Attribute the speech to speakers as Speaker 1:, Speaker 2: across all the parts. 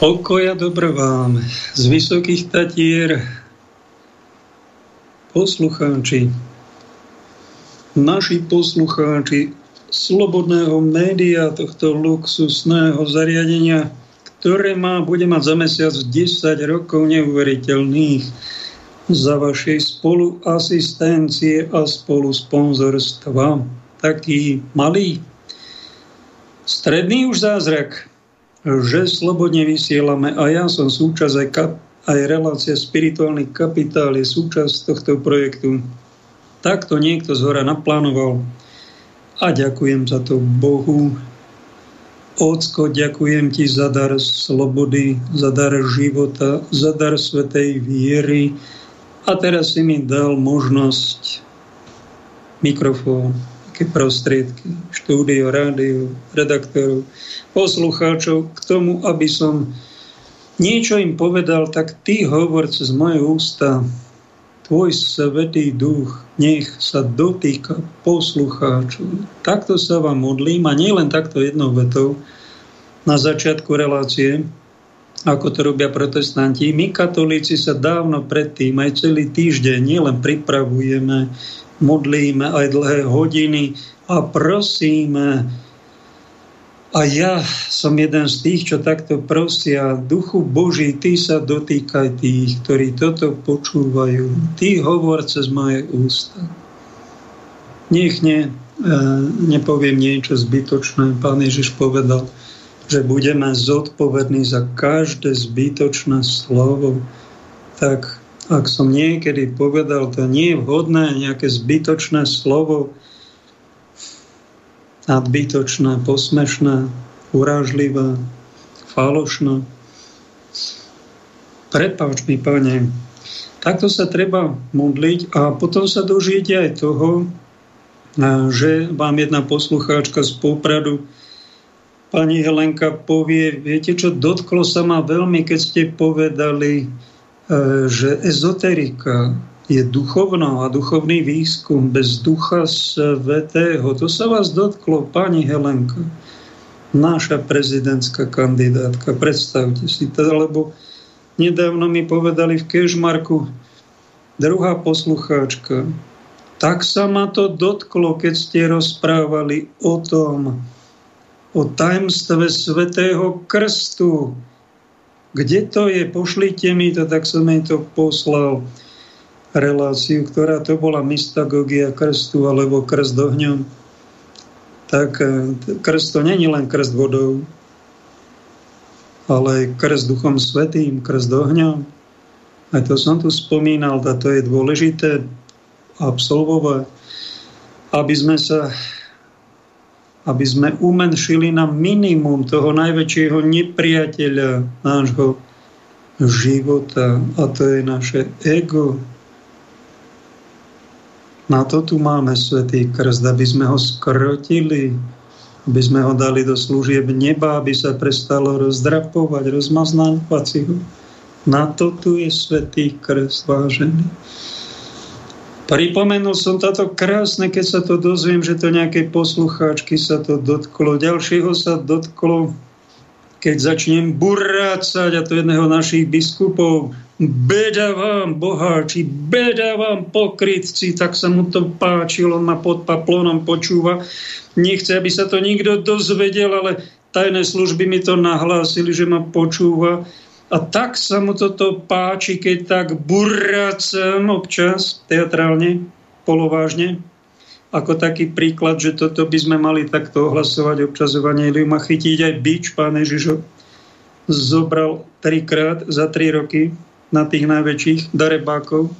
Speaker 1: Pokoja dobro vám z vysokých tatier, poslucháči, naši poslucháči slobodného média, tohto luxusného zariadenia, ktoré má, bude mať za mesiac 10 rokov neuveriteľných za vašej spoluasistencie a spolu sponzorstva. Taký malý, stredný už zázrak, že slobodne vysielame a ja som súčasť aj, kap, aj relácia Spirituálny kapitál je súčasť tohto projektu. Takto niekto z hora naplánoval a ďakujem za to Bohu. Ocko, ďakujem ti za dar slobody, za dar života, za dar svetej viery a teraz si mi dal možnosť mikrofón všetky prostriedky, štúdio, rádio, redaktorov, poslucháčov k tomu, aby som niečo im povedal, tak ty hovor cez moje ústa, tvoj svetý duch, nech sa dotýka poslucháčov. Takto sa vám modlím a nielen takto jednou vetou na začiatku relácie, ako to robia protestanti. My katolíci sa dávno predtým, aj celý týždeň, nielen pripravujeme modlíme aj dlhé hodiny a prosíme. A ja som jeden z tých, čo takto prosia, Duchu Boží, Ty sa dotýkaj tých, ktorí toto počúvajú. Ty hovor cez moje ústa. Nech ne, e, nepoviem niečo zbytočné. Pán Ježiš povedal, že budeme zodpovední za každé zbytočné slovo. Tak ak som niekedy povedal, to nie je vhodné, nejaké zbytočné slovo, nadbytočné, posmešné, urážlivé, falošné. Prepáč mi, pane, takto sa treba modliť a potom sa dožiť aj toho, že vám jedna poslucháčka z Popradu, pani Helenka, povie, viete čo, dotklo sa ma veľmi, keď ste povedali, E, že ezoterika je duchovná a duchovný výskum bez ducha svetého. To sa vás dotklo, pani Helenka, naša prezidentská kandidátka. Predstavte si to, lebo nedávno mi povedali v Kežmarku druhá poslucháčka, tak sa ma to dotklo, keď ste rozprávali o tom, o tajemstve svetého krstu, kde to je, pošlite mi to, tak som jej to poslal reláciu, ktorá to bola mystagogia krstu alebo krst ohňom. Tak e, krst to není len krst vodou, ale krst duchom svetým, krst ohňom. Aj to som tu spomínal, a to je dôležité absolvovať, aby sme sa aby sme umenšili na minimum toho najväčšieho nepriateľa nášho života a to je naše ego. Na to tu máme Svetý krst, aby sme ho skrotili, aby sme ho dali do služieb neba, aby sa prestalo rozdrapovať, rozmaznávať si ho. Na to tu je Svetý krst, vážený. Pripomenul som táto krásne, keď sa to dozviem, že to nejakej poslucháčky sa to dotklo. Ďalšieho sa dotklo, keď začnem burácať, a to jedného našich biskupov, beda vám, boháči, beda vám, pokrytci, tak sa mu to páčilo, ma pod paplonom počúva. Nechce, aby sa to nikto dozvedel, ale tajné služby mi to nahlásili, že ma počúva a tak sa mu toto páči, keď tak buracem občas, teatrálne, polovážne, ako taký príklad, že toto by sme mali takto ohlasovať občas Evangelium a chytiť aj bič, pán Ježiš zobral trikrát za tri roky na tých najväčších darebákov.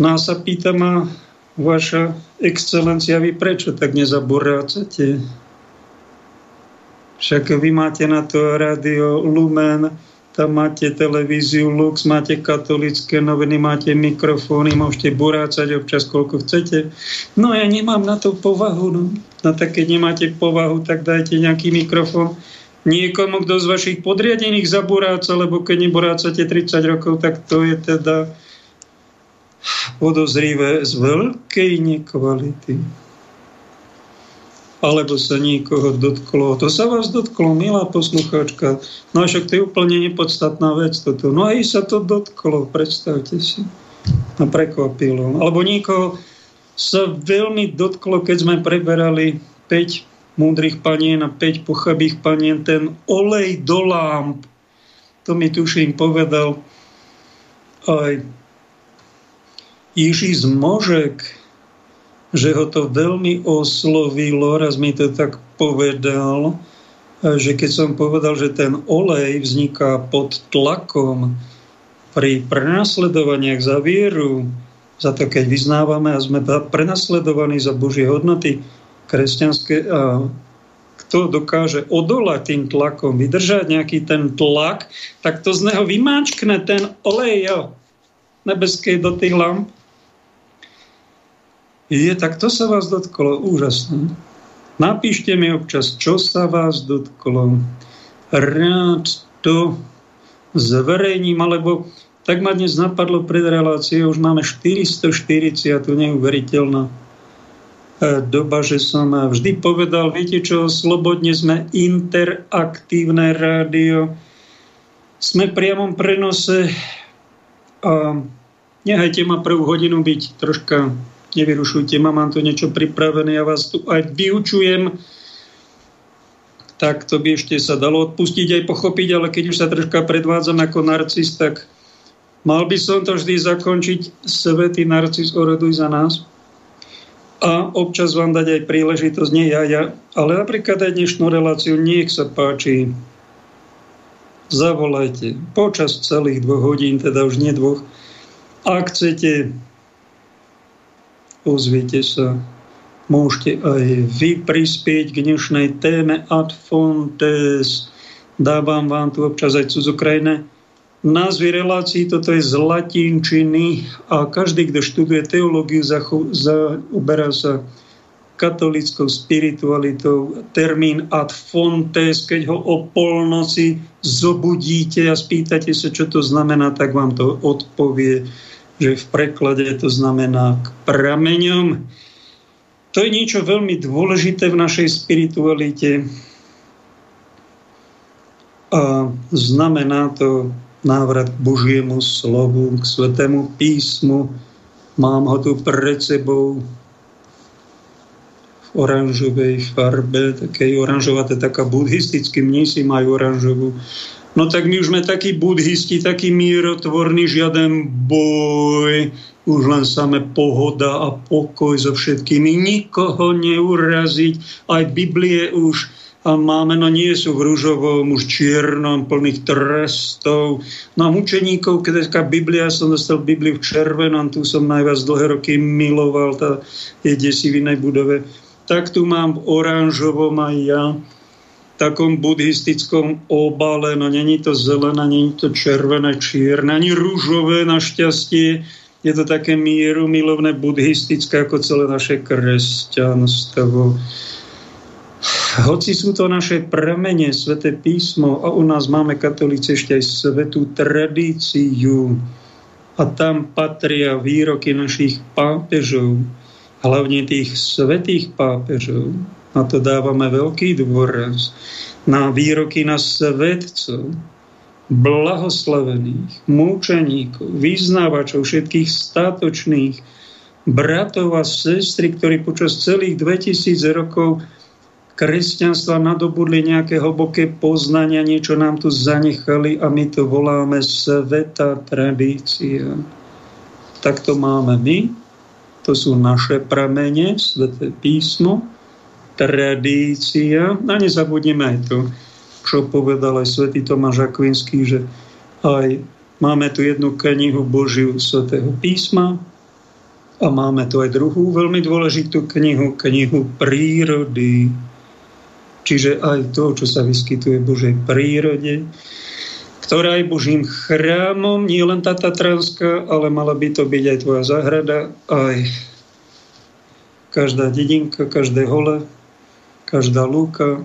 Speaker 1: No a sa pýta ma vaša excelencia, vy prečo tak nezaburácate? Však vy máte na to rádio Lumen, tam máte televíziu Lux, máte katolické noviny, máte mikrofóny, môžete burácať občas koľko chcete. No ja nemám na to povahu. No, no tak keď nemáte povahu, tak dajte nejaký mikrofón niekomu, kto z vašich podriadených zaburáca, lebo keď neburácate 30 rokov, tak to je teda podozrivé z veľkej nekvality. Alebo sa niekoho dotklo. To sa vás dotklo, milá poslucháčka. No a však to je úplne nepodstatná vec toto. No aj sa to dotklo, predstavte si. A prekvapilo. Alebo niekoho sa veľmi dotklo, keď sme preberali 5 múdrych panien a 5 pochabých panien, ten olej do lámp. To mi tuším povedal aj Jiří Zmožek, že ho to veľmi oslovilo, raz mi to tak povedal, že keď som povedal, že ten olej vzniká pod tlakom pri prenasledovaniach za vieru, za to, keď vyznávame a sme prenasledovaní za Božie hodnoty kresťanské, a kto dokáže odolať tým tlakom, vydržať nejaký ten tlak, tak to z neho vymáčkne ten olej nebeskej do tých lamp je, tak to sa vás dotklo. Úžasné. Napíšte mi občas, čo sa vás dotklo. Rád to zverejním, alebo tak ma dnes napadlo pred reláciou, už máme 440, tu neuveriteľná e, doba, že som vždy povedal, viete čo, slobodne sme interaktívne rádio, sme v priamom prenose a nehajte ma prvú hodinu byť troška nevyrušujte ma, mám tu niečo pripravené, ja vás tu aj vyučujem, tak to by ešte sa dalo odpustiť aj pochopiť, ale keď už sa troška predvádzam ako narcis, tak mal by som to vždy zakončiť. Svetý narcis oroduj za nás. A občas vám dať aj príležitosť, nie ja, ja, ale napríklad aj dnešnú reláciu, nech sa páči, zavolajte počas celých dvoch hodín, teda už nie dvoch. Ak chcete ozviete sa. Môžete aj vy prispieť k dnešnej téme Ad Fontes. Dávam vám tu občas aj cudzokrajné názvy relácií, toto je z latinčiny a každý, kto študuje teológiu, zaoberá sa katolickou spiritualitou. Termín ad fontes, keď ho o polnoci zobudíte a spýtate sa, čo to znamená, tak vám to odpovie že v preklade to znamená k prameňom. To je niečo veľmi dôležité v našej spiritualite a znamená to návrat k Božiemu slovu, k Svetému písmu. Mám ho tu pred sebou v oranžovej farbe, takej oranžová, to je taká buddhistický mnísi majú oranžovú No tak my už sme takí budhisti, takí mírotvorní, žiaden boj, už len samé pohoda a pokoj so všetkými, nikoho neuraziť. Aj Biblie už a máme, no nie sú v rúžovom, už čiernom, plných trestov. No a mučeníkov, keď Biblia, som dostal Bibliu v červenom, tu som najviac dlhé roky miloval, tá je desi v inej budove. Tak tu mám v oranžovom aj ja takom buddhistickom obale, no není to zelené, není to červené, čierne, ani rúžové našťastie. Je to také mieru milovné buddhistické ako celé naše kresťanstvo. Hoci sú to naše premene, sveté písmo a u nás máme katolíci ešte aj svetú tradíciu a tam patria výroky našich pápežov, hlavne tých svetých pápežov, na to dávame veľký dôraz. Na výroky na svetcov, blahoslavených, múčeníkov, vyznávačov, všetkých statočných bratov a sestry, ktorí počas celých 2000 rokov kresťanstva nadobudli nejaké hlboké poznania, niečo nám tu zanechali a my to voláme sveta tradícia. Tak to máme my, to sú naše pramene, sveté písmo, tradícia. A nezabudneme aj to, čo povedal aj svätý Tomáš Akvinský, že aj máme tu jednu knihu Božiu svätého písma a máme tu aj druhú veľmi dôležitú knihu, knihu prírody. Čiže aj to, čo sa vyskytuje v Božej prírode, ktorá je Božím chrámom, nie len tá Tatranská, ale mala by to byť aj tvoja záhrada, aj každá dedinka, každé hole, každá lúka.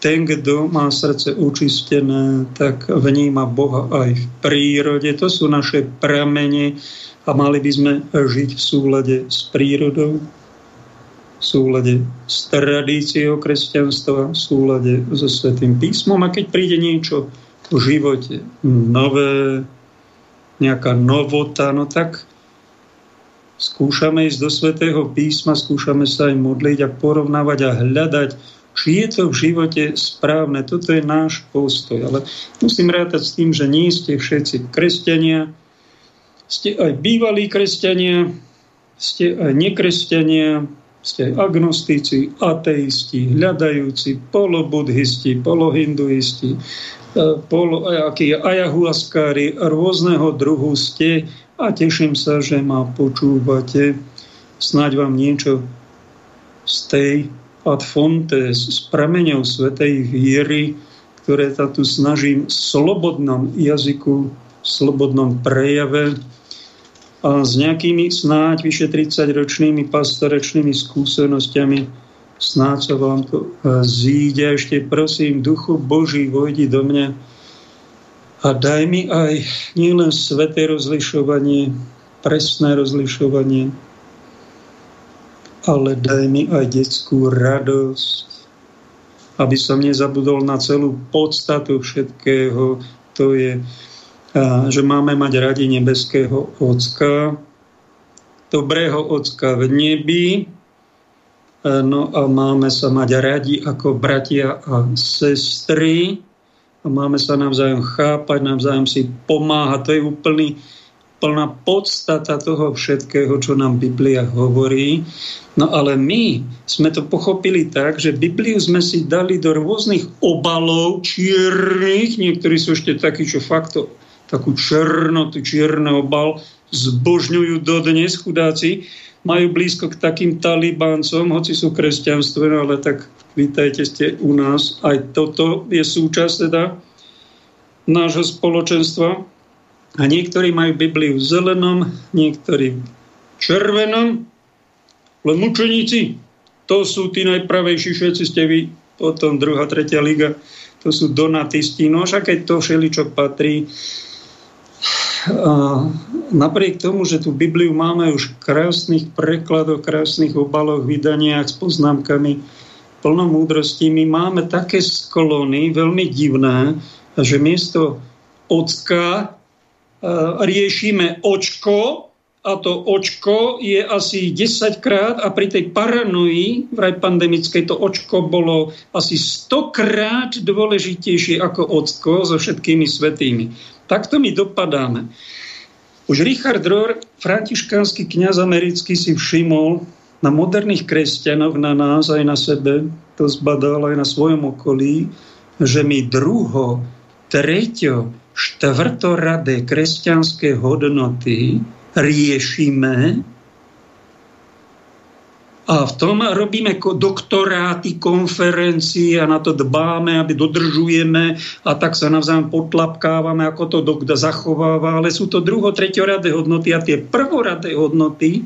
Speaker 1: Ten, kto má srdce učistené, tak vníma Boha aj v prírode. To sú naše pramene a mali by sme žiť v súlade s prírodou. v súlade s tradíciou kresťanstva, v súlade so Svetým písmom. A keď príde niečo v živote nové, nejaká novota, no tak skúšame ísť do Svetého písma, skúšame sa aj modliť a porovnávať a hľadať, či je to v živote správne. Toto je náš postoj. Ale musím rátať s tým, že nie ste všetci kresťania, ste aj bývalí kresťania, ste aj nekresťania, ste agnostici, ateisti, hľadajúci, polobudhisti, polohinduisti, e, polo, ajahuaskári rôzneho druhu ste a teším sa, že ma počúvate. Snáď vám niečo z tej ad fontes, z prameňov Svetej viery, ktoré sa tu snažím v slobodnom jazyku, v slobodnom prejave a s nejakými snáď vyše 30-ročnými pastorečnými skúsenostiami snáď sa vám to e, zíde. Ešte prosím, Duchu Boží, vojdi do mňa a daj mi aj nielen sveté rozlišovanie, presné rozlišovanie, ale daj mi aj detskú radosť, aby som nezabudol na celú podstatu všetkého. To je že máme mať radi nebeského Ocka, dobrého Ocka v nebi, no a máme sa mať radi ako bratia a sestry a máme sa navzájom chápať, navzájom si pomáhať. To je úplný, plná podstata toho všetkého, čo nám Biblia hovorí. No ale my sme to pochopili tak, že Bibliu sme si dali do rôznych obalov čiernych, niektorí sú ešte takí, čo fakt to takú černotu, čierne obal, zbožňujú dodnes chudáci, majú blízko k takým talibáncom, hoci sú kresťanstve, no ale tak vítajte ste u nás. Aj toto je súčasť teda nášho spoločenstva. A niektorí majú Bibliu v zelenom, niektorí v červenom, len mučeníci, to sú tí najpravejší, všetci ste vy, potom druhá, tretia liga, to sú donatisti. No však keď to všeličo patrí, napriek tomu, že tú Bibliu máme už v krásnych prekladoch, krásnych obaloch, vydaniach s poznámkami, plno múdrosti, my máme také sklony, veľmi divné, že miesto ocka riešime očko, a to očko je asi 10 krát a pri tej paranoji vraj pandemickej to očko bolo asi 100 krát dôležitejšie ako ocko so všetkými svetými. Takto my dopadáme. Už Richard Rohr, františkánsky kňaz americký, si všimol na moderných kresťanoch, na nás aj na sebe, to zbadal aj na svojom okolí, že my druho, treťo, štvrtoradé kresťanské hodnoty riešime a v tom robíme doktoráty, konferencie a na to dbáme, aby dodržujeme a tak sa navzájom potlapkávame, ako to dokda zachováva. Ale sú to druho, treťoradé hodnoty a tie prvoradé hodnoty,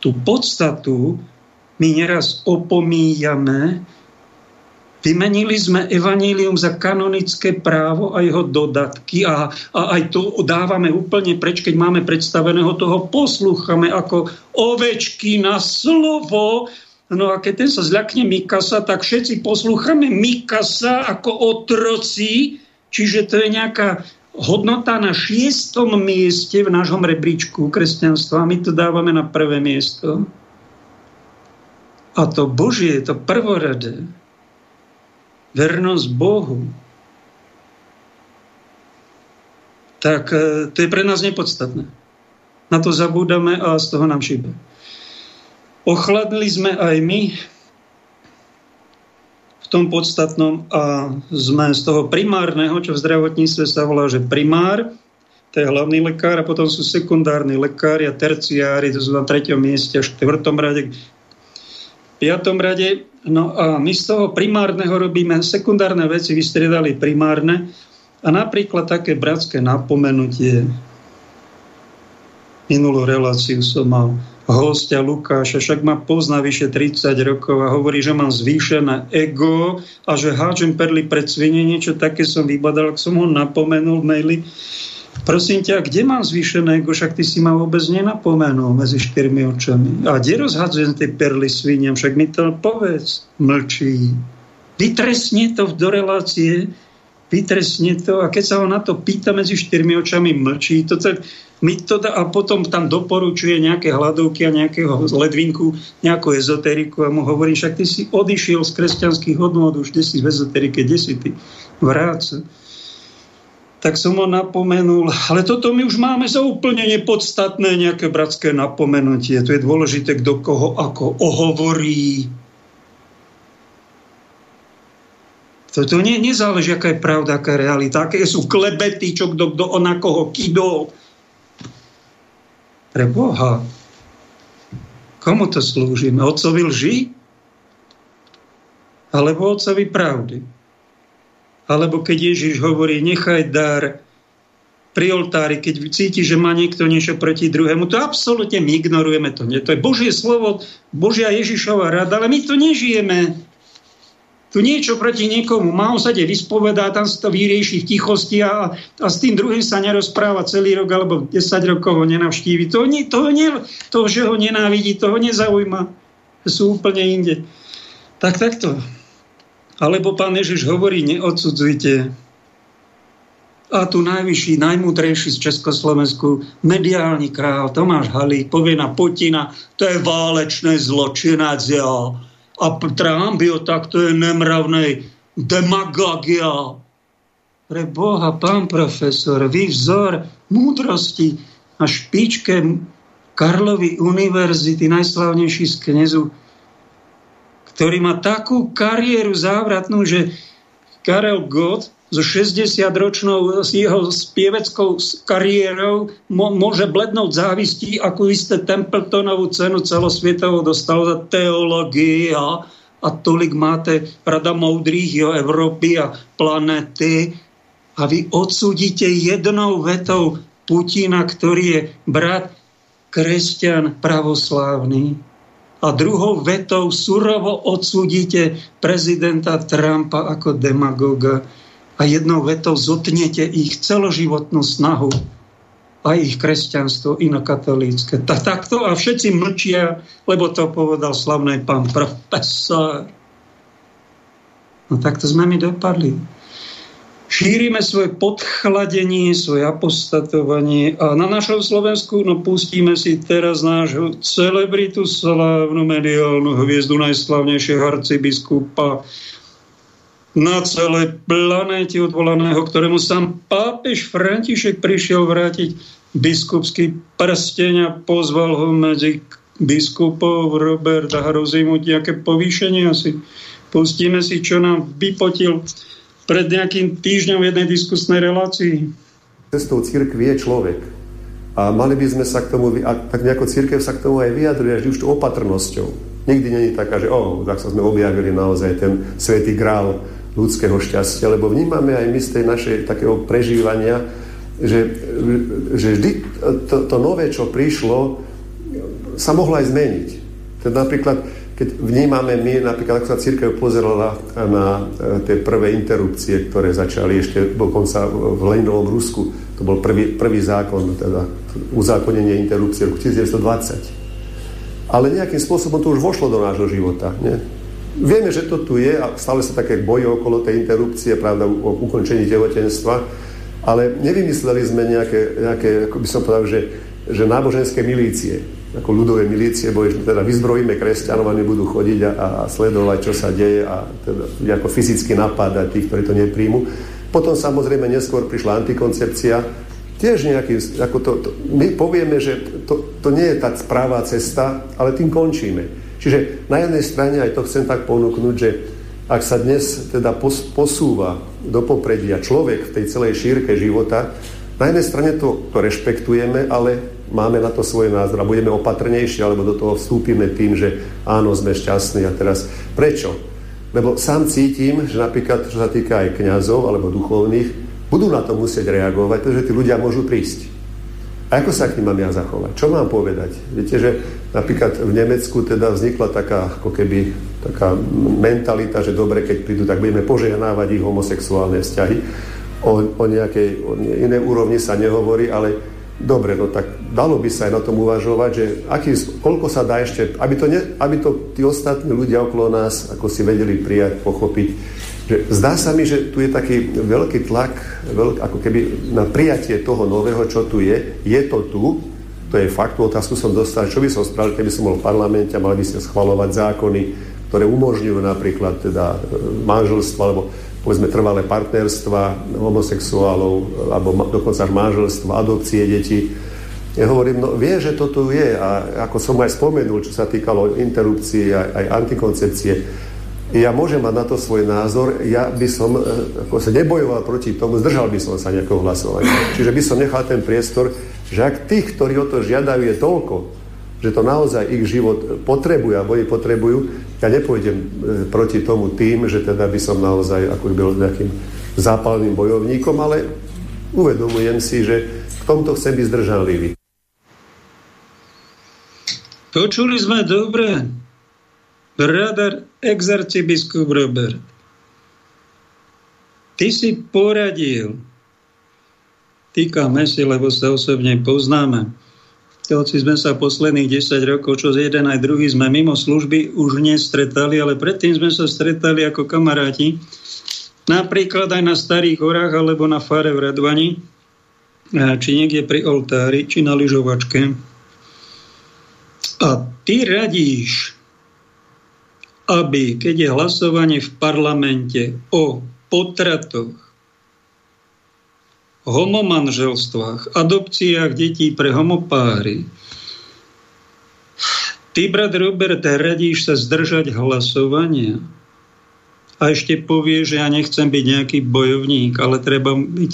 Speaker 1: tú podstatu my neraz opomíjame Vymenili sme evanílium za kanonické právo a jeho dodatky a, a aj to dávame úplne preč, keď máme predstaveného toho, poslúchame ako ovečky na slovo. No a keď ten sa zľakne Mikasa, tak všetci poslúchame Mikasa ako otroci, čiže to je nejaká hodnota na šiestom mieste v nášom rebríčku kresťanstva. My to dávame na prvé miesto. A to Božie, to prvoradé, vernosť Bohu, tak e, to je pre nás nepodstatné. Na to zabúdame a z toho nám šíbe. Ochladli sme aj my v tom podstatnom a sme z toho primárneho, čo v zdravotníctve sa volá, že primár, to je hlavný lekár a potom sú sekundárni lekári a terciári, to sú na treťom mieste štvrtom rade, piatom rade No a my z toho primárneho robíme sekundárne veci, vystriedali primárne a napríklad také bratské napomenutie. Minulú reláciu som mal hostia Lukáša, však ma pozná vyše 30 rokov a hovorí, že mám zvýšené ego a že hádžem perly pred svine, niečo také som vybadal, ak som ho napomenul v maili. Prosím ťa, kde mám zvýšené ego? Však ty si ma vôbec nenapomenul medzi štyrmi očami. A kde rozhadzujem tie perly sviniam? Však mi to povedz. Mlčí. Vytresne to do relácie, vytresne to a keď sa ho na to pýta medzi štyrmi očami, mlčí. To tak, mi to dá, a potom tam doporučuje nejaké hladovky a nejakého ledvinku, nejakú ezoteriku a mu hovorí, však ty si odišiel z kresťanských hodnôt, už kde si v ezoterike, kde si ty? Vráca tak som ho napomenul. Ale toto my už máme za úplne nepodstatné nejaké bratské napomenutie. To je dôležité, kto koho ako ohovorí. To, to nie, nezáleží, aká je pravda, aká je realita. Aké sú klebety, čo kto, kto ona koho kydol. Pre Boha. Komu to slúžime? Otcovi lži? Alebo otcovi pravdy? Alebo keď Ježiš hovorí, nechaj dar pri oltári, keď cíti, že má niekto niečo proti druhému, to absolútne my ignorujeme to. Nie? To je Božie slovo, Božia Ježišova rada, ale my to nežijeme. Tu niečo proti niekomu má, on sa ide vyspovedá, tam sa to vyrieši v tichosti a, a s tým druhým sa nerozpráva celý rok alebo 10 rokov ho nenavštívi. To, nie, to, nie, to, že ho nenávidí, toho nezaujíma. Sú úplne inde. Tak takto. Alebo pán Ježiš hovorí, neodsudzujte. A tu najvyšší, najmúdrejší z Československu, mediálny král Tomáš Halík povie na Putina, to je válečné zločinec, ja. A Trump jo, tak to je nemravnej demagogia. Pre Boha, pán profesor, vy vzor múdrosti na špičke Karlovy univerzity, najslavnejší z knezu, ktorý má takú kariéru závratnú, že Karel Gott so 60-ročnou jeho spieveckou kariérou môže blednúť závistí, ako isté Templetonovú cenu celosvietovú dostal za teológia a tolik máte rada moudrých jo Európy a planety. A vy odsudíte jednou vetou Putina, ktorý je brat kresťan pravoslávny a druhou vetou surovo odsúdite prezidenta Trumpa ako demagoga a jednou vetou zotnete ich celoživotnú snahu a ich kresťanstvo inokatolícke. Tak takto a všetci mlčia, lebo to povedal slavný pán profesor. No takto sme mi dopadli šírime svoje podchladenie, svoje apostatovanie a na našom Slovensku no, pustíme si teraz nášho celebritu, slávnu mediálnu hviezdu najslavnejšieho arcibiskupa na celej planéte odvolaného, ktorému sám pápež František prišiel vrátiť biskupský prsteň a pozval ho medzi biskupov Roberta hrozí mu nejaké povýšenie asi. Pustíme si, čo nám vypotil pred nejakým týždňom v jednej diskusnej relácii.
Speaker 2: Cestou církvy je človek. A mali by sme sa k tomu, a tak nejako církev sa k tomu aj vyjadruje, až už tú opatrnosťou. Nikdy není taká, že o, tak sa sme objavili naozaj ten svätý grál ľudského šťastia, lebo vnímame aj my z tej našej takého prežívania, že, že vždy to, to nové, čo prišlo, sa mohlo aj zmeniť. Teda napríklad keď vnímame my, napríklad ako sa církev pozerala na e, tie prvé interrupcie, ktoré začali ešte dokonca v Leninovom Rusku, to bol prvý, prvý zákon, teda uzákonenie interrupcie roku 1920. Ale nejakým spôsobom to už vošlo do nášho života. Nie? Vieme, že to tu je a stále sa také boje okolo tej interrupcie, pravda, o ukončení tehotenstva, ale nevymysleli sme nejaké, nejaké ako by som povedal, že, že náboženské milície ako ľudové milície, bo teda vyzbrojíme kresťanov a nebudú chodiť a, a sledovať, čo sa deje a teda ako fyzicky napádať tých, ktorí to nepríjmu. Potom samozrejme neskôr prišla antikoncepcia, tiež nejaký, ako to, to, my povieme, že to, to nie je tá správá cesta, ale tým končíme. Čiže na jednej strane aj to chcem tak ponúknuť, že ak sa dnes teda pos, posúva do popredia človek v tej celej šírke života, na jednej strane to, to rešpektujeme, ale máme na to svoj názor a budeme opatrnejší, alebo do toho vstúpime tým, že áno, sme šťastní a teraz prečo? Lebo sám cítim, že napríklad, čo sa týka aj kňazov alebo duchovných, budú na to musieť reagovať, pretože tí ľudia môžu prísť. A ako sa k ním mám ja zachovať? Čo mám povedať? Viete, že napríklad v Nemecku teda vznikla taká, ako keby, taká mentalita, že dobre, keď prídu, tak budeme požehnávať ich homosexuálne vzťahy. o, o nejakej o inej úrovni sa nehovorí, ale dobre, no tak dalo by sa aj na tom uvažovať, že aký, koľko sa dá ešte, aby to, ne, aby to tí ostatní ľudia okolo nás ako si vedeli prijať, pochopiť. Že zdá sa mi, že tu je taký veľký tlak, veľk, ako keby na prijatie toho nového, čo tu je. Je to tu, to je fakt, tú otázku som dostal, čo by som spravil, keby som bol v parlamente a mali by ste schvalovať zákony, ktoré umožňujú napríklad teda e, manželstvo alebo povedzme trvalé partnerstva homosexuálov alebo dokonca manželstva, adopcie detí. Ja hovorím, no vie, že to tu je a ako som aj spomenul, čo sa týkalo interrupcií aj, aj antikoncepcie, ja môžem mať na to svoj názor, ja by som e, ako sa nebojoval proti tomu, zdržal by som sa nejakého hlasovania. Čiže by som nechal ten priestor, že ak tých, ktorí o to žiadajú, je toľko, že to naozaj ich život potrebujú a oni potrebujú, ja nepôjdem e, proti tomu tým, že teda by som naozaj ako byl nejakým zápalným bojovníkom, ale uvedomujem si, že v tomto chcem byť zdržanlivý.
Speaker 1: Počuli sme dobre. Radar exarcibiskup Robert. Ty si poradil, týkame si, lebo sa osobne poznáme, hoci sme sa posledných 10 rokov, čo z jeden aj druhý sme mimo služby už nestretali, ale predtým sme sa stretali ako kamaráti, napríklad aj na Starých horách alebo na fare v Radvani, či niekde pri oltári, či na lyžovačke. A ty radíš, aby, keď je hlasovanie v parlamente o potratoch, homomanželstvách, adopciách detí pre homopáry. Ty, brat Robert, radíš sa zdržať hlasovania a ešte povie, že ja nechcem byť nejaký bojovník, ale treba byť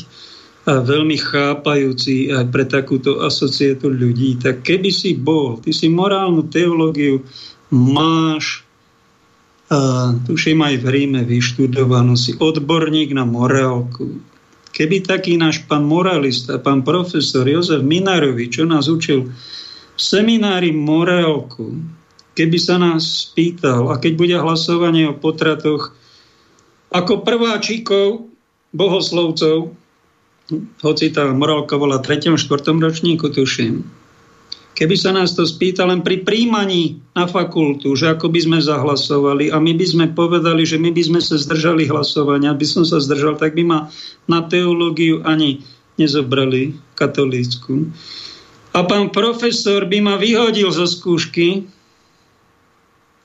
Speaker 1: veľmi chápajúci aj pre takúto asociatu ľudí. Tak keby si bol, ty si morálnu teológiu máš, a tuším aj v Ríme vyštudovanú, si odborník na morálku, Keby taký náš pán moralista, pán profesor Jozef Minarovič, čo nás učil v seminári morálku, keby sa nás spýtal, a keď bude hlasovanie o potratoch, ako prváčikov, bohoslovcov, hoci tá morálka bola v 3. 4. ročníku, tuším, Keby sa nás to spýtal len pri príjmaní na fakultu, že ako by sme zahlasovali a my by sme povedali, že my by sme sa zdržali hlasovania, by som sa zdržal, tak by ma na teológiu ani nezobrali katolícku. A pán profesor by ma vyhodil zo skúšky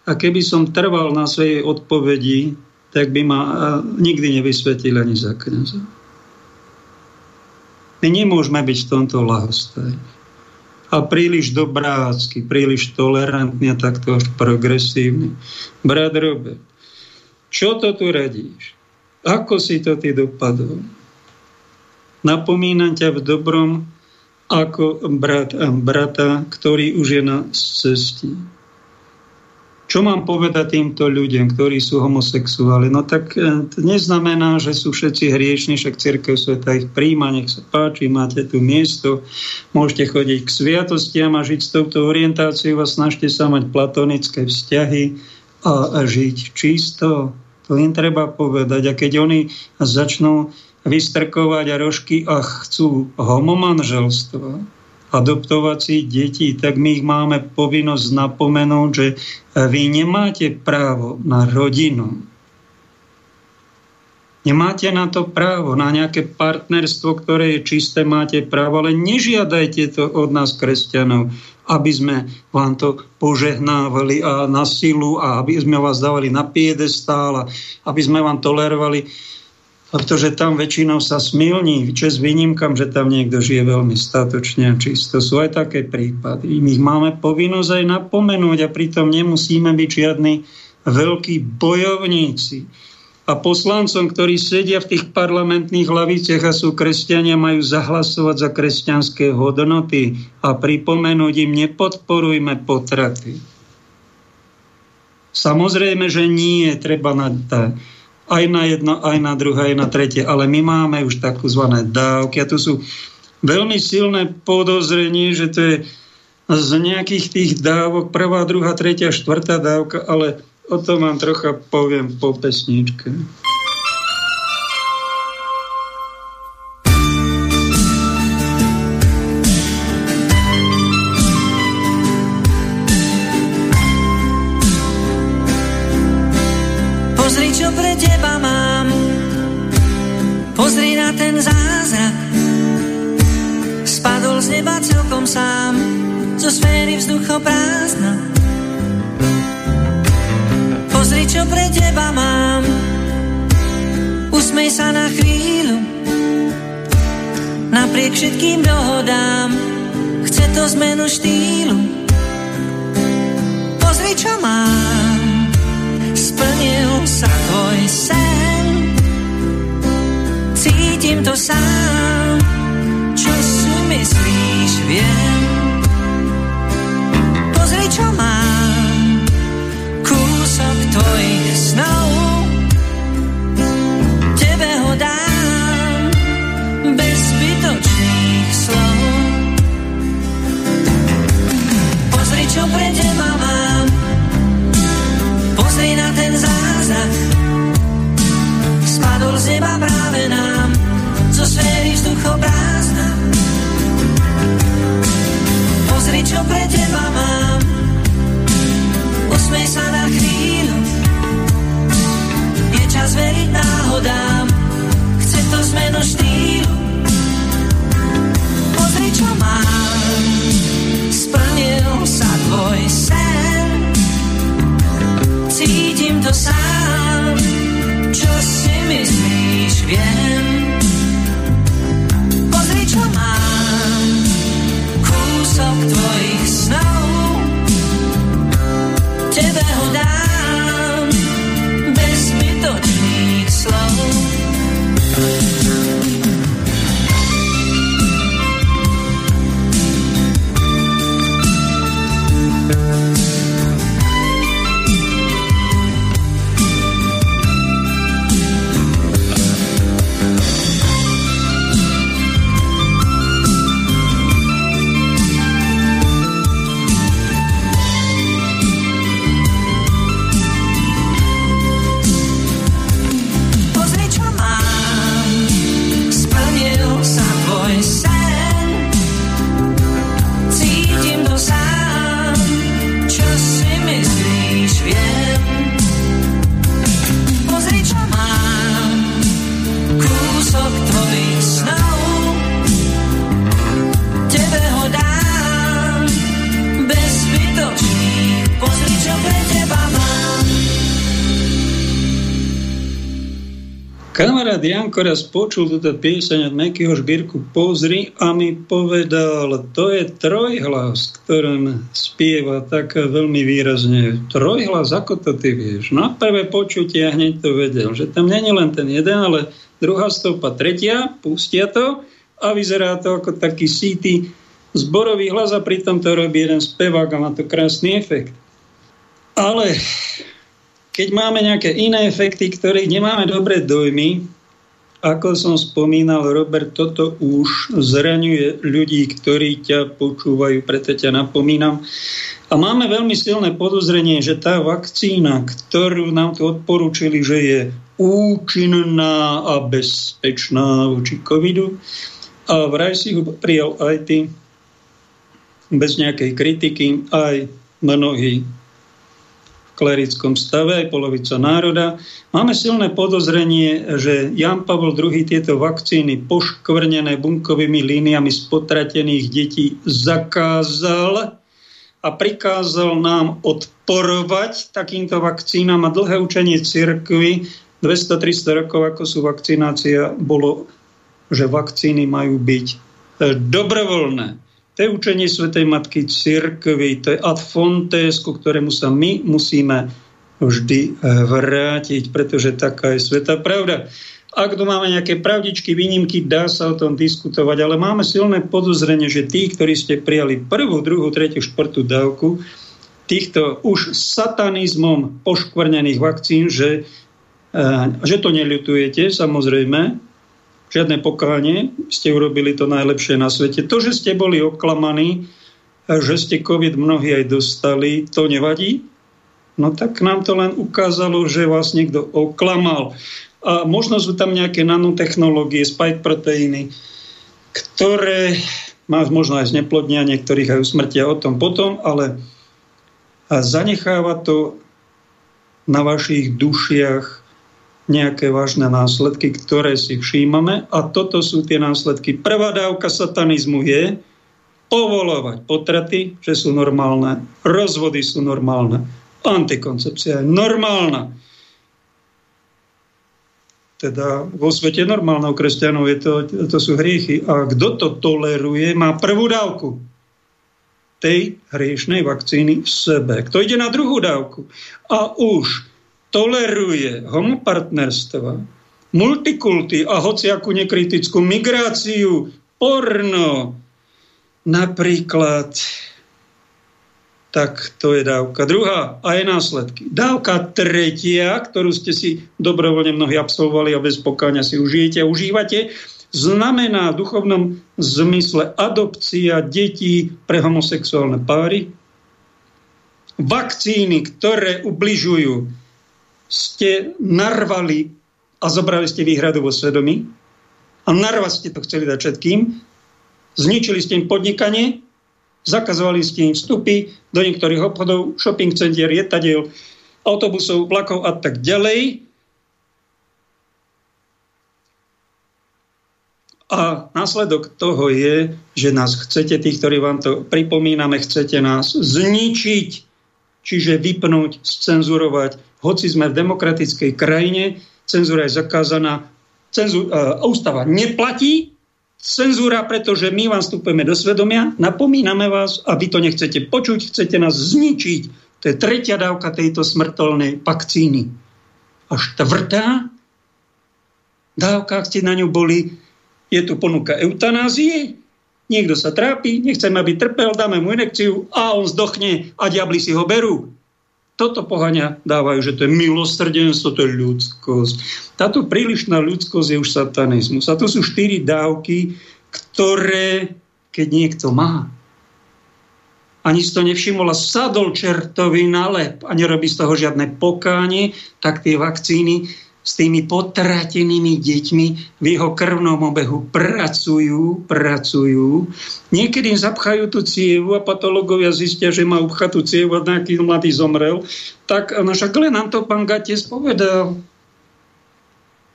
Speaker 1: a keby som trval na svojej odpovedi, tak by ma nikdy nevysvetil ani za kniaza. My nemôžeme byť v tomto lahostajní a príliš dobrácky, príliš tolerantný a takto až progresívny. Brat Robert, čo to tu radíš? Ako si to ty dopadol? Napomínam ťa v dobrom ako brat a brata, ktorý už je na ceste. Čo mám povedať týmto ľuďom, ktorí sú homosexuáli? No tak e, neznamená, že sú všetci hriešni, však církev sveta ich príjma, nech sa páči, máte tu miesto, môžete chodiť k sviatostiam a žiť s touto orientáciou a snažte sa mať platonické vzťahy a, žiť čisto. To im treba povedať. A keď oni začnú vystrkovať rožky a chcú homomanželstvo, adoptovací deti, tak my ich máme povinnosť napomenúť, že vy nemáte právo na rodinu. Nemáte na to právo, na nejaké partnerstvo, ktoré je čisté, máte právo, ale nežiadajte to od nás, kresťanov, aby sme vám to požehnávali a na silu a aby sme vás dávali na piedestál a aby sme vám tolerovali pretože tam väčšinou sa smilní, čes výnimkam, že tam niekto žije veľmi statočne a čisto. Sú aj také prípady. My ich máme povinnosť aj napomenúť a pritom nemusíme byť žiadni veľkí bojovníci. A poslancom, ktorí sedia v tých parlamentných laviciach a sú kresťania, majú zahlasovať za kresťanské hodnoty a pripomenúť im, nepodporujme potraty. Samozrejme, že nie, treba na aj na jedno, aj na druhé, aj na tretie, ale my máme už takzvané dávky a tu sú veľmi silné podozrenie, že to je z nejakých tých dávok, prvá, druhá, tretia, štvrtá dávka, ale o tom vám trocha poviem po pesničke.
Speaker 3: Sféry vzduchoprázdna. Pozri, čo pre teba mám. Usmej sa na chvíľu. Napriek všetkým dohodám, chce to zmenu štýlu. Pozri, čo mám. Splnil sa tvoj sen. Cítim to sám. Čo si myslíš, viem. Pozri, čo mám. Kúsok tvojich snov. Tebe ho dám. Bez zbytočných slov. Pozri, čo pre teba mám. Pozri na ten zázrak. Spadol z neba práve nám. Zo sféry vzduchoprázdna. Čo pre teba mám. Usmej sa na chvíľu. Je čas veriť náhodám. Chce to zmenu štýlu. Pozri, čo mám. Splnil sa tvoj sen. Cítim to sám. Čo si myslíš, viem.
Speaker 1: Kamarát Janko raz počul túto pieseň od Mekyho Žbírku Pozri a mi povedal, to je trojhlas, ktorým spieva tak veľmi výrazne. Trojhlas, ako to ty vieš? Na prvé počutie ja hneď to vedel, že tam není len ten jeden, ale druhá stopa, tretia, pustia to a vyzerá to ako taký síty zborový hlas a pritom to robí jeden spevák a má to krásny efekt. Ale keď máme nejaké iné efekty, ktorých nemáme dobré dojmy, ako som spomínal, Robert, toto už zraňuje ľudí, ktorí ťa počúvajú, preto ťa napomínam. A máme veľmi silné podozrenie, že tá vakcína, ktorú nám tu odporúčili, že je účinná a bezpečná voči covidu, a vraj si ho prijal aj ty, bez nejakej kritiky, aj mnohí klerickom stave, aj polovica národa. Máme silné podozrenie, že Jan Pavel II tieto vakcíny poškvrnené bunkovými líniami z potratených detí zakázal a prikázal nám odporovať takýmto vakcínam a dlhé učenie cirkvy 200-300 rokov, ako sú vakcinácia, bolo, že vakcíny majú byť dobrovoľné. To je učenie Svetej Matky Cirkvy, to je ad fontes, ku ktorému sa my musíme vždy vrátiť, pretože taká je sveta pravda. Ak tu máme nejaké pravdičky, výnimky, dá sa o tom diskutovať, ale máme silné podozrenie, že tí, ktorí ste prijali prvú, druhú, tretiu, štvrtú dávku týchto už satanizmom poškvrnených vakcín, že, že to neľutujete, samozrejme, žiadne pokánie, ste urobili to najlepšie na svete. To, že ste boli oklamaní, že ste COVID mnohí aj dostali, to nevadí. No tak nám to len ukázalo, že vás niekto oklamal. A možno sú tam nejaké nanotechnológie, spike proteíny, ktoré má možno aj zneplodnia, niektorých aj usmrtia o tom potom, ale zanecháva to na vašich dušiach nejaké vážne následky, ktoré si všímame a toto sú tie následky. Prvá dávka satanizmu je povolovať potraty, že sú normálne, rozvody sú normálne, antikoncepcia je normálna. Teda vo svete normálneho kresťanov je to, to sú hriechy. A kto to toleruje, má prvú dávku tej hriešnej vakcíny v sebe. Kto ide na druhú dávku a už toleruje homopartnerstva, multikulty a hociakú nekritickú migráciu, porno, napríklad, tak to je dávka. Druhá a je následky. Dávka tretia, ktorú ste si dobrovoľne mnohí absolvovali a bez pokáňa si užijete a užívate, znamená v duchovnom zmysle adopcia detí pre homosexuálne páry, vakcíny, ktoré ubližujú ste narvali a zobrali ste výhradu vo svedomí a narva ste to chceli dať všetkým, zničili ste im podnikanie, zakazovali ste im vstupy do niektorých obchodov, shopping centier, jetadiel, autobusov, vlakov a tak ďalej. A následok toho je, že nás chcete, tých, ktorí vám to pripomíname, chcete nás zničiť, čiže vypnúť, scenzurovať, hoci sme v demokratickej krajine, cenzúra je zakázaná, cenzú, uh, ústava neplatí, cenzúra, pretože my vám vstupujeme do svedomia, napomíname vás a vy to nechcete počuť, chcete nás zničiť. To je tretia dávka tejto smrteľnej vakcíny. A štvrtá dávka, ak ste na ňu boli, je tu ponuka eutanázie, niekto sa trápi, nechceme, aby trpel, dáme mu inekciu a on zdochne a diabli si ho berú. Toto pohania dávajú, že to je milosrdenstvo, to je ľudskosť. Táto prílišná ľudskosť je už satanizmus. A to sú štyri dávky, ktoré, keď niekto má, ani si to nevšimol a sadol čertovi na lep a nerobí z toho žiadne pokánie, tak tie vakcíny s tými potratenými deťmi v jeho krvnom obehu pracujú, pracujú. Niekedy im zapchajú tú cievu a patológovia zistia, že má upchatú cievu a nejaký mladý zomrel. Tak naša Glen nám to pán Gates povedal,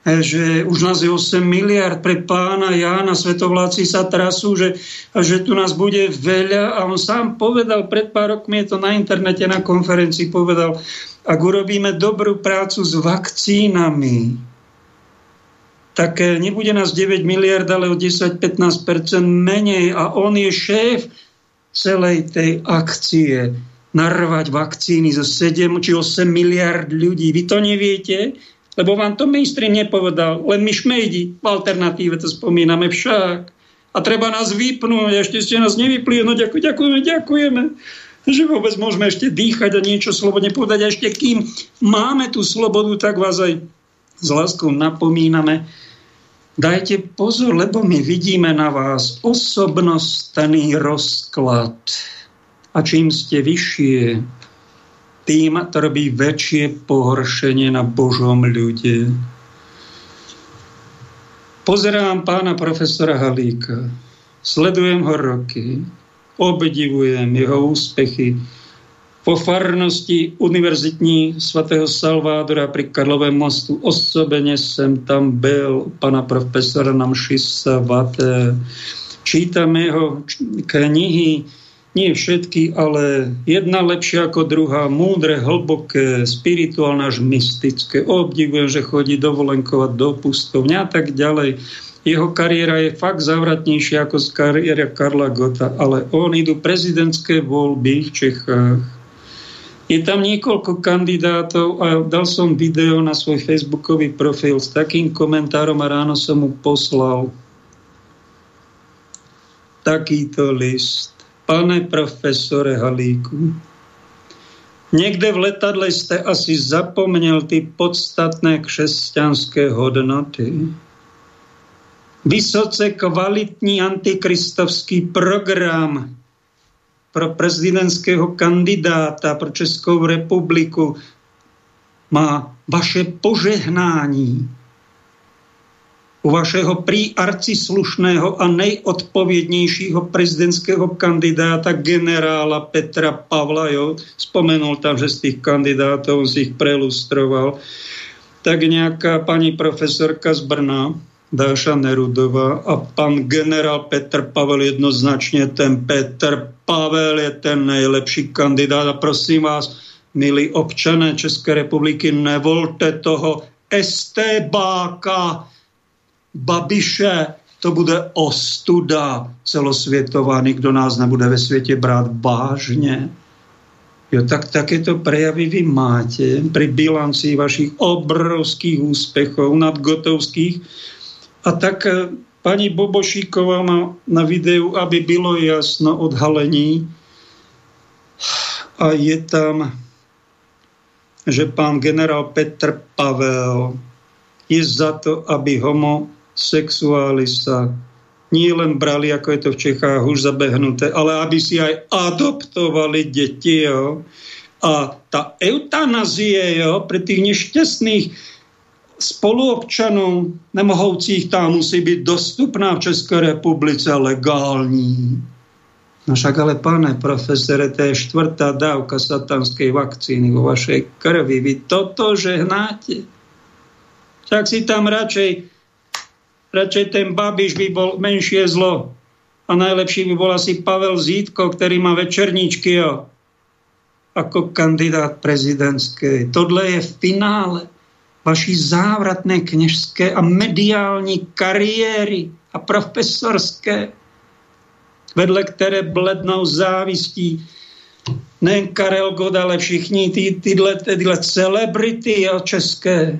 Speaker 1: že už nás je 8 miliard pre pána Jána, svetovláci sa trasú, že, že tu nás bude veľa a on sám povedal, pred pár rokmi je to na internete, na konferencii povedal, ak urobíme dobrú prácu s vakcínami, tak eh, nebude nás 9 miliard, ale o 10-15% menej. A on je šéf celej tej akcie. Narvať vakcíny zo 7 či 8 miliard ľudí. Vy to neviete? Lebo vám to mainstream nepovedal. Len my šmejdi v alternatíve to spomíname však. A treba nás vypnúť. Ešte ste nás nevypli. No ďakujeme, ďakujeme, ďakujeme že vôbec môžeme ešte dýchať a niečo slobodne povedať. A ešte kým máme tú slobodu, tak vás aj s láskou napomíname. Dajte pozor, lebo my vidíme na vás osobnostný rozklad. A čím ste vyššie, tým to robí väčšie pohoršenie na Božom ľude. Pozerám pána profesora Halíka. Sledujem ho roky obdivujem jeho úspechy. Po farnosti univerzitní svatého Salvádora pri Karlovém mostu osobene jsem tam byl pana profesora na mši svaté. Čítam jeho knihy, nie všetky, ale jedna lepšia ako druhá, múdre, hlboké, spirituálne až mystické. Obdivujem, že chodí dovolenkovať do pustovňa a tak ďalej. Jeho kariéra je fakt zavratnejšia ako z kariéra Karla Gota, ale on idú prezidentské voľby v Čechách. Je tam niekoľko kandidátov a dal som video na svoj facebookový profil s takým komentárom a ráno som mu poslal takýto list. Pane profesore Halíku, niekde v letadle ste asi zapomnel ty podstatné křesťanské hodnoty vysoce kvalitní antikristovský program pro prezidentského kandidáta pro Českou republiku má vaše požehnání u vašeho prý arcislušného a nejodpovědnějšího prezidentského kandidáta generála Petra Pavla, jo, spomenul tam, že z tých kandidátov z ich prelustroval, tak nejaká pani profesorka z Brna, Dáša Nerudová a pán generál Petr Pavel jednoznačne ten Petr Pavel je ten nejlepší kandidát a prosím vás, milí občané České republiky, nevolte toho estébáka Babiše, to bude ostuda celosvětová, nikdo nás nebude ve světě brát vážně. Jo, tak takéto prejavy vy máte pri bilanci vašich obrovských úspechov nadgotovských. A tak e, pani Bobošíková má na videu, aby bylo jasno odhalení, a je tam, že pán generál Petr Pavel je za to, aby homosexuáli sa nie len brali, ako je to v Čechách už zabehnuté, ale aby si aj adoptovali deti. Jo. A tá eutanazie jo, pre tých nešťastných spoluobčanov nemohoucích tam musí byť dostupná v Českej republice legální. No však ale, pane profesore, to je štvrtá dávka satanskej vakcíny vo vašej krvi. Vy toto žehnáte. Však si tam radšej radšej ten Babiš by bol menšie zlo. A najlepší by bol asi Pavel Zítko, ktorý má večerníčky jo, ako kandidát prezidentskej. Tohle je v finále vaší závratné kněžské a mediální kariéry a profesorské, vedle které blednou závistí nejen Karel God, ale všichni ty, tyhle, tyhle celebrity jo, české.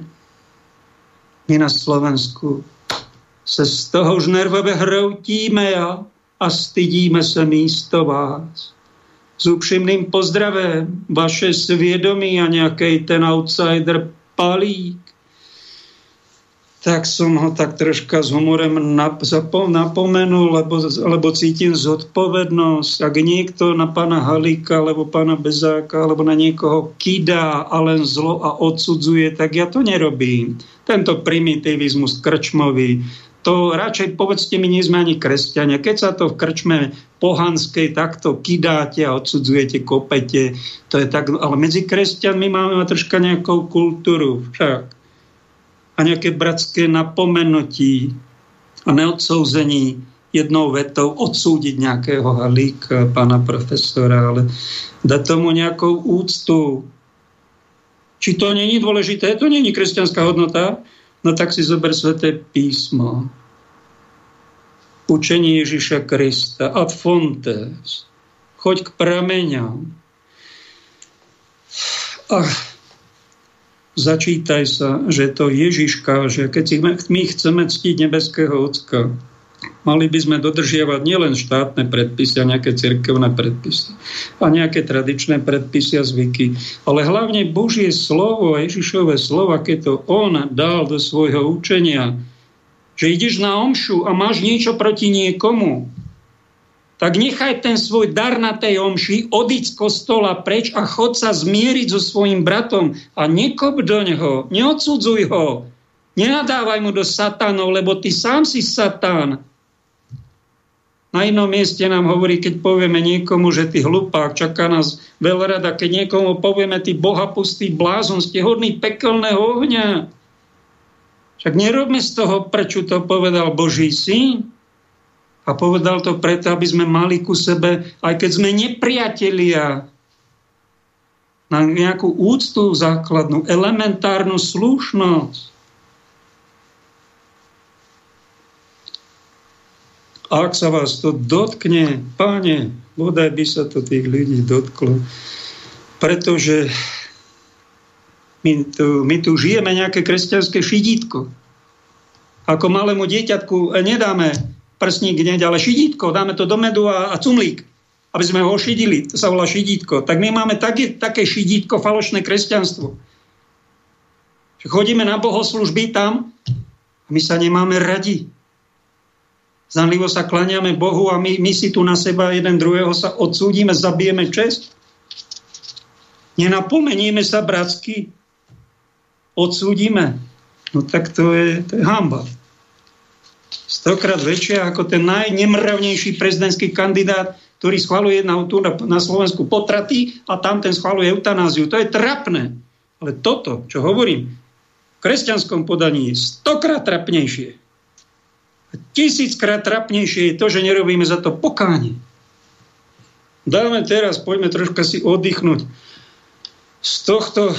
Speaker 1: My na Slovensku se z toho už nervově hroutíme a, a stydíme se místo vás. S upřímným pozdravem, vaše svědomí a nějaký ten outsider palík. Tak som ho tak troška s humorem nap, napomenul, lebo, lebo cítim zodpovednosť. Ak niekto na pána Halíka, alebo pána Bezáka, alebo na niekoho kydá a len zlo a odsudzuje, tak ja to nerobím. Tento primitivizmus krčmový, to radšej povedzte mi, nie sme ani kresťania. Keď sa to v krčme pohanskej takto kydáte a odsudzujete, kopete, to je tak, ale medzi kresťanmi máme troška nejakou kultúru však. A nejaké bratské napomenutí a neodsouzení jednou vetou odsúdiť nejakého halíka, pána profesora, ale dať tomu nejakou úctu. Či to není dôležité? To není kresťanská hodnota? No tak si zober sveté písmo. Učenie Ježiša Krista. Ad fontes. Choď k prameňam. A začítaj sa, že to Ježiška, že keď my chceme ctiť nebeského Ocka, Mali by sme dodržiavať nielen štátne predpisy a nejaké cirkevné predpisy a nejaké tradičné predpisy a zvyky, ale hlavne Božie slovo a Ježišové slovo, keď to On dal do svojho učenia, že ideš na omšu a máš niečo proti niekomu, tak nechaj ten svoj dar na tej omši, odiť z kostola preč a chod sa zmieriť so svojim bratom a nekop do neho, neodsudzuj ho, nenadávaj mu do satánov, lebo ty sám si satán. Na inom mieste nám hovorí, keď povieme niekomu, že ty hlupák, čaká nás veľrada, keď niekomu povieme, ty bohapustý blázon, ste hodný pekelného ohňa. Však nerobme z toho, prečo to povedal Boží syn. A povedal to preto, aby sme mali ku sebe, aj keď sme nepriatelia, na nejakú úctu základnú, elementárnu slušnosť. Ak sa vás to dotkne, páne, bodaj by sa to tých ľudí dotklo. Pretože my tu, my tu žijeme nejaké kresťanské šidítko. Ako malému dieťatku nedáme prsník hneď, ale šidítko, dáme to do medu a, a cumlík, aby sme ho šidili. To sa volá šidítko. Tak my máme také, také šidítko, falošné kresťanstvo. Chodíme na bohoslužby tam a my sa nemáme radi zanlivo sa klaniame Bohu a my, my si tu na seba jeden druhého sa odsúdime, zabijeme čest? Nenapomenieme sa bratsky? Odsúdime? No tak to je, to je hamba. Stokrát väčšia ako ten najnemravnejší prezidentský kandidát, ktorý schvaluje na, tu na, na Slovensku potraty a tam ten schvaluje eutanáziu. To je trapné. Ale toto, čo hovorím, kresťanskom podaní stokrát trapnejšie. Tisíckrát trapnejšie je to, že nerobíme za to pokánie. Dáme teraz, poďme troška si oddychnúť z tohto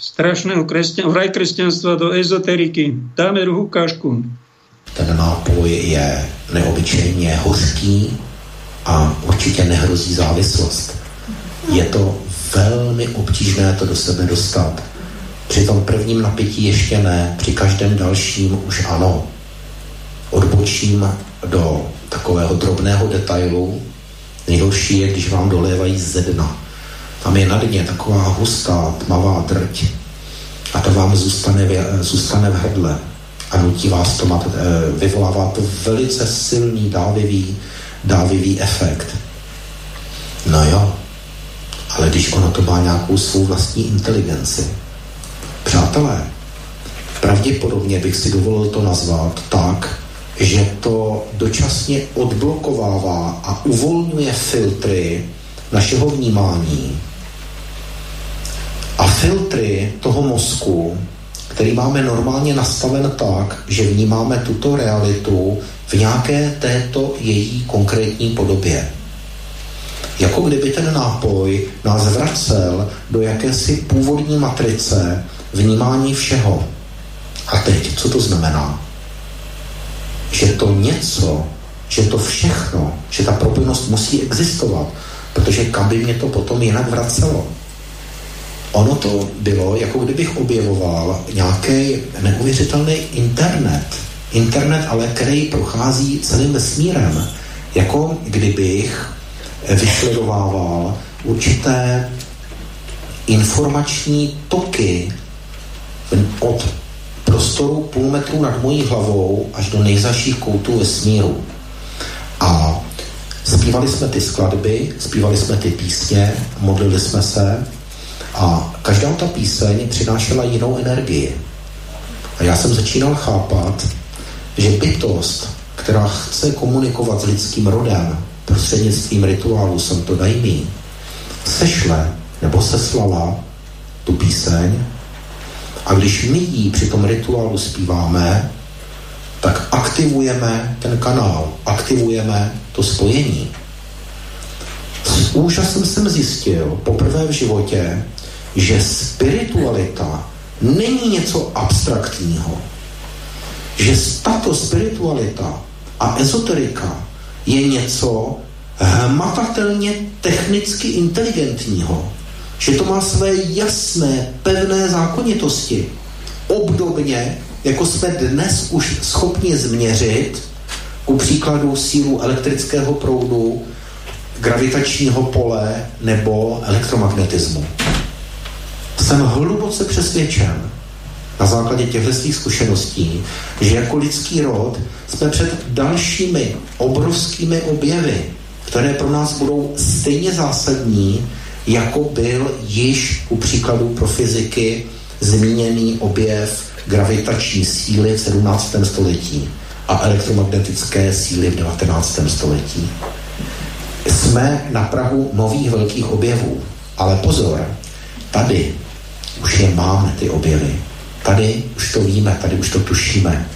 Speaker 1: strašného kresťan, vraj kresťanstva do ezoteriky. Dáme ruhu kášku.
Speaker 4: Ten nápoj je neobyčejně hořký a určitě nehrozí závislost. Je to velmi obtížné to do sebe dostat. Při tom prvním napití ještě ne, při každém dalším už ano. Odbočím do takového drobného detailu. Nejhorší je, když vám dolévají ze dna. Tam je na dně taková hustá, tmavá drť a to vám zůstane, zůstane v hrdle a nutí vás to, mat, eh, vyvolává to velice silný dávivý, dávivý efekt. No jo, ale když ono to má nějakou svou vlastní inteligenci. Přátelé, pravděpodobně bych si dovolil to nazvat tak, že to dočasně odblokovává a uvolňuje filtry našeho vnímání a filtry toho mozku, který máme normálně nastaven tak, že vnímáme tuto realitu v nějaké této její konkrétní podobě. Jako kdyby ten nápoj nás vracel do jakési původní matrice vnímání všeho. A teď, co to znamená? Že to něco, že to všechno, že ta propojenost musí existovat, protože kam by mě to potom jinak vracelo? Ono to bylo, jako kdybych objevoval nějaký neuvěřitelný internet. Internet, ale který prochází celým vesmírem. Jako kdybych vysledovával určité informační toky od prostoru půl metru nad mojí hlavou až do nejzaších koutů vesmíru. A zpívali jsme ty skladby, zpívali jsme ty písně, modlili jsme se a každá ta píseň přinášela jinou energii. A já jsem začínal chápat, že bytost, která chce komunikovat s lidským rodem prostřednictvím rituálu jsem to dajmí, sešle nebo seslala tu píseň a když my ji při tom rituálu zpíváme, tak aktivujeme ten kanál, aktivujeme to spojení. S úžasem jsem zjistil poprvé v životě, že spiritualita není něco abstraktního. Že tato spiritualita a ezoterika je něco hmatatelně technicky inteligentního. Že to má své jasné, pevné zákonitosti. Obdobně, jako jsme dnes už schopni změřit, ku příkladu sílu elektrického proudu, gravitačního pole nebo elektromagnetismu jsem hluboce přesvědčen na základě těchto svých zkušeností, že jako lidský rod jsme před dalšími obrovskými objevy, které pro nás budou stejně zásadní, jako byl již u příkladu pro fyziky zmíněný objev gravitační síly v 17. století a elektromagnetické síly v 19. století. Jsme na Prahu nových velkých objevů, ale pozor, tady už je máme, ty objevy. Tady už to víme, tady už to tušíme.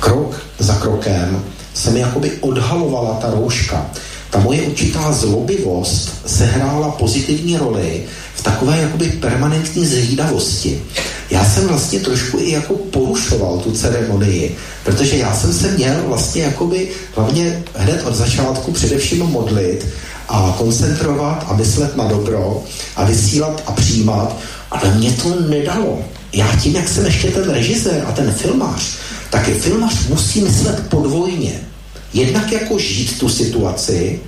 Speaker 4: Krok za krokem se mi jakoby odhalovala ta rouška. Ta moje určitá zlobivost sehrála pozitivní roli v takové jakoby permanentní zřídavosti. Já jsem vlastně trošku i jako porušoval tu ceremonii, protože já jsem se měl vlastně jakoby hlavně hned od začátku především modlit a koncentrovat a myslet na dobro a vysílat a přijímat, ale mě to nedalo. Já tím, jak jsem ještě ten režisér a ten filmář, tak filmář musí myslet podvojně. Jednak jako žít tu situaci,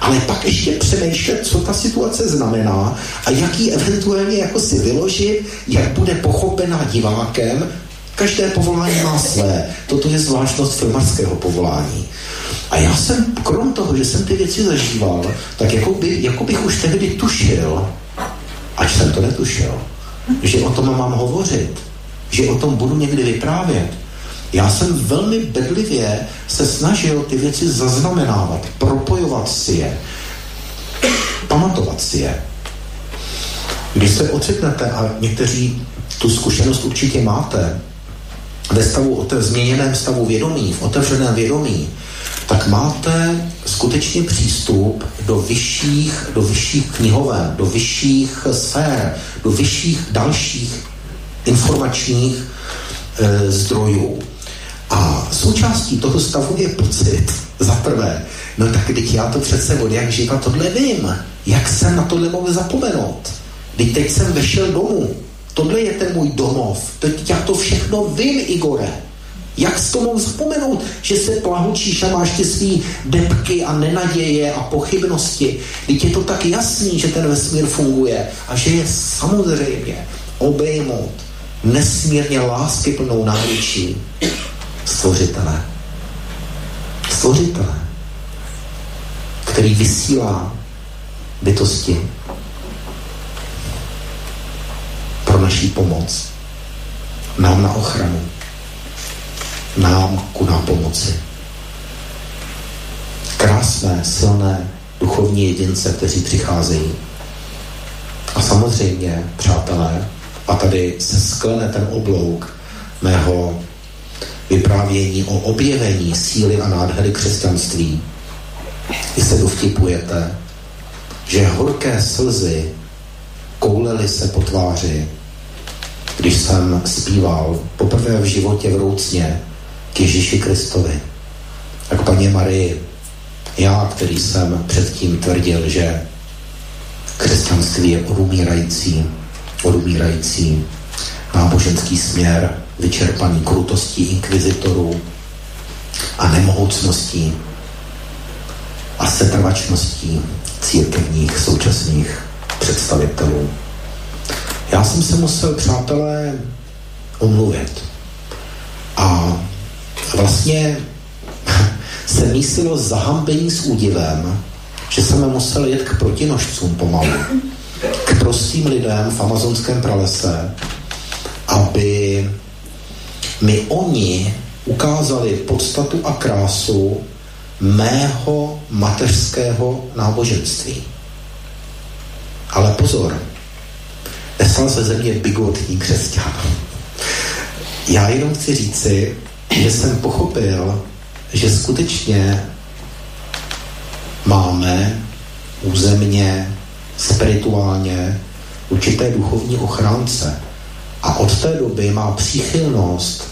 Speaker 4: ale pak ještě přemýšlet, co ta situace znamená a jak ji eventuálně jako si vyložit, jak bude pochopená divákem. Každé povolání má své. Toto je zvláštnost filmarského povolání. A já jsem, krom toho, že jsem ty věci zažíval, tak jako, by, jako bych už tehdy tušil, ať jsem to netušil, že o tom mám hovořit, že o tom budu někdy vyprávět. Já jsem velmi bedlivě se snažil ty věci zaznamenávat, propojovat si je, pamatovat si je. Když se ocitnete, a někteří tu zkušenost určitě máte, ve stavu, v změněném stavu vědomí, v otevřeném vědomí, tak máte skutečně přístup do vyšších, do vyšších knihoven, do vyšších sfér, do vyšších dalších informačních e, zdrojů. A součástí toho stavu je pocit, za prvé, no tak teď já to přece od jak živa tohle vím. Jak jsem na tohle mohl zapomenout? Teď, teď jsem vešel domů. Tohle je ten můj domov. Teď já to všechno vím, Igore. Jak s to mohl zapomenout, že se plahučíš a máš ty svý depky a nenaděje a pochybnosti. Teď je to tak jasný, že ten vesmír funguje a že je samozřejmě obejmout nesmírně lásky plnou náručí stvořitele. Stvořitele, který vysílá bytosti pro naší pomoc, nám na ochranu, nám ku nám pomoci. Krásné, silné duchovní jedince, kteří přicházejí. A samozřejmě, přátelé, a tady se sklene ten oblouk mého vyprávění o objevení síly a nádhery křesťanství. Vy se dovtipujete, že horké slzy koulely se po tváři, když jsem zpíval poprvé v životě v Roucně k Ježíši Kristovi a k paní Marii. Já, který jsem předtím tvrdil, že křesťanství je odumírající, odumírající náboženský směr, vyčerpaný krutostí inkvizitorů a nemohoucností a setrvačností církevních současných představitelů. Já jsem se musel, přátelé, omluvit. A vlastně se mísilo zahambení s údivem, že jsem musel jet k protinožcům pomalu, k prostým lidem v amazonském pralese, aby mi oni ukázali podstatu a krásu mého mateřského náboženství. Ale pozor, nestal se ze mě bigotní křesťan. Já jenom chci říci, že jsem pochopil, že skutečně máme územně, spirituálně určité duchovní ochránce. A od té doby má příchylnost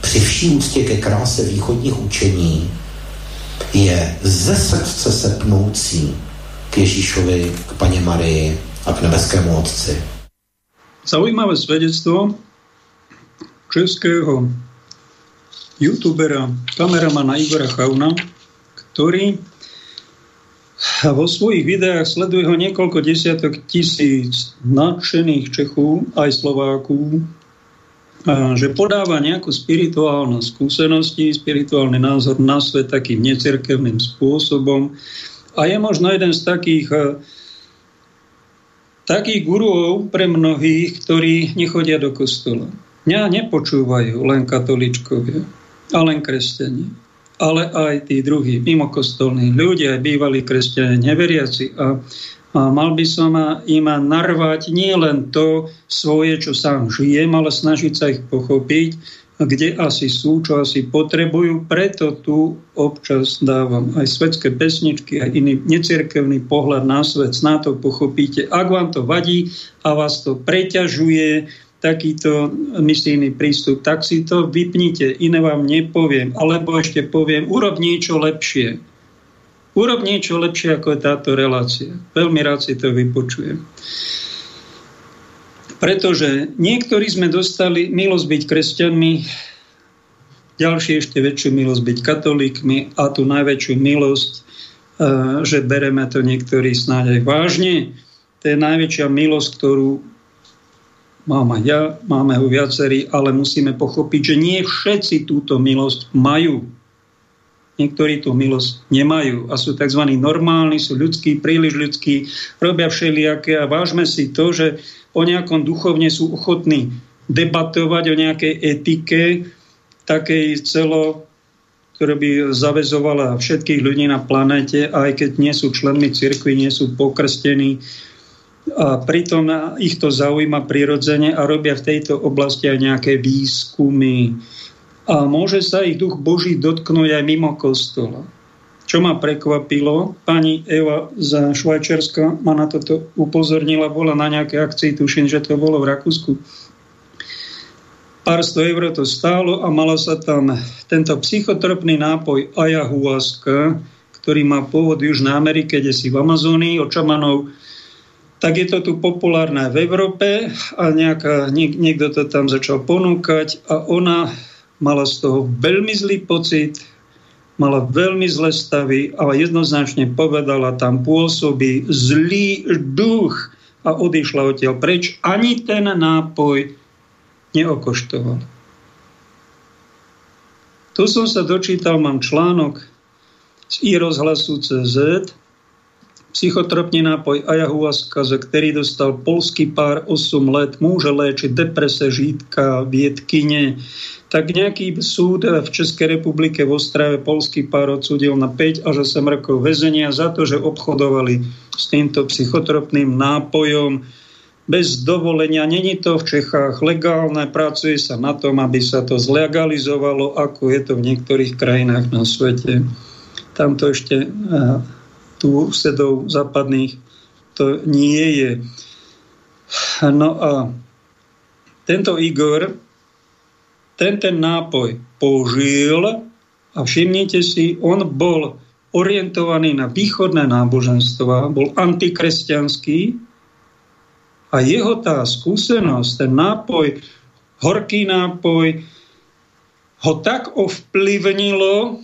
Speaker 4: při vší úctě ke kráse východních učení je ze srdce sepnoucí k Ježíšovi, k paně Marii a k nebeskému Otci.
Speaker 1: Zaujímavé svedectvo českého youtubera, kameramana Igora Chauna, ktorý vo svojich videách sleduje ho niekoľko desiatok tisíc nadšených Čechov, aj Slovákov, že podáva nejakú spirituálnu skúsenosti, spirituálny názor na svet takým necirkevným spôsobom. A je možno jeden z takých, takých guruov pre mnohých, ktorí nechodia do kostola. Mňa nepočúvajú len katoličkovia a len kresťania, ale aj tí druhí, mimokostolní ľudia, aj bývalí kresťania, neveriaci. A, a mal by som im narvať nie len to svoje, čo sám žijem, ale snažiť sa ich pochopiť, kde asi sú, čo asi potrebujú. Preto tu občas dávam aj svetské pesničky, aj iný necirkevný pohľad na svet. Na to pochopíte. Ak vám to vadí a vás to preťažuje, takýto misijný prístup, tak si to vypnite, iné vám nepoviem, alebo ešte poviem, urob niečo lepšie. Urob niečo lepšie ako je táto relácia. Veľmi rád si to vypočujem. Pretože niektorí sme dostali milosť byť kresťanmi, ďalší ešte väčšiu milosť byť katolíkmi a tú najväčšiu milosť, eh, že bereme to niektorí snáď aj vážne. To je najväčšia milosť, ktorú mám aj ja, máme ho viacerí, ale musíme pochopiť, že nie všetci túto milosť majú. Niektorí tú milosť nemajú a sú tzv. normálni, sú ľudskí, príliš ľudskí, robia všelijaké a vážme si to, že o nejakom duchovne sú ochotní debatovať o nejakej etike, takej celo, ktorá by zavezovala všetkých ľudí na planete, aj keď nie sú členmi cirkvi, nie sú pokrstení, a pritom ich to zaujíma prirodzene a robia v tejto oblasti aj nejaké výskumy. A môže sa ich duch Boží dotknúť aj mimo kostola. Čo ma prekvapilo, pani Eva za Švajčiarska ma na toto upozornila, bola na nejaké akcii, tuším, že to bolo v Rakúsku. Pár sto eur to stálo a mala sa tam tento psychotropný nápoj ayahuasca, ktorý má pôvod v Južnej Amerike, kde si v Amazónii, od čamanov tak je to tu populárne v Európe a nejaká, niek, niekto to tam začal ponúkať a ona mala z toho veľmi zlý pocit, mala veľmi zlé stavy, ale jednoznačne povedala, tam pôsobí zlý duch a odišla odtiaľ preč. Ani ten nápoj neokoštoval. Tu som sa dočítal, mám článok z iRozhlasu CZ, Psychotropný nápoj ayahuasca, za ktorý dostal polský pár 8 let, môže léčiť deprese, žítka, viedkyne. Tak nejaký súd v Českej republike v Ostrave polský pár odsudil na 5 až 8 rokov väzenia za to, že obchodovali s týmto psychotropným nápojom bez dovolenia. Není to v Čechách legálne, pracuje sa na tom, aby sa to zlegalizovalo, ako je to v niektorých krajinách na svete. Tam to ešte eh, tu sedov západných to nie je. No a tento Igor, ten ten nápoj použil a všimnite si, on bol orientovaný na východné náboženstva, bol antikresťanský a jeho tá skúsenosť, ten nápoj, horký nápoj, ho tak ovplyvnilo,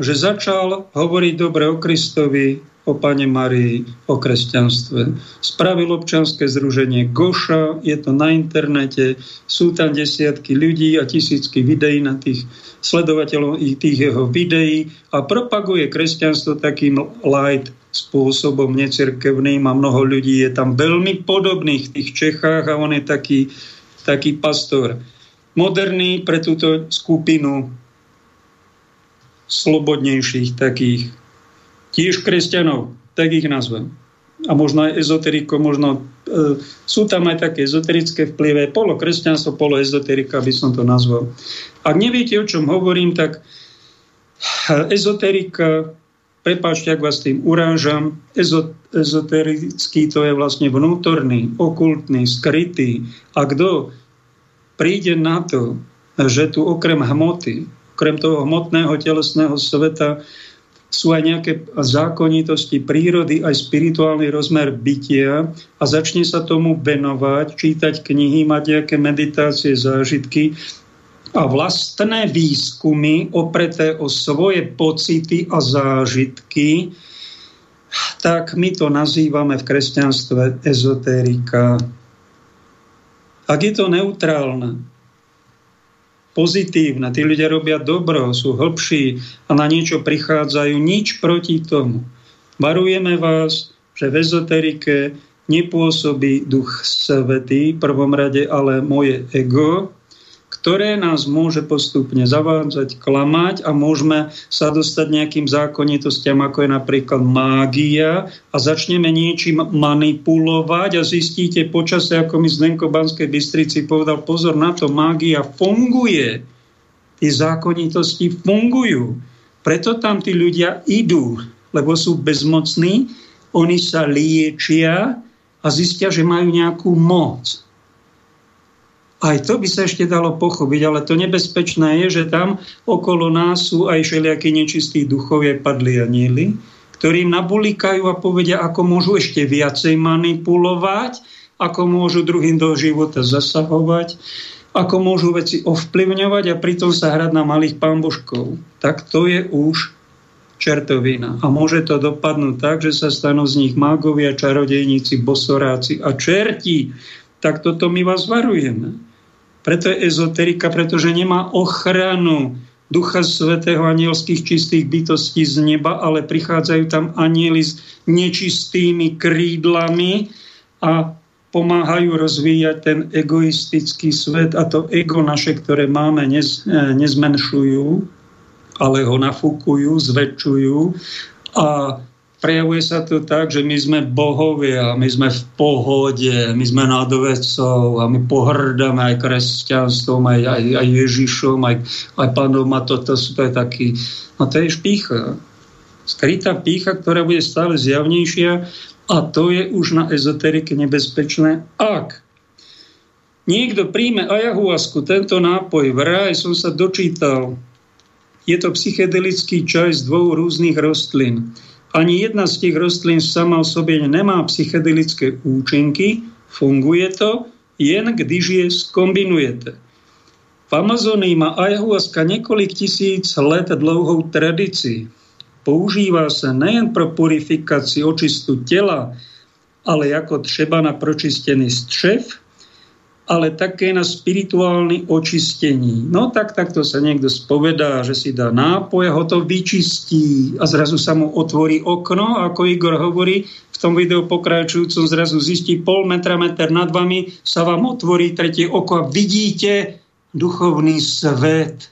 Speaker 1: že začal hovoriť dobre o Kristovi, o Pane Marii, o kresťanstve. Spravil občanské združenie Goša, je to na internete, sú tam desiatky ľudí a tisícky videí na tých sledovateľov i tých jeho videí a propaguje kresťanstvo takým light spôsobom necirkevným a mnoho ľudí je tam veľmi podobných v tých Čechách a on je taký, taký pastor moderný pre túto skupinu slobodnejších takých, tiež kresťanov, tak ich nazvem. A možno aj ezoteriko, možno e, sú tam aj také ezoterické vplyvy, polo kresťanstvo, polo ezoterika by som to nazval. Ak neviete, o čom hovorím, tak ezoterika, prepáčte, ak vás tým urážam, ezot, ezoterický to je vlastne vnútorný, okultný, skrytý. A kto príde na to, že tu okrem hmoty okrem toho hmotného telesného sveta sú aj nejaké zákonitosti prírody, aj spirituálny rozmer bytia a začne sa tomu venovať, čítať knihy, mať nejaké meditácie, zážitky a vlastné výskumy opreté o svoje pocity a zážitky, tak my to nazývame v kresťanstve ezotérika. Ak je to neutrálne, pozitívne, tí ľudia robia dobro, sú hlbší a na niečo prichádzajú, nič proti tomu. Varujeme vás, že v ezoterike nepôsobí duch svetý, v prvom rade ale moje ego, ktoré nás môže postupne zavádzať, klamať a môžeme sa dostať nejakým zákonitostiam, ako je napríklad mágia a začneme niečím manipulovať a zistíte počase, ako mi Zdenko Banskej Bystrici povedal, pozor na to, mágia funguje. Tie zákonitosti fungujú. Preto tam tí ľudia idú, lebo sú bezmocní, oni sa liečia a zistia, že majú nejakú moc. Aj to by sa ešte dalo pochopiť, ale to nebezpečné je, že tam okolo nás sú aj všelijakí nečistí duchovie padli anieli, ktorým nabulikajú a povedia, ako môžu ešte viacej manipulovať, ako môžu druhým do života zasahovať, ako môžu veci ovplyvňovať a pritom sa hrať na malých pambožkov. Tak to je už čertovina. A môže to dopadnúť tak, že sa stanú z nich mágovia, čarodejníci, bosoráci a čerti. Tak toto my vás varujeme. Preto je ezoterika, pretože nemá ochranu Ducha Svetého anielských čistých bytostí z neba, ale prichádzajú tam anieli s nečistými krídlami a pomáhajú rozvíjať ten egoistický svet a to ego naše, ktoré máme, nez, e, nezmenšujú, ale ho nafúkujú, zväčšujú a prejavuje sa to tak, že my sme bohovia, my sme v pohode, my sme nad vecou a my pohrdáme aj kresťanstvom, aj, aj, aj Ježišom, aj, aj pánom a to, to, to je taký, no to je špícha. Skrytá pícha, ktorá bude stále zjavnejšia a to je už na ezoterike nebezpečné, ak niekto príjme ajahuasku, tento nápoj, vraj som sa dočítal, je to psychedelický čaj z dvoch rôznych rastlín. Ani jedna z tých rastlín sama o sobie nemá psychedelické účinky, funguje to, jen když je skombinujete. V Amazonii má ayahuasca několik tisíc let dlouhou tradici. Používá sa nejen pro purifikaci očistu tela, ale ako třeba na pročistený střev, ale také na spirituálne očistení. No tak takto sa niekto spovedá, že si dá nápoj a ho to vyčistí a zrazu sa mu otvorí okno, ako Igor hovorí, v tom videu pokračujúcom zrazu zistí pol metra, meter nad vami, sa vám otvorí tretie oko a vidíte duchovný svet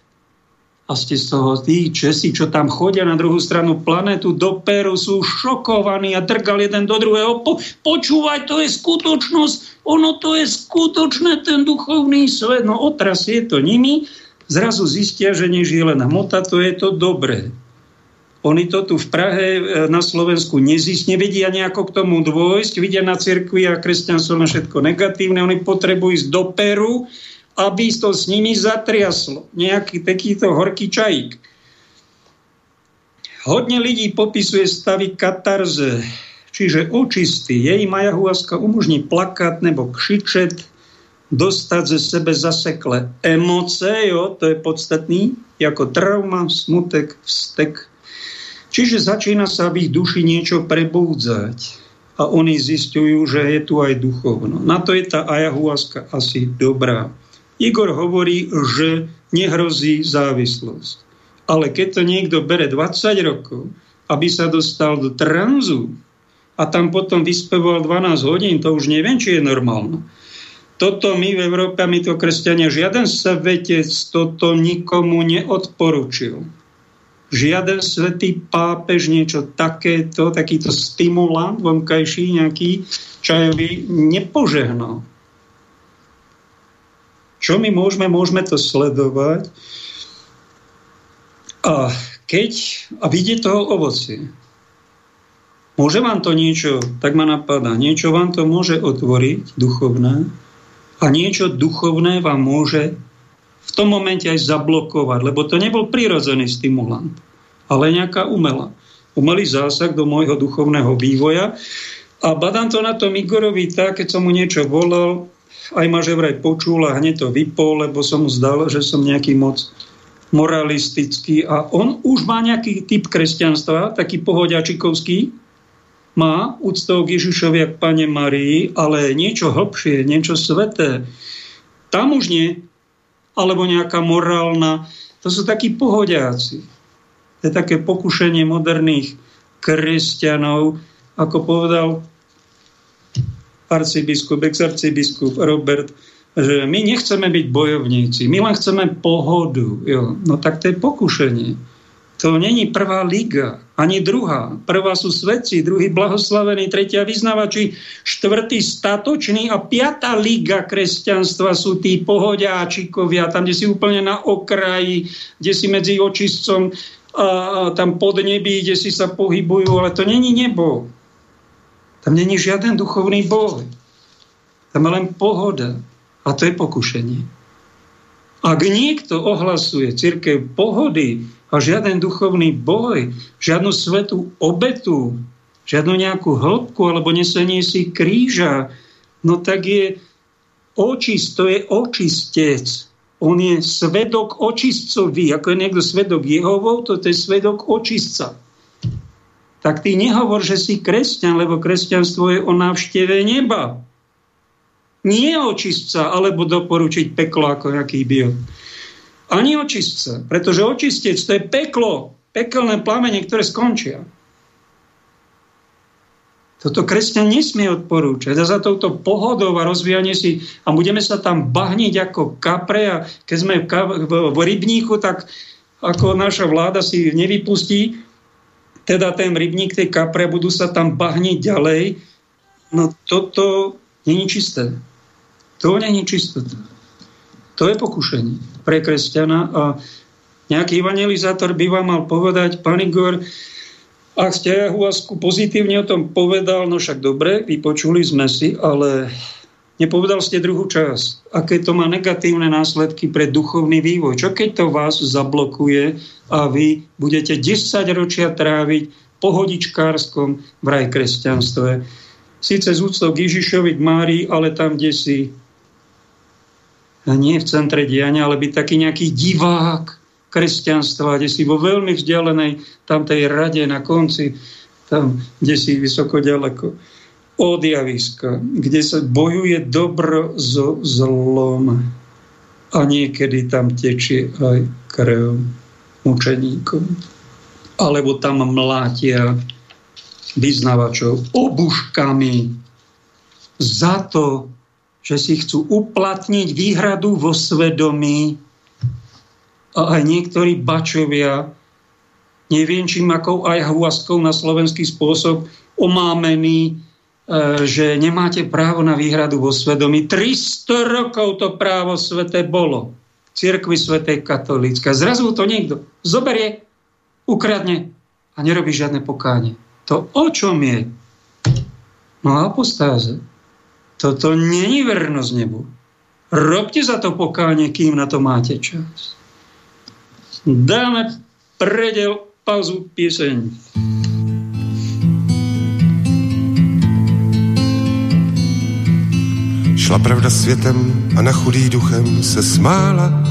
Speaker 1: a ste z toho tí Česi, čo tam chodia na druhú stranu planetu do Peru, sú šokovaní a drgal jeden do druhého. Po, počúvaj, to je skutočnosť, ono to je skutočné, ten duchovný svet. No otras je to nimi, zrazu zistia, že než je len hmota, to je to dobré. Oni to tu v Prahe, e, na Slovensku nezísť, nevedia nejako k tomu dôjsť, vidia na cirkvi a kresťanstvo na všetko negatívne, oni potrebujú ísť do Peru, aby to s nimi zatriaslo. Nejaký takýto horký čajík. Hodne ľudí popisuje stavy katarze, čiže očistý. Jej majahuaska umožní plakať nebo křičet, dostať ze sebe zasekle emoce, jo, to je podstatný, ako trauma, smutek, vztek. Čiže začína sa v ich duši niečo prebúdzať a oni zistujú, že je tu aj duchovno. Na to je tá ayahuasca asi dobrá. Igor hovorí, že nehrozí závislosť. Ale keď to niekto bere 20 rokov, aby sa dostal do tranzu a tam potom vyspevoval 12 hodín, to už neviem, či je normálne. Toto my v Európe, my to kresťania, žiaden svetec toto nikomu neodporučil. Žiaden svetý pápež niečo takéto, takýto stimulant vonkajší nejaký čajový nepožehnal. Čo my môžeme? Môžeme to sledovať. A keď, a vidieť toho ovocie. Môže vám to niečo, tak ma napadá, niečo vám to môže otvoriť, duchovné, a niečo duchovné vám môže v tom momente aj zablokovať, lebo to nebol prirodzený stimulant, ale nejaká umelá. Umelý zásah do môjho duchovného vývoja. A badám to na tom Igorovi tak, keď som mu niečo volal, aj ma že vraj počul a hneď to vypol, lebo som zdal, že som nejaký moc moralistický. A on už má nejaký typ kresťanstva, taký pohodiačikovský, má úctou k Ježišovi a k Pane Marii, ale niečo hlbšie, niečo sveté, tam už nie, alebo nejaká morálna, to sú takí pohodiaci. To je také pokušenie moderných kresťanov, ako povedal arcibiskup, ex-arcibiskup Robert, že my nechceme byť bojovníci, my len chceme pohodu. Jo. No tak to je pokušenie. To není prvá liga, ani druhá. Prvá sú svedci, druhý blahoslavený, tretia vyznavači, štvrtý statočný a piatá liga kresťanstva sú tí pohodiáčikovia, tam, kde si úplne na okraji, kde si medzi očistcom a tam pod nebí, kde si sa pohybujú, ale to není nebo. Tam není žiaden duchovný boj. Tam je len pohoda. A to je pokušenie. Ak niekto ohlasuje církev pohody a žiaden duchovný boj, žiadnu svetú obetu, žiadnu nejakú hĺbku alebo nesenie si kríža, no tak je očist, to je očistec. On je svedok očistcový. Ako je niekto svedok Jehovov, to je svedok očistca tak ty nehovor, že si kresťan, lebo kresťanstvo je o návšteve neba. Nie očistca, alebo doporučiť peklo ako nejaký bio. Ani očistca, pretože očistec to je peklo, pekelné plamene, ktoré skončia. Toto kresťan nesmie odporúčať. A za touto pohodou a rozvíjanie si a budeme sa tam bahniť ako kapre a keď sme v, rybníku, tak ako naša vláda si nevypustí teda ten rybník, tej kapre, budú sa tam bahniť ďalej. No toto není čisté. To není čisté. To je pokušenie pre kresťana a nejaký evangelizátor by vám mal povedať, pán Igor, ak ste Jahuasku pozitívne o tom povedal, no však dobre, vypočuli sme si, ale nepovedal ste druhú časť. Aké to má negatívne následky pre duchovný vývoj? Čo keď to vás zablokuje a vy budete 10 ročia tráviť pohodičkárskom vraj kresťanstve? Sice z úctou k Ježišovi, k Márii, ale tam, kde si a nie v centre diania, ale byť taký nejaký divák, kresťanstva, kde si vo veľmi vzdialenej tamtej rade na konci, tam, kde si vysoko ďaleko od javiska, kde sa bojuje dobro so zlom a niekedy tam tečie aj krev mučeníkom. Alebo tam mlátia vyznavačov obuškami za to, že si chcú uplatniť výhradu vo svedomí a aj niektorí bačovia, neviem čím akou aj huaskou na slovenský spôsob, omámený, e, že nemáte právo na výhradu vo svedomí. 300 rokov to právo svete bolo. Cirkvi svetej katolícka. Zrazu to niekto zoberie, ukradne a nerobí žiadne pokánie. To o čom je? No apostáze. Toto není vernosť nebu. Robte za to pokánie, kým na to máte čas. Dáme predel, pauzu, pieseň.
Speaker 5: Šla pravda světem a na chudý duchem se smála.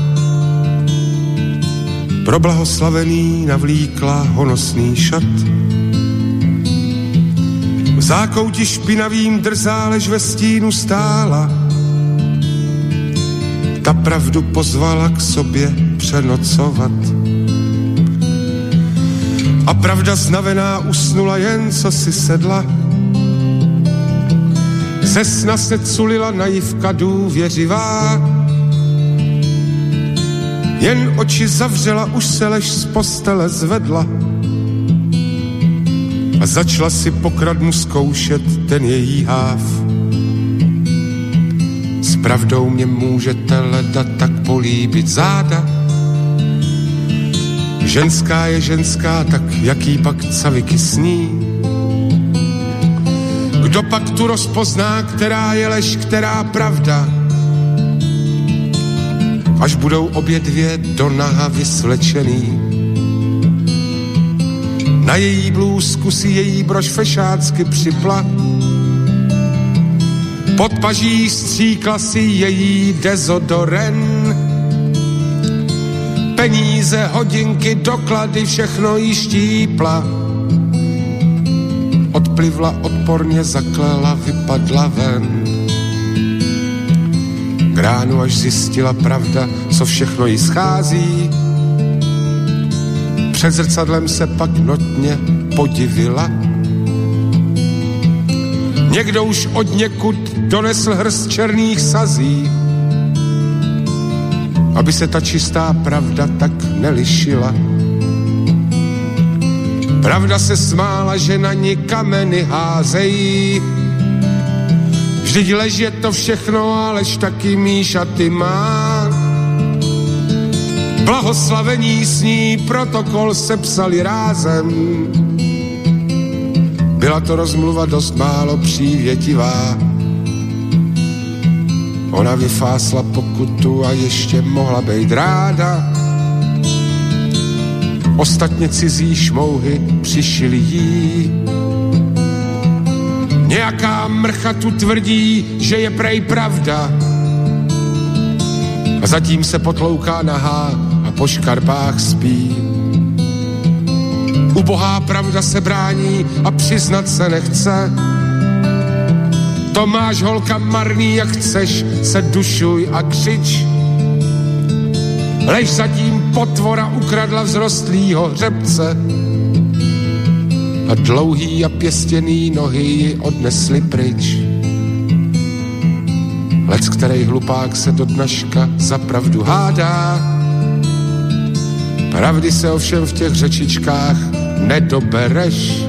Speaker 5: Pro blahoslavený navlíkla honosný šat. V zákouti špinavým drzá, lež ve stínu stála ta pravdu pozvala k sobě přenocovat. A pravda znavená usnula jen, co si sedla. Ze sna se culila naivka důvěřivá. Jen oči zavřela, už se lež z postele zvedla. A začala si pokradnu zkoušet ten její háv pravdou mě můžete leda tak políbit záda. Ženská je ženská, tak jaký pak caviky sní. Kdo pak tu rozpozná, která je lež, která pravda? Až budou obě dvě do naha vysvlečený. Na její blůzku si její brož fešácky připla pod paží stříkla si její dezodoren. Peníze, hodinky, doklady, všechno jí štípla. Odplivla, odporně zaklela, vypadla ven. Gránu až zjistila pravda, co všechno jí schází. Před zrcadlem se pak notně podivila Někdo už od někud donesl hrst černých sazí, aby se ta čistá pravda tak nelišila. Pravda se smála, že na ní kameny házejí. Vždyť lež je to všechno, alež taky míšaty má. Blahoslavení s ní protokol sepsali rázem byla to rozmluva dost málo přívětivá. Ona vyfásla pokutu a ještě mohla být ráda. Ostatně cizí šmouhy přišili jí. Nějaká mrcha tu tvrdí, že je prej pravda. A zatím se potlouká nahá a po škarpách spí. Ubohá pravda se brání a přiznat se nechce. To máš holka marný, jak chceš, se dušuj a křič. Lež zatím potvora ukradla vzrostlýho hřebce a dlouhý a pěstěný nohy ji odnesli pryč. Lec, který hlupák se do dnaška za pravdu hádá, pravdy se ovšem v těch řečičkách nedobereš.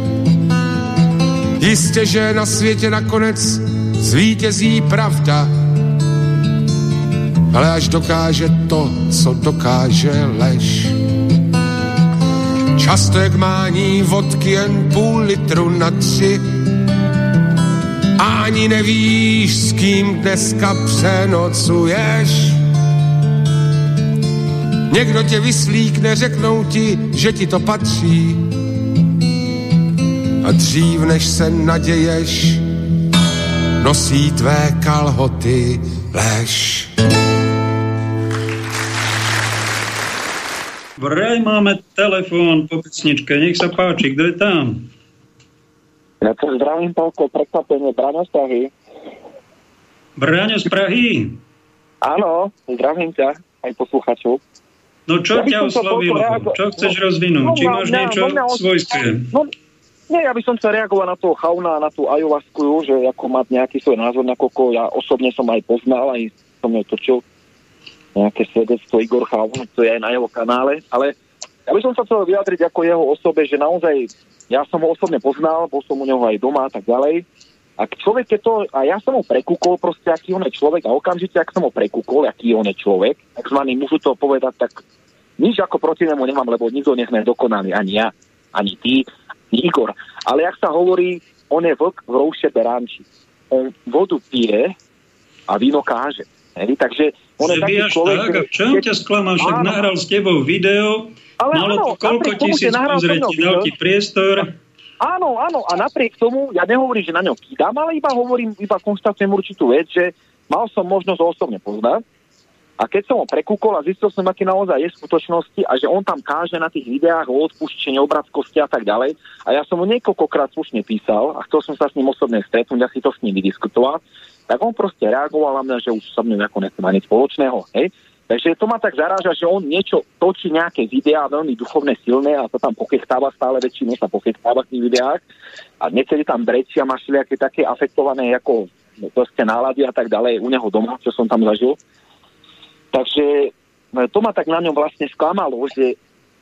Speaker 5: Jistě, že na světě nakonec zvítězí pravda, ale až dokáže to, co dokáže lež. Často jak mání vodky jen půl litru na tři, ani nevíš, s kým dneska přenocuješ. Někdo tě vyslíkne, řeknou ti, že ti to patří. A dřív než se naděješ, nosí tvé kalhoty lež.
Speaker 1: Vraj máme telefón po pesničke, nech sa páči, kto je tam?
Speaker 6: Ja to zdravím toľko prekvapenie Braňo z Prahy.
Speaker 1: Braňo z Prahy?
Speaker 6: Áno, zdravím ťa, aj posluchačov.
Speaker 1: No čo ja ťa oslovilo? Čo chceš no, rozvinúť? No, Či máš mňa, niečo no, svojské?
Speaker 6: No, nie, ja by som chcel reagovať na toho chauna, na tú ajovasku, že ako mať nejaký svoj názor, nakoľko ja osobne som aj poznal, aj som ju točil nejaké svedectvo Igor Chaun, to je aj na jeho kanále, ale ja by som sa chcel vyjadriť ako jeho osobe, že naozaj ja som ho osobne poznal, bol som u neho aj doma a tak ďalej. A človek, keď to, a ja som ho prekúkol proste, aký on je človek a okamžite, ak som ho prekúkol, aký on je človek, takzvaný, môžu to povedať, tak nič ako proti nemu nemám, lebo nikto nechme dokonalý, ani ja, ani ty, ani Igor. Ale jak sa hovorí, on je vlk v rouše beránči. On vodu pije a víno káže. Hej? Takže on je taký človek...
Speaker 1: Tak, a v čom ťa sklamal? Však nahral s tebou video, ale malo áno, to koľko tisíc pozretí, veľký priestor.
Speaker 6: Áno, áno, a napriek tomu, ja nehovorím, že na ňom kýdam, ale iba hovorím, iba konštatujem určitú vec, že mal som možnosť ho osobne poznať. A keď som ho prekúkol a zistil som, aký naozaj je v skutočnosti a že on tam káže na tých videách o odpúšťení, obrazkosti a tak ďalej. A ja som mu niekoľkokrát slušne písal a chcel som sa s ním osobne stretnúť a si to s ním vydiskutovať tak on proste reagoval na mňa, že už sa mnou nejako nechce mať nič spoločného. Hej? Takže to ma tak zaráža, že on niečo točí nejaké videá veľmi duchovné, silné a to tam pokechtáva stále väčšinou sa pokechtáva v tých videách a niekedy tam brečí a má všelijaké také afektované ako proste nálady a tak ďalej u neho doma, čo som tam zažil. Takže e, to ma tak na ňom vlastne sklamalo, že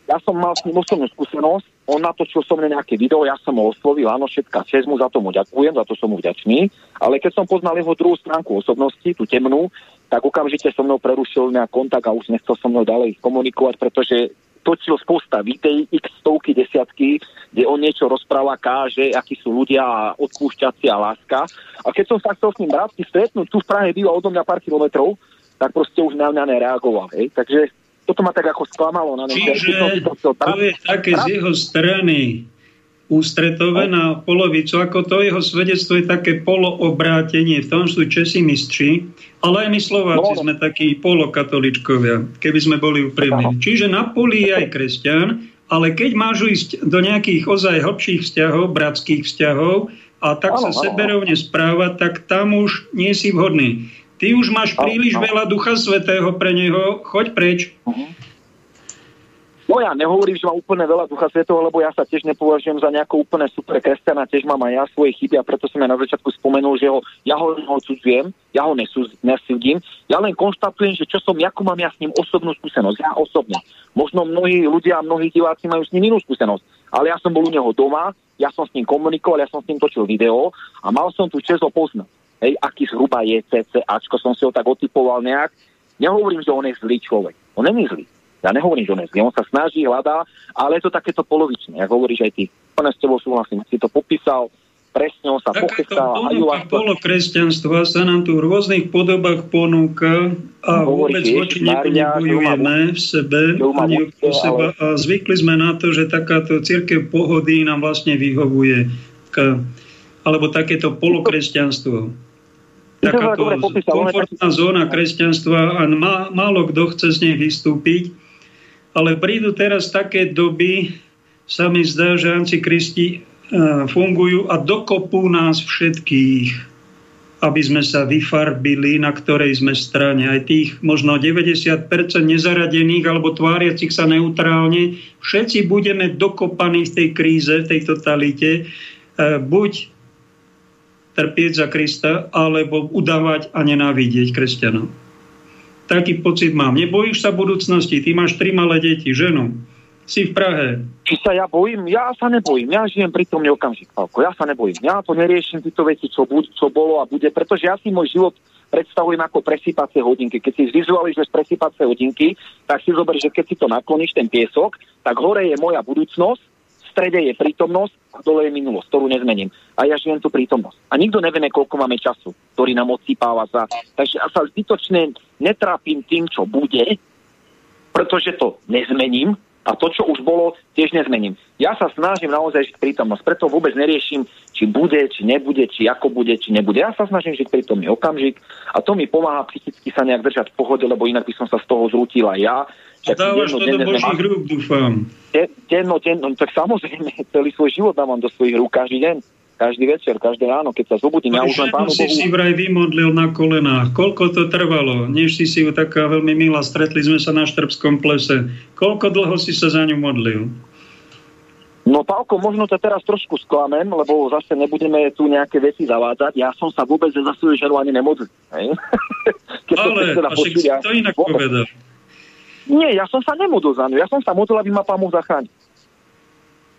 Speaker 6: ja som mal s ním osobnú skúsenosť, on natočil so mne nejaké video, ja som ho oslovil, áno, všetká čest mu, za to mu ďakujem, za to som mu vďačný, ale keď som poznal jeho druhú stránku osobnosti, tú temnú, tak okamžite so mnou prerušil nejak kontakt a už nechcel so mnou ďalej komunikovať, pretože točil sposta videí, x stovky, desiatky, kde on niečo rozpráva, káže, akí sú ľudia a odpúšťací a láska. A keď som sa chcel s ním brátsky stretnúť, tu v Prahe býva odo mňa pár kilometrov, tak proste už na mňa nereagoval. Hej. Takže toto ma tak ako sklamalo. Na
Speaker 1: Čiže to, to, to je také z jeho strany ústretové na polovicu, ako to jeho svedectvo je také poloobrátenie, v tom sú Česi mistri, ale aj my Slováci no. sme takí polokatoličkovia, keby sme boli úprimní. Čiže na poli je aj kresťan, ale keď máš ísť do nejakých ozaj hlbších vzťahov, bratských vzťahov a tak ano, sa ano. seberovne správať, tak tam už nie si vhodný. Ty už máš príliš no, no. veľa Ducha Svetého pre neho, choď preč. Uh-huh.
Speaker 6: No ja nehovorím, že mám úplne veľa Ducha Svetého, lebo ja sa tiež nepovažujem za nejakú úplne super kresťana, tiež mám aj ja svoje chyby a preto som ja na začiatku spomenul, že ho, ja ho neodsudzujem, ja ho nesúdim, ja len konštatujem, že čo som, ako mám ja s ním osobnú skúsenosť, ja osobne. Možno mnohí ľudia a mnohí diváci majú s ním inú skúsenosť, ale ja som bol u neho doma, ja som s ním komunikoval, ja som s ním točil video a mal som tu čest ho poznať hej, aký zhruba je CCAčko, som si ho tak otypoval nejak. Nehovorím, že on je zlý človek. On není zlý. Ja nehovorím, že on je zlý. On sa snaží, hľadá, ale je to takéto polovičné. Ja hovoríš aj ty. Pane s tebou súhlasím. Si to popísal, presne on sa pochestal.
Speaker 1: Takáto polokresťanstva sa nám tu v rôznych podobách ponúka a no, vôbec voči nebojujeme v sebe ani po seba a zvykli sme na to, že takáto církev pohody nám vlastne vyhovuje. Alebo takéto polokresťanstvo takáto komfortná zóna kresťanstva a má, málo kto chce z nej vystúpiť. Ale prídu teraz také doby, sa mi zdá, že antikristi e, fungujú a dokopú nás všetkých, aby sme sa vyfarbili, na ktorej sme strane. Aj tých možno 90% nezaradených alebo tváriacich sa neutrálne, všetci budeme dokopaní v tej kríze, v tej totalite. E, buď trpieť za Krista, alebo udávať a nenávidieť kresťanov. Taký pocit mám. Nebojíš sa budúcnosti, ty máš tri malé deti, ženu. si v Prahe.
Speaker 6: Či sa ja bojím? Ja sa nebojím. Ja žijem pri tom okamžik, Pavko. Ja sa nebojím. Ja to neriešim tieto veci, čo, buď, čo bolo a bude, pretože ja si môj život predstavujem ako presýpacie hodinky. Keď si zvizualizuješ presýpacie hodinky, tak si zober, že keď si to nakloníš, ten piesok, tak hore je moja budúcnosť, strede je prítomnosť a dole je minulosť, ktorú nezmením. A ja žijem tú prítomnosť. A nikto nevieme, koľko máme času, ktorý nám odsypáva sa. Takže ja sa zbytočne netrápim tým, čo bude, pretože to nezmením, a to, čo už bolo, tiež nezmením. Ja sa snažím naozaj žiť prítomnosť, preto vôbec neriešim, či bude, či nebude, či ako bude, či nebude. Ja sa snažím žiť prítomný okamžik a to mi pomáha psychicky sa nejak držať v pohode, lebo inak by som sa z toho zrútil aj ja.
Speaker 1: A dávaš to do Božích rúk, dúfam.
Speaker 6: Denno, denno, tak samozrejme, celý svoj život dávam do svojich rúk každý deň každý večer, každé ráno, keď sa zobudím. Ja už len pánu
Speaker 1: si Bohu... si vraj vymodlil na kolenách. Koľko to trvalo? Než si si ju taká veľmi milá, stretli sme sa na Štrbskom plese. Koľko dlho si sa za ňu modlil?
Speaker 6: No Pálko, možno to teraz trošku sklamem, lebo zase nebudeme tu nejaké veci zavádzať. Ja som sa vôbec za svoju ženu ani nemodlil.
Speaker 1: Ale, teda a však si to inak povedal.
Speaker 6: Nie, ja som sa nemodlil za ňu. Ja som sa modlil, aby ma pán Boh zachránil.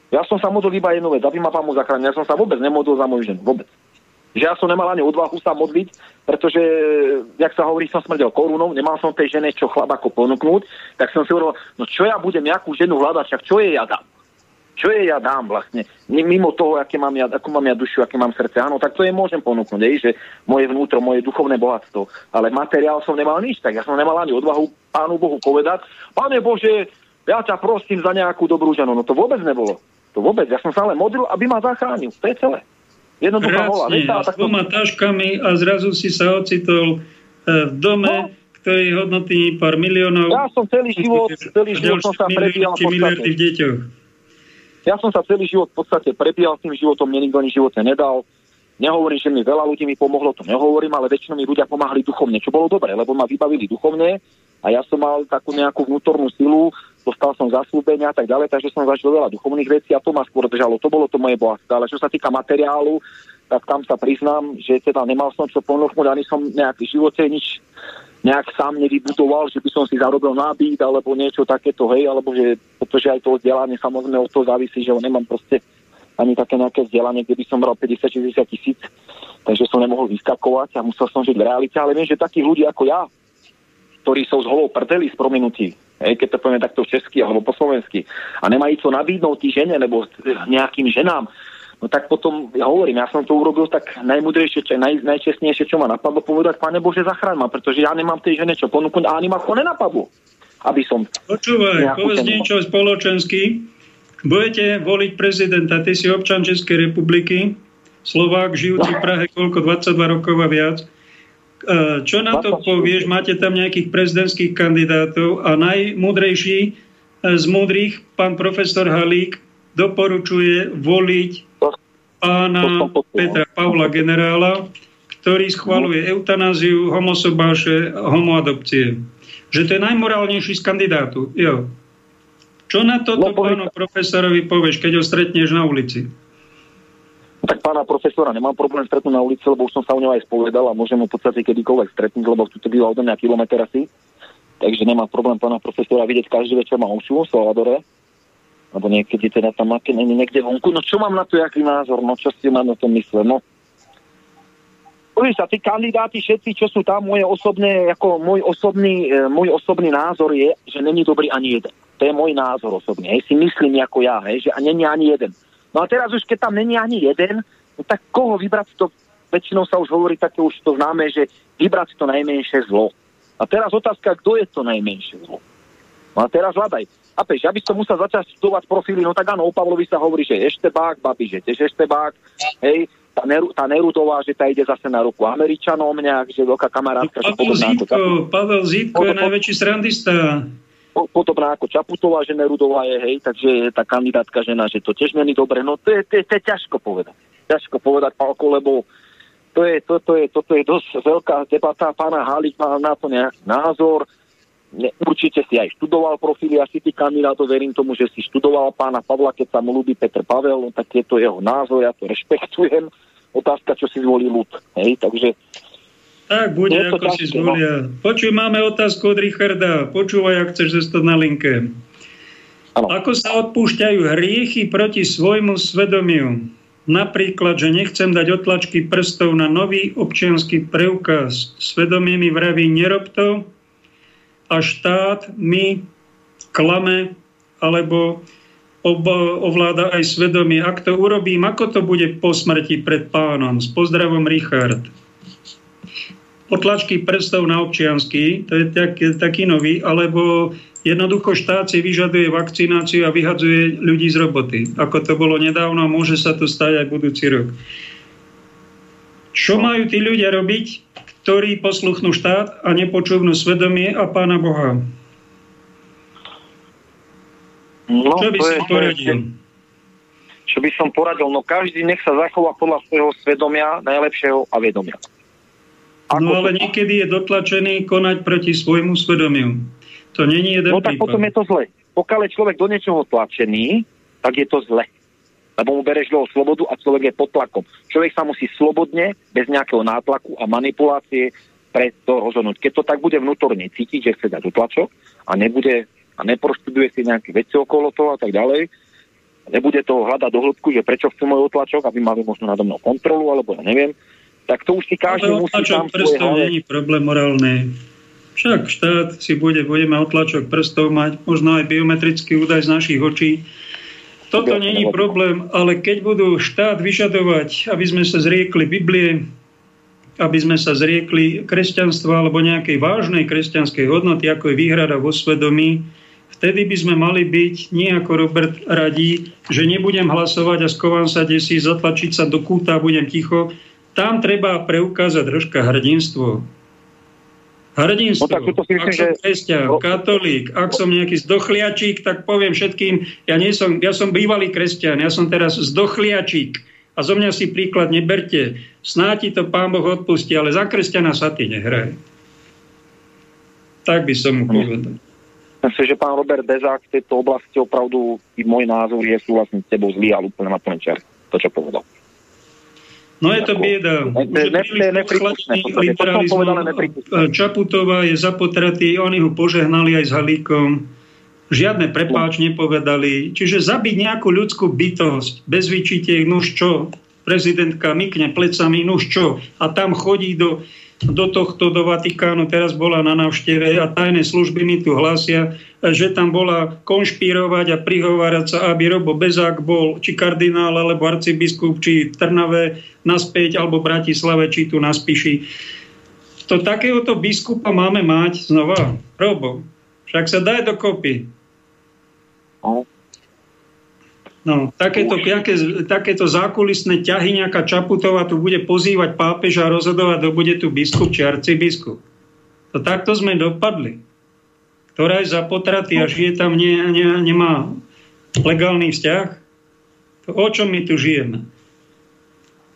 Speaker 6: Ja som sa modlil iba jednu vec, aby ma pán Boh zachránil. Ja som sa vôbec nemodlil za moju ženu. Vôbec. Že ja som nemal ani odvahu sa modliť, pretože, jak sa hovorí, som smrdel korunou, nemal som tej žene čo chlapako ponúknuť, tak som si hovoril, no čo ja budem nejakú ženu hľadať, však čo jej ja dám? Čo jej ja dám vlastne? Mimo toho, aké mám ja, akú mám ja dušu, aké mám srdce. Áno, tak to je môžem ponúknuť, aj, že moje vnútro, moje duchovné bohatstvo. Ale materiál som nemal nič, tak ja som nemal ani odvahu Pánu Bohu povedať, Pane Bože, ja ťa prosím za nejakú dobrú ženu. No to vôbec nebolo. To vôbec. Ja som sa ale modlil, aby ma zachránil. To je celé. Jednoduchá
Speaker 1: hola. S dvoma taškami a zrazu si sa ocitol e, v dome, no. ktorý hodnotí pár miliónov.
Speaker 6: Ja som celý život, celý život som sa prebíjal v
Speaker 1: podstate. deťoch.
Speaker 6: Ja som sa celý život v podstate prebíjal s tým životom, mne nikto nič živote nedal. Nehovorím, že mi veľa ľudí mi pomohlo, to nehovorím, ale väčšinou mi ľudia pomáhali duchovne, čo bolo dobre, lebo ma vybavili duchovne a ja som mal takú nejakú vnútornú silu, dostal som zaslúbenia a tak ďalej, takže som zažil veľa duchovných vecí a to ma skôr držalo. To bolo to moje bohatstvo. Ale čo sa týka materiálu, tak tam sa priznám, že teda nemal som čo ponúknuť, ani som nejak v živote nič nejak sám nevybudoval, že by som si zarobil nábyt alebo niečo takéto, hej, alebo že, pretože aj to vzdelanie samozrejme od toho závisí, že nemám proste ani také nejaké vzdelanie, kde by som bral 50-60 tisíc, takže som nemohol vyskakovať a musel som žiť v realite, ale viem, že takých ľudí ako ja, ktorí sú z holou prdeli z prominutí, hej, keď to povieme takto česky alebo po slovensky, a nemajú co nabídnout tí žene nebo nejakým ženám, no tak potom, ja hovorím, ja som to urobil tak najmudrejšie, čo, naj, najčestnejšie, čo ma napadlo povedať, Pane Bože, zachráň ma, pretože ja nemám tej žene čo ponúknuť a ani ma to nenapadlo. Aby som...
Speaker 1: Počúvaj, povedz niečo spoločensky. Budete voliť prezidenta, ty si občan Českej republiky, Slovák, žijúci v Prahe, koľko, 22 rokov a viac. E, čo na to povieš? Máte tam nejakých prezidentských kandidátov a najmudrejší e, z múdrych, pán profesor Halík, doporučuje voliť pána Petra Pavla generála, ktorý schvaluje eutanáziu, homosobáše, homoadopcie. Že to je najmorálnejší z kandidátu. Jo. Čo na toto no, pánu profesorovi povieš, keď ho stretneš na ulici?
Speaker 6: Tak pána profesora nemám problém stretnúť na ulici, lebo už som sa o ňom aj spovedal a môžem ho v podstate kedykoľvek stretnúť, lebo tu býva odo mňa kilometr asi. Takže nemám problém pána profesora vidieť každý večer ma omšu v Salvadore. Alebo niekedy teda tam niekde vonku. No čo mám na to, aký názor? No čo ste ma na tom mysle? No, Pozri sa, tí kandidáti, všetci, čo sú tam, moje osobné, ako môj osobný, e, môj osobný názor je, že není dobrý ani jeden. To je môj názor osobný. Hej, si myslím ako ja, hej, že není ani jeden. No a teraz už, keď tam není ani jeden, no tak koho vybrať to, väčšinou sa už hovorí také už to známe, že vybrať to najmenšie zlo. A teraz otázka, kto je to najmenšie zlo? No a teraz hľadaj. A peš, ja by som musel začať študovať profily, no tak áno, o Pavlovi sa hovorí, že eštebák, babi, že tiež eštebák, hej, tá, Neru, tá Nerudová, že tá ide zase na ruku Američanom nejak, že veľká kamarátka.
Speaker 1: Pavel Zítko, Pavel Zítko je najväčší srandista
Speaker 6: podobná ako Čaputová, že Nerudová je, hej, takže tá kandidátka žena, že to tiež není dobre. No to je, to je, to je ťažko povedať. Ťažko povedať, Pálko, lebo to je, to, to je, toto je dosť veľká debata. Pána Halík má na to nejaký názor. Ne, určite si aj študoval profily asi ty kandidátov, verím tomu, že si študoval pána Pavla, keď sa mu ľúbi Petr Pavel, no, tak je to jeho názor, ja to rešpektujem. Otázka, čo si zvolí ľud. Hej, takže
Speaker 1: tak bude, ako si no. zvolia. Počuj, máme otázku od Richarda. Počúvaj, ak chceš zostať na linke.
Speaker 6: Áno.
Speaker 1: Ako sa odpúšťajú hriechy proti svojmu svedomiu? Napríklad, že nechcem dať otlačky prstov na nový občianský preukaz. Svedomie mi vraví, nerob to a štát mi klame alebo ovláda aj svedomie. Ak to urobím, ako to bude po smrti pred pánom? S pozdravom Richard. Otlačky prstov na občiansky, to je tak, taký nový, alebo Jednoducho štát si vyžaduje vakcináciu a vyhadzuje ľudí z roboty. Ako to bolo nedávno, môže sa to stať aj budúci rok. Čo majú tí ľudia robiť, ktorí posluchnú štát a nepočúvnú svedomie a Pána Boha?
Speaker 6: No,
Speaker 1: Čo by si poradil?
Speaker 6: Čo by som poradil? No každý nech sa zachová podľa svojho svedomia, najlepšieho a vedomia.
Speaker 1: No ale niekedy je dotlačený konať proti svojmu svedomiu. To není jeden
Speaker 6: No tak
Speaker 1: prípad.
Speaker 6: potom je to zle. Pokiaľ je človek do niečoho tlačený, tak je to zle. Lebo mu bereš dlho slobodu a človek je pod tlakom. Človek sa musí slobodne, bez nejakého nátlaku a manipulácie pre to rozhodnúť. Keď to tak bude vnútorne cítiť, že chce dať utlačok a nebude a neprostuduje si nejaké veci okolo toho a tak ďalej, nebude to hľadať do hĺbku, že prečo chcú môj otlačok, aby mali možno nado mnou kontrolu, alebo ja neviem, tak to už si každý
Speaker 1: Ale
Speaker 6: musí sám svoje
Speaker 1: prstov
Speaker 6: hlave-
Speaker 1: není problém morálny. Však štát si bude, budeme otlačok prstov mať, možno aj biometrický údaj z našich očí. Toto
Speaker 6: Ja,
Speaker 1: není problém, ale keď budú štát vyžadovať, aby sme sa zriekli Biblie, aby sme sa zriekli kresťanstva alebo nejakej vážnej kresťanskej hodnoty, ako je výhrada vo svedomí, vtedy by sme mali byť, nie ako Robert radí, že nebudem hlasovať a skovám sa desi, zatlačiť sa do kúta a budem ticho. Tam treba preukázať troška hrdinstvo. Hrdinstvo.
Speaker 6: No tak toto si myslím,
Speaker 1: ak som
Speaker 6: že-
Speaker 1: kresťan, katolík, ak som nejaký zdochliačík, tak poviem všetkým, ja, nie som, ja som bývalý kresťan, ja som teraz zdochliačík a zo mňa si príklad neberte. Snáti to pán Boh odpustí, ale za kresťana sa ty nehraj. Tak by som mu povedal.
Speaker 6: Myslím, že pán Robert Dezák v tejto oblasti opravdu, i môj názor je súhlasný s tebou zlý, ale úplne na plný čas. To, čo povedal.
Speaker 1: No je to bieda. Je
Speaker 6: nepripustné.
Speaker 1: Čaputová je zapotratý, oni ho požehnali aj s Halíkom. Žiadne prepáč nepovedali. Čiže zabiť nejakú ľudskú bytosť bez vyčitiek, nuž čo? Prezidentka mykne plecami, nuž čo? A tam chodí do, do tohto, do Vatikánu, teraz bola na návšteve a tajné služby mi tu hlásia, že tam bola konšpirovať a prihovárať sa, aby Robo Bezák bol či kardinál, alebo arcibiskup, či Trnave naspäť, alebo Bratislave, či tu na Spiši. To takéhoto biskupa máme mať znova. Robo, však sa daj dokopy.
Speaker 6: No.
Speaker 1: No, takéto, jaké, takéto zákulisné ťahy nejaká Čaputová tu bude pozývať pápeža a rozhodovať, kto bude tu biskup či arcibiskup. To takto sme dopadli. Ktorá je za potraty a žije tam, nie, nie, nemá legálny vzťah. To o čom my tu žijeme?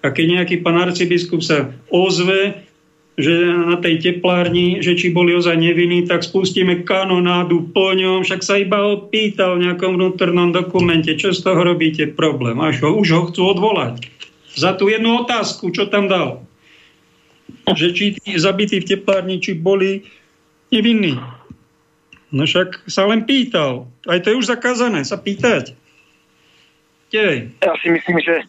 Speaker 1: A keď nejaký pán arcibiskup sa ozve, že na tej teplárni, že či boli ozaj nevinní, tak spustíme kanonádu po ňom, však sa iba ho pýtal v nejakom vnútornom dokumente, čo z toho robíte problém. Až ho, už ho chcú odvolať. Za tú jednu otázku, čo tam dal. Že či tí zabití v teplárni, či boli nevinní. No však sa len pýtal. Aj to je už zakázané, sa pýtať. Tej.
Speaker 6: Ja si myslím, že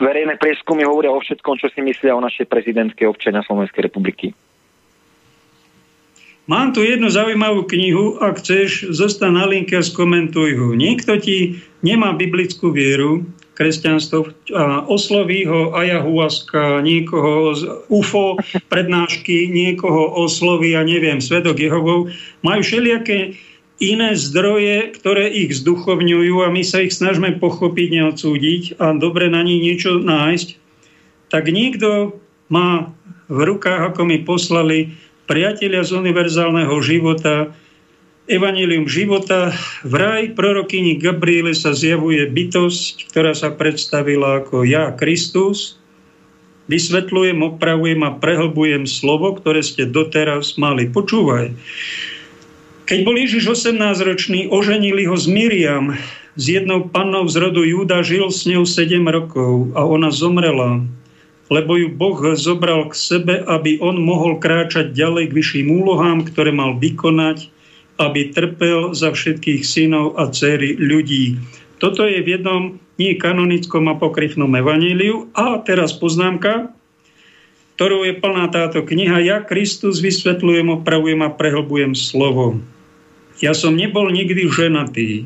Speaker 6: verejné prieskumy hovoria o všetkom, čo si myslia o našej prezidentke občania Slovenskej republiky.
Speaker 1: Mám tu jednu zaujímavú knihu, ak chceš, zostaň na linke a skomentuj ho. Niekto ti nemá biblickú vieru, kresťanstvo a osloví ho ayahuasca, niekoho z UFO prednášky, niekoho osloví, ja neviem, svedok Jehovov. Majú všelijaké iné zdroje, ktoré ich zduchovňujú a my sa ich snažíme pochopiť, neodsúdiť a dobre na nich niečo nájsť. Tak niekto má v rukách, ako mi poslali, priatelia z univerzálneho života, Evangelium života, vraj prorokyni Gabriele sa zjavuje bytosť, ktorá sa predstavila ako ja, Kristus. Vysvetľujem, opravujem a prehlbujem slovo, ktoré ste doteraz mali. Počúvaj. Keď bol Ježiš 18-ročný, oženili ho s Miriam, s jednou pannou z rodu Júda, žil s ňou 7 rokov a ona zomrela lebo ju Boh zobral k sebe, aby on mohol kráčať ďalej k vyšším úlohám, ktoré mal vykonať aby trpel za všetkých synov a dcery ľudí. Toto je v jednom nie kanonickom apokryfnom evaníliu. A teraz poznámka, ktorou je plná táto kniha. Ja Kristus vysvetľujem, opravujem a prehlbujem slovo. Ja som nebol nikdy ženatý.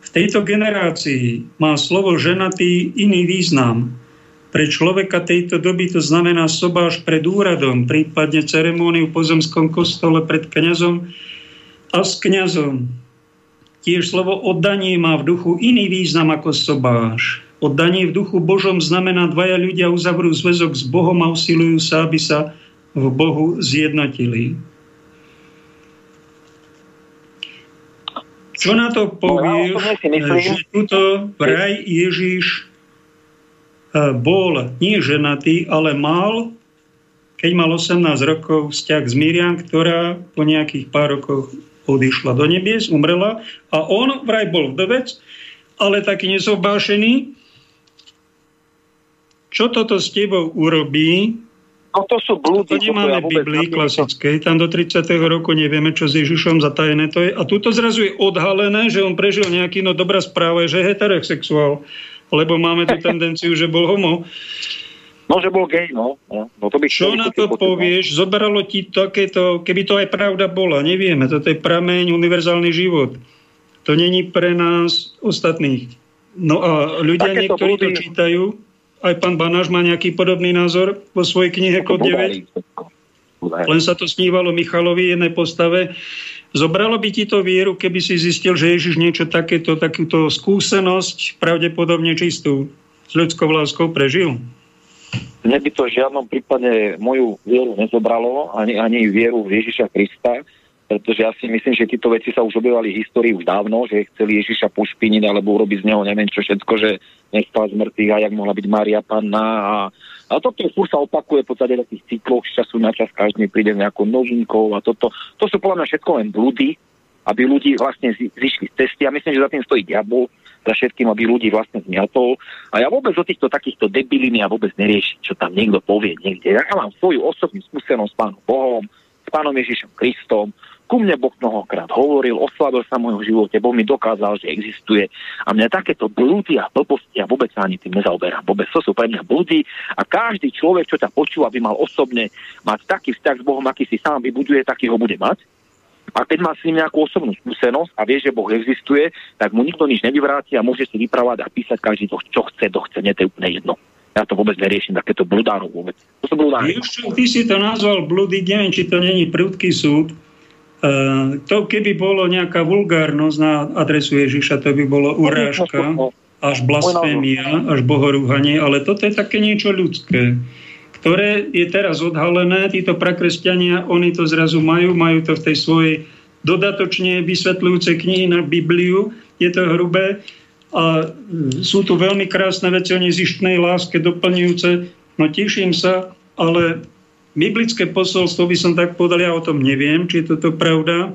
Speaker 1: V tejto generácii má slovo ženatý iný význam. Pre človeka tejto doby to znamená sobáš pred úradom, prípadne ceremóniu v pozemskom kostole pred kňazom a s kňazom. Tiež slovo oddanie má v duchu iný význam ako sobáš. Oddanie v duchu Božom znamená, dvaja ľudia uzavrú zväzok s Bohom a usilujú sa, aby sa v Bohu zjednotili. Čo na to povieš, no, že tuto vraj Ježiš e, bol nie ženatý, ale mal, keď mal 18 rokov, vzťah s Miriam, ktorá po nejakých pár rokoch odišla do nebies, umrela a on vraj bol vdovec, ale taký nezobášený. Čo toto s tebou urobí?
Speaker 6: No to sú blúdy.
Speaker 1: To nemáme v Biblii klasickej. Tam do 30. roku nevieme, čo s Ježišom zatajené to je. A tuto zrazu je odhalené, že on prežil nejaký, no dobrá správa je, že heterosexuál. Lebo máme tu tendenciu, že bol homo.
Speaker 6: No, že bol gej, no. no, no to by
Speaker 1: Čo na to povieš? No. Zoberalo ti takéto, keby to aj pravda bola, nevieme. Toto je prameň, univerzálny život. To není pre nás ostatných. No a ľudia Takéto niektorí blúdy... to čítajú. Aj pán Banáš má nejaký podobný názor vo svojej knihe Kod 9. Len sa to snívalo Michalovi jednej postave. Zobralo by ti to vieru, keby si zistil, že Ježiš niečo takéto, takúto skúsenosť, pravdepodobne čistú, s ľudskou láskou prežil?
Speaker 6: Mne by to v žiadnom prípade moju vieru nezobralo, ani, ani vieru v Ježiša Krista, pretože ja si myslím, že tieto veci sa už objavali v histórii už dávno, že chceli Ježiša pošpiniť alebo urobiť z neho neviem čo všetko, že nechtal z mŕtvych a jak mohla byť Mária Panna a, a toto furt sa opakuje v podstate v takých cykloch z času na čas, každý príde nejakou novinkou a toto, to sú podľa mňa všetko len blúdy, aby ľudí vlastne zišli z cesty. Ja myslím, že za tým stojí diabol, za všetkým, aby ľudí vlastne zmiatol. A ja vôbec o týchto takýchto debilín ja vôbec neriešim, čo tam niekto povie niekde. Ja mám svoju osobnú skúsenosť s pánom Bohom, s pánom Ježišom Kristom. Ku mne Boh mnohokrát hovoril, oslavil sa mojom živote, Boh mi dokázal, že existuje. A mňa takéto blúdy a blbosti ja vôbec ani tým nezaoberám. Vôbec to sú pre mňa blúdy a každý človek, čo ťa počúva, by mal osobne mať taký vzťah s Bohom, aký si sám vybuduje, taký ho bude mať a keď má s ním nejakú osobnú skúsenosť a vie, že Boh existuje, tak mu nikto nič nevyvráti a môže si vyprávať a písať každý to, čo chce, to chce, nie to je úplne jedno. Ja to vôbec neriešim, takéto bludárov vôbec. To sú
Speaker 1: bludári. Ty si to nazval blúdy, neviem, či to není prudký súd. Uh, to keby bolo nejaká vulgárnosť na adresu Ježiša, to by bolo urážka, až blasfémia, až bohorúhanie, ale toto je také niečo ľudské ktoré je teraz odhalené. Títo prakresťania, oni to zrazu majú, majú to v tej svojej dodatočne vysvetľujúcej knihy na Bibliu. Je to hrubé a sú tu veľmi krásne veci o nezištnej láske doplňujúce. No teším sa, ale biblické posolstvo by som tak povedal, ja o tom neviem, či je toto pravda.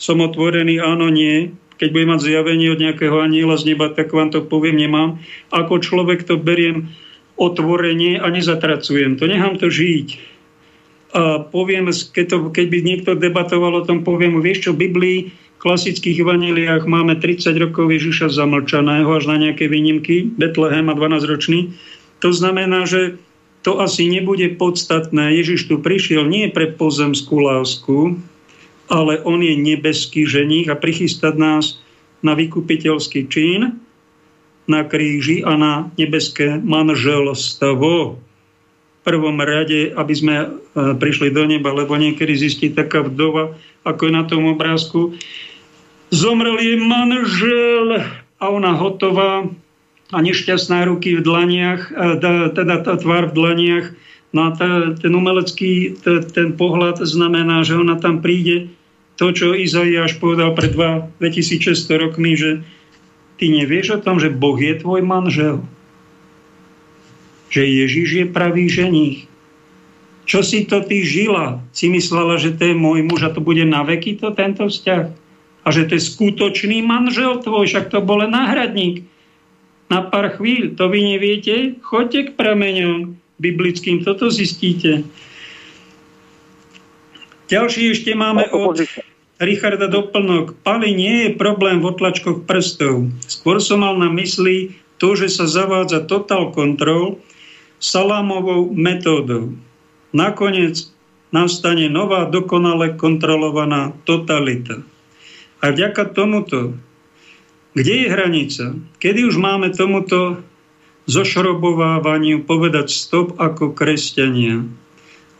Speaker 1: Som otvorený, áno, nie. Keď budem mať zjavenie od nejakého aniela z neba, tak vám to poviem, nemám. Ako človek to beriem otvorenie a nezatracujem to, nechám to žiť. A poviem, keď, to, keď by niekto debatoval o tom, poviem, vieš čo, v Biblii, v klasických evaneliách máme 30 rokov Ježiša zamlčaného až na nejaké výnimky, Betlehem a 12-ročný. To znamená, že to asi nebude podstatné. Ježiš tu prišiel nie pre pozemskú lásku, ale on je nebeský ženích a prichystať nás na vykupiteľský čin, na kríži a na nebeské manželstvo. V prvom rade, aby sme e, prišli do neba, lebo niekedy zistí taká vdova, ako je na tom obrázku, zomrel jej manžel a ona hotová a nešťastná ruky v dlaniach, e, teda tá tvár v dlaniach. No a ten umelecký, ten pohľad znamená, že ona tam príde to, čo Izaiáš povedal pred 2600 rokmi, že Ty nevieš o tom, že Boh je tvoj manžel? Že Ježiš je pravý ženích? Čo si to ty žila? Si myslela, že to je môj muž a to bude na veky to tento vzťah? A že to je skutočný manžel tvoj, však to bol náhradník. Na pár chvíľ, to vy neviete? Choďte k prameňom biblickým, toto zistíte. Ďalší ešte máme od Richarda doplnok. Pali nie je problém v otlačkoch prstov. Skôr som mal na mysli to, že sa zavádza total control salámovou metódou. Nakoniec nastane nová dokonale kontrolovaná totalita. A vďaka tomuto, kde je hranica? Kedy už máme tomuto zošrobovávaniu povedať stop ako kresťania?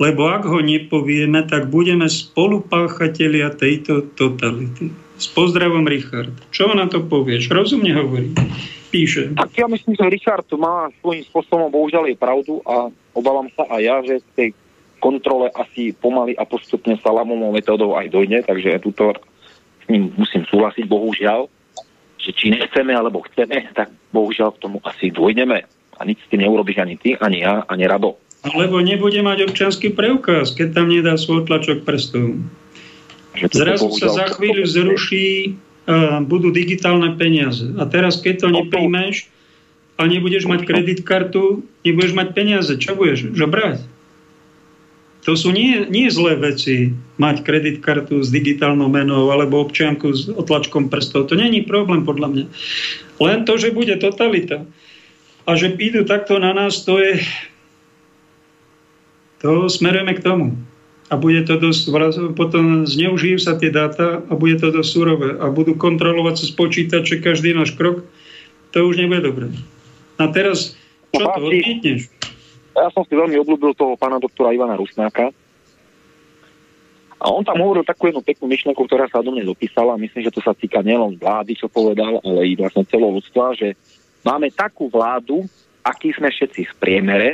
Speaker 1: Lebo ak ho nepovieme, tak budeme spolupáchatelia tejto totality. S pozdravom, Richard. Čo na to povieš? Rozumne hovorí. Píše.
Speaker 6: Tak ja myslím, že Richard má svojím spôsobom bohužiaľ je pravdu a obávam sa aj ja, že z tej kontrole asi pomaly a postupne salamovou metódou aj dojde, takže tuto s ním musím súhlasiť, bohužiaľ, že či nechceme alebo chceme, tak bohužiaľ k tomu asi dôjdeme a nič s tým neurobiš ani ty, ani ja, ani Rado.
Speaker 1: Alebo nebude mať občanský preukaz, keď tam nedá svoj tlačok prstov. Zrazu sa za chvíľu zruší a budú digitálne peniaze. A teraz, keď to nepríjmeš a nebudeš mať kreditkartu, nebudeš mať peniaze, čo budeš žobrať? To sú nie, nie zlé veci, mať kreditkartu s digitálnou menou alebo občianku s otlačkom prstov. To není problém podľa mňa. Len to, že bude totalita a že prídu takto na nás, to je to smerujeme k tomu. A bude to dosť, potom zneužijú sa tie dáta a bude to dosť surové. A budú kontrolovať cez počítače každý náš krok. To už nebude dobré. A teraz, čo to odmietneš?
Speaker 6: Ja som si veľmi obľúbil toho pána doktora Ivana Rusnáka. A on tam hovoril takú jednu peknú myšlenku, ktorá sa do mňa dopísala. Myslím, že to sa týka nielen vlády, čo povedal, ale i vlastne celého ľudstva, že máme takú vládu, aký sme všetci v priemere,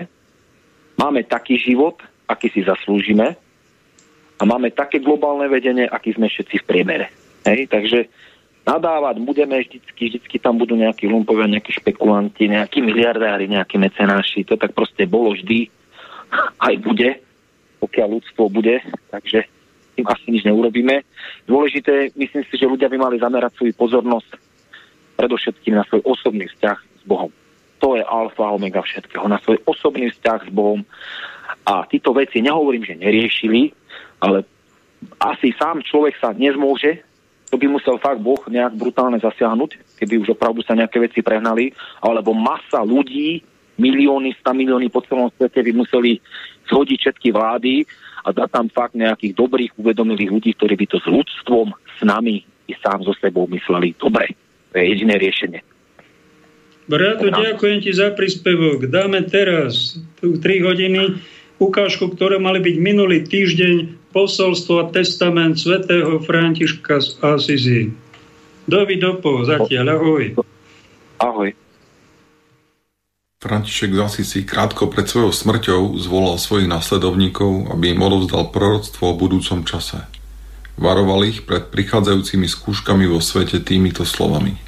Speaker 6: Máme taký život, aký si zaslúžime a máme také globálne vedenie, aký sme všetci v priemere. Hej? Takže nadávať budeme vždycky, vždycky tam budú nejakí lumpovia, nejakí špekulanti, nejakí miliardári, nejakí mecenáši. To tak proste bolo vždy, aj bude, pokiaľ ľudstvo bude, takže tým asi nič neurobíme. Dôležité, myslím si, že ľudia by mali zamerať svoju pozornosť predovšetkým na svoj osobný vzťah s Bohom to je alfa a omega všetkého, na svoj osobný vzťah s Bohom. A títo veci nehovorím, že neriešili, ale asi sám človek sa nezmôže, to by musel fakt Boh nejak brutálne zasiahnuť, keby už opravdu sa nejaké veci prehnali, alebo masa ľudí, milióny, sta milióny po celom svete by museli zhodiť všetky vlády a dať tam fakt nejakých dobrých, uvedomilých ľudí, ktorí by to s ľudstvom, s nami i sám so sebou mysleli. Dobre, to je jediné riešenie.
Speaker 1: Brato, ďakujem ti za príspevok. Dáme teraz tu 3 hodiny ukážku, ktoré mali byť minulý týždeň posolstvo a testament svätého Františka z Asizi. Dovi dopo, zatiaľ, ahoj.
Speaker 6: Ahoj.
Speaker 7: František z Asisi krátko pred svojou smrťou zvolal svojich nasledovníkov, aby im odovzdal proroctvo o budúcom čase. Varoval ich pred prichádzajúcimi skúškami vo svete týmito slovami –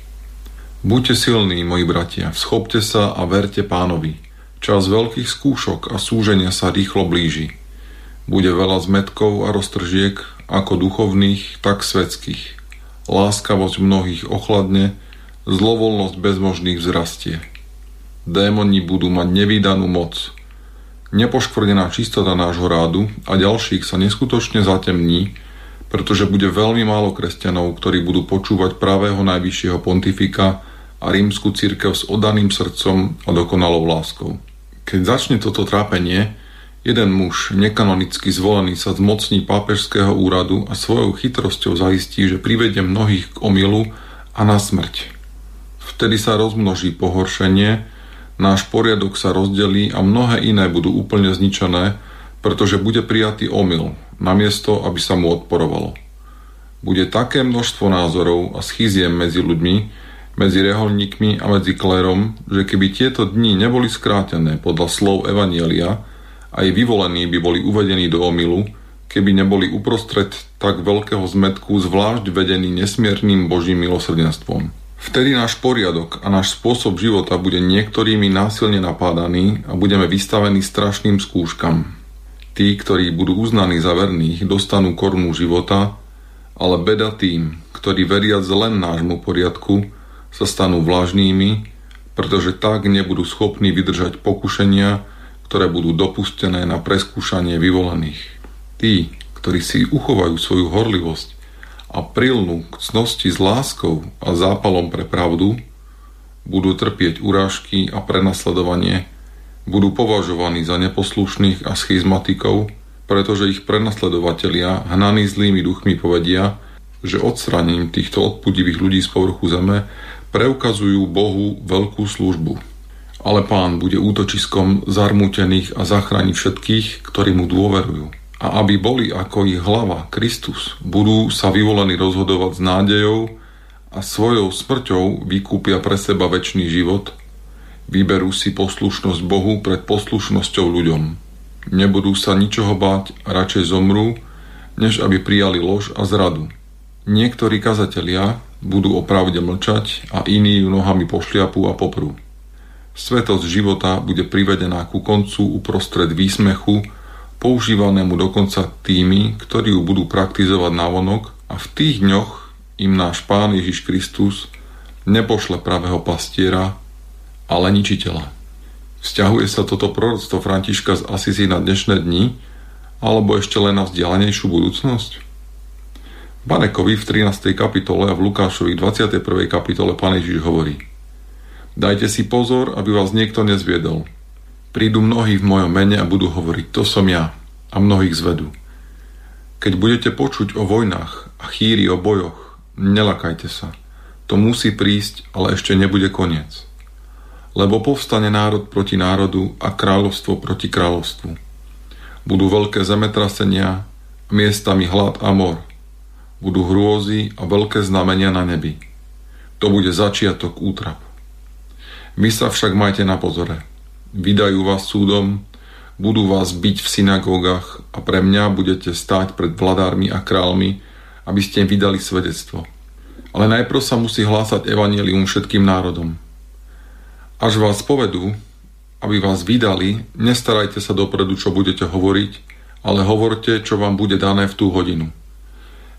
Speaker 7: Buďte silní, moji bratia, schopte sa a verte pánovi. Čas veľkých skúšok a súženia sa rýchlo blíži. Bude veľa zmetkov a roztržiek, ako duchovných, tak svetských. Láskavosť mnohých ochladne, zlovolnosť bezmožných vzrastie. Démoni budú mať nevýdanú moc. Nepoškvrnená čistota nášho rádu a ďalších sa neskutočne zatemní, pretože bude veľmi málo kresťanov, ktorí budú počúvať pravého najvyššieho pontifika a rímsku církev s oddaným srdcom a dokonalou láskou. Keď začne toto trápenie, jeden muž, nekanonicky zvolený, sa zmocní pápežského úradu a svojou chytrosťou zaistí, že privedie mnohých k omilu a na smrť. Vtedy sa rozmnoží pohoršenie, náš poriadok sa rozdelí a mnohé iné budú úplne zničené, pretože bude prijatý omyl, namiesto aby sa mu odporovalo. Bude také množstvo názorov a schiziem medzi ľuďmi, medzi reholníkmi a medzi klérom, že keby tieto dni neboli skrátené podľa slov Evanielia, aj vyvolení by boli uvedení do omilu, keby neboli uprostred tak veľkého zmetku zvlášť vedení nesmierným Božím milosrdenstvom. Vtedy náš poriadok a náš spôsob života bude niektorými násilne napádaný a budeme vystavení strašným skúškam. Tí, ktorí budú uznaní za verných, dostanú korunu života, ale beda tým, ktorí veriac len nášmu poriadku, sa stanú vlažnými, pretože tak nebudú schopní vydržať pokušenia, ktoré budú dopustené na preskúšanie vyvolených. Tí, ktorí si uchovajú svoju horlivosť a prilnú k cnosti s láskou a zápalom pre pravdu, budú trpieť urážky a prenasledovanie, budú považovaní za neposlušných a schizmatikov, pretože ich prenasledovatelia, hnaní zlými duchmi, povedia, že odstranením týchto odpudivých ľudí z povrchu zeme preukazujú Bohu veľkú službu. Ale pán bude útočiskom zarmútených a zachráni všetkých, ktorí mu dôverujú. A aby boli ako ich hlava, Kristus, budú sa vyvolení rozhodovať s nádejou a svojou smrťou vykúpia pre seba väčší život, vyberú si poslušnosť Bohu pred poslušnosťou ľuďom. Nebudú sa ničoho báť radšej zomrú, než aby prijali lož a zradu. Niektorí kazatelia budú o pravde mlčať a iní ju nohami pošliapú a poprú. Svetosť života bude privedená ku koncu uprostred výsmechu, používanému dokonca tými, ktorí ju budú praktizovať návonok a v tých dňoch im náš Pán Ježiš Kristus nepošle pravého pastiera, ale ničiteľa. Vzťahuje sa toto proroctvo Františka z Asisi na dnešné dni, alebo ešte len na vzdialenejšiu budúcnosť? Banekovi v 13. kapitole a v Lukášovi 21. kapitole Pán Ježiš hovorí Dajte si pozor, aby vás niekto nezviedol. Prídu mnohí v mojom mene a budú hovoriť, to som ja, a mnohých zvedú. Keď budete počuť o vojnách a chýri o bojoch, Nelakajte sa. To musí prísť, ale ešte nebude koniec. Lebo povstane národ proti národu a kráľovstvo proti kráľovstvu. Budú veľké zemetrasenia, miestami hlad a mor. Budú hrôzy a veľké znamenia na nebi. To bude začiatok útrap. Vy sa však majte na pozore. Vydajú vás súdom, budú vás byť v synagógach a pre mňa budete stáť pred vladármi a kráľmi, aby ste vydali svedectvo. Ale najprv sa musí hlásať evanílium všetkým národom. Až vás povedú, aby vás vydali, nestarajte sa dopredu, čo budete hovoriť, ale hovorte, čo vám bude dané v tú hodinu.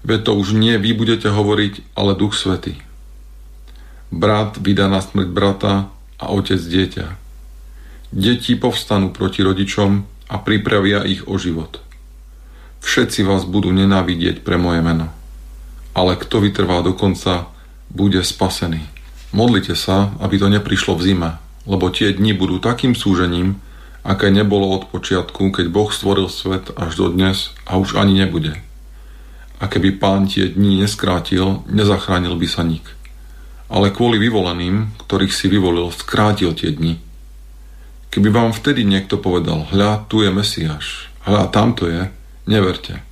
Speaker 7: Veď to už nie vy budete hovoriť, ale Duch Svety. Brat vydá na smrť brata a otec dieťa. Deti povstanú proti rodičom a pripravia ich o život. Všetci vás budú nenávidieť pre moje meno ale kto vytrvá do konca, bude spasený. Modlite sa, aby to neprišlo v zime, lebo tie dni budú takým súžením, aké nebolo od počiatku, keď Boh stvoril svet až do dnes a už ani nebude. A keby pán tie dni neskrátil, nezachránil by sa nik. Ale kvôli vyvoleným, ktorých si vyvolil, skrátil tie dni. Keby vám vtedy niekto povedal, hľa, tu je Mesiáš, hľa, tamto je, neverte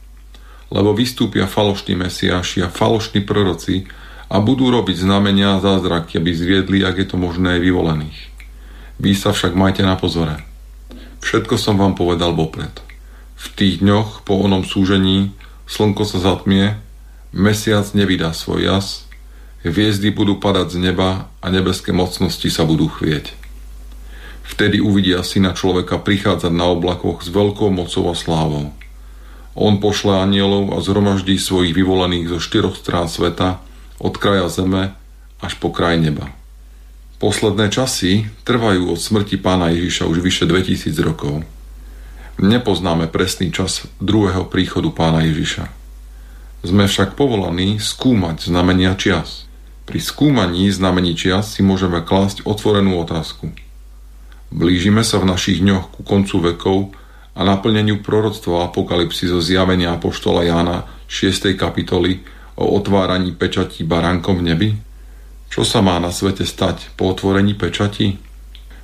Speaker 7: lebo vystúpia falošní mesiáši a falošní proroci a budú robiť znamenia a zázraky, aby zviedli, ak je to možné, vyvolených. Vy sa však majte na pozore. Všetko som vám povedal vopred. V tých dňoch po onom súžení slnko sa zatmie, mesiac nevydá svoj jas, hviezdy budú padať z neba a nebeské mocnosti sa budú chvieť. Vtedy uvidia syna človeka prichádzať na oblakoch s veľkou mocou a slávou. On pošle anielov a zhromaždí svojich vyvolených zo štyroch strán sveta, od kraja zeme až po kraj neba. Posledné časy trvajú od smrti pána Ježiša už vyše 2000 rokov. Nepoznáme presný čas druhého príchodu pána Ježiša. Sme však povolaní skúmať znamenia čias. Pri skúmaní znamení čias si môžeme klásť otvorenú otázku. Blížime sa v našich dňoch ku koncu vekov a naplneniu proroctva apokalipsy zo zjavenia Apoštola Jána 6. kapitoly o otváraní pečatí baránkom v nebi? Čo sa má na svete stať po otvorení pečatí?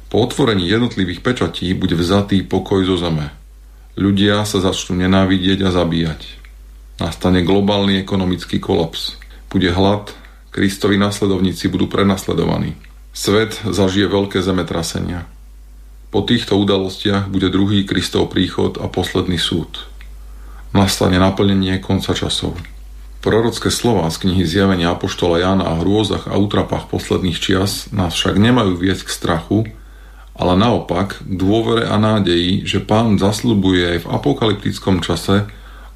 Speaker 7: Po otvorení jednotlivých pečatí bude vzatý pokoj zo zeme. Ľudia sa začnú nenávidieť a zabíjať. Nastane globálny ekonomický kolaps. Bude hlad, Kristovi následovníci budú prenasledovaní. Svet zažije veľké zemetrasenia. Po týchto udalostiach bude druhý Kristov príchod a posledný súd. Nastane naplnenie konca časov. Prorocké slova z knihy Zjavenia Apoštola Jána o hrôzach a útrapách posledných čias nás však nemajú viesť k strachu, ale naopak k dôvere a nádeji, že pán zaslubuje aj v apokalyptickom čase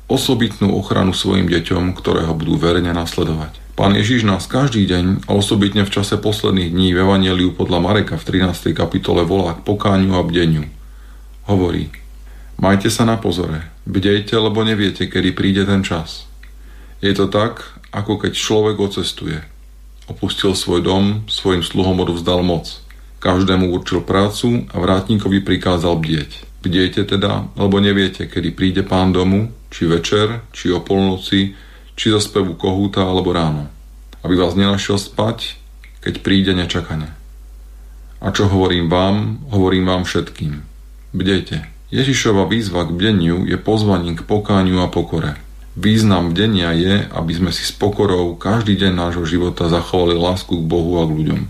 Speaker 7: osobitnú ochranu svojim deťom, ktoré ho budú verejne nasledovať. Pán Ježiš nás každý deň a osobitne v čase posledných dní v Evangeliu podľa Mareka v 13. kapitole volá k pokániu a bdeniu. Hovorí, majte sa na pozore, bdejte, lebo neviete, kedy príde ten čas. Je to tak, ako keď človek ocestuje. Opustil svoj dom, svojim sluhom odovzdal moc. Každému určil prácu a vrátníkovi prikázal bdieť. Bdejte teda, lebo neviete, kedy príde pán domu, či večer, či o polnoci, či za spevu kohúta alebo ráno. Aby vás nenašiel spať, keď príde nečakane. A čo hovorím vám, hovorím vám všetkým. Bdejte. Ježišova výzva k bdeniu je pozvaním k pokániu a pokore. Význam bdenia je, aby sme si s pokorou každý deň nášho života zachovali lásku k Bohu a k ľuďom.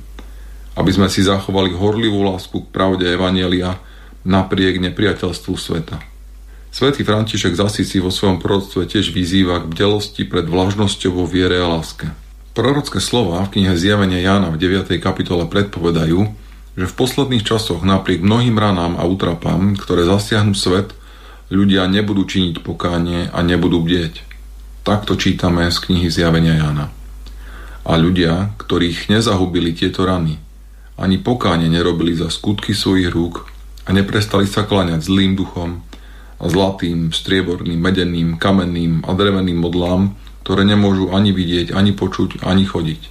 Speaker 7: Aby sme si zachovali horlivú lásku k pravde Evanielia napriek nepriateľstvu sveta. Svetý František z Asisi vo svojom proroctve tiež vyzýva k bdelosti pred vlažnosťou vo viere a láske. Prorocké slova v knihe Zjavenia Jána v 9. kapitole predpovedajú, že v posledných časoch napriek mnohým ranám a útrapám, ktoré zasiahnu svet, ľudia nebudú činiť pokánie a nebudú bdieť. Takto čítame z knihy Zjavenia Jana. A ľudia, ktorých nezahubili tieto rany, ani pokáne nerobili za skutky svojich rúk a neprestali sa kláňať zlým duchom zlatým, strieborným, medeným, kamenným a dreveným modlám, ktoré nemôžu ani vidieť, ani počuť, ani chodiť.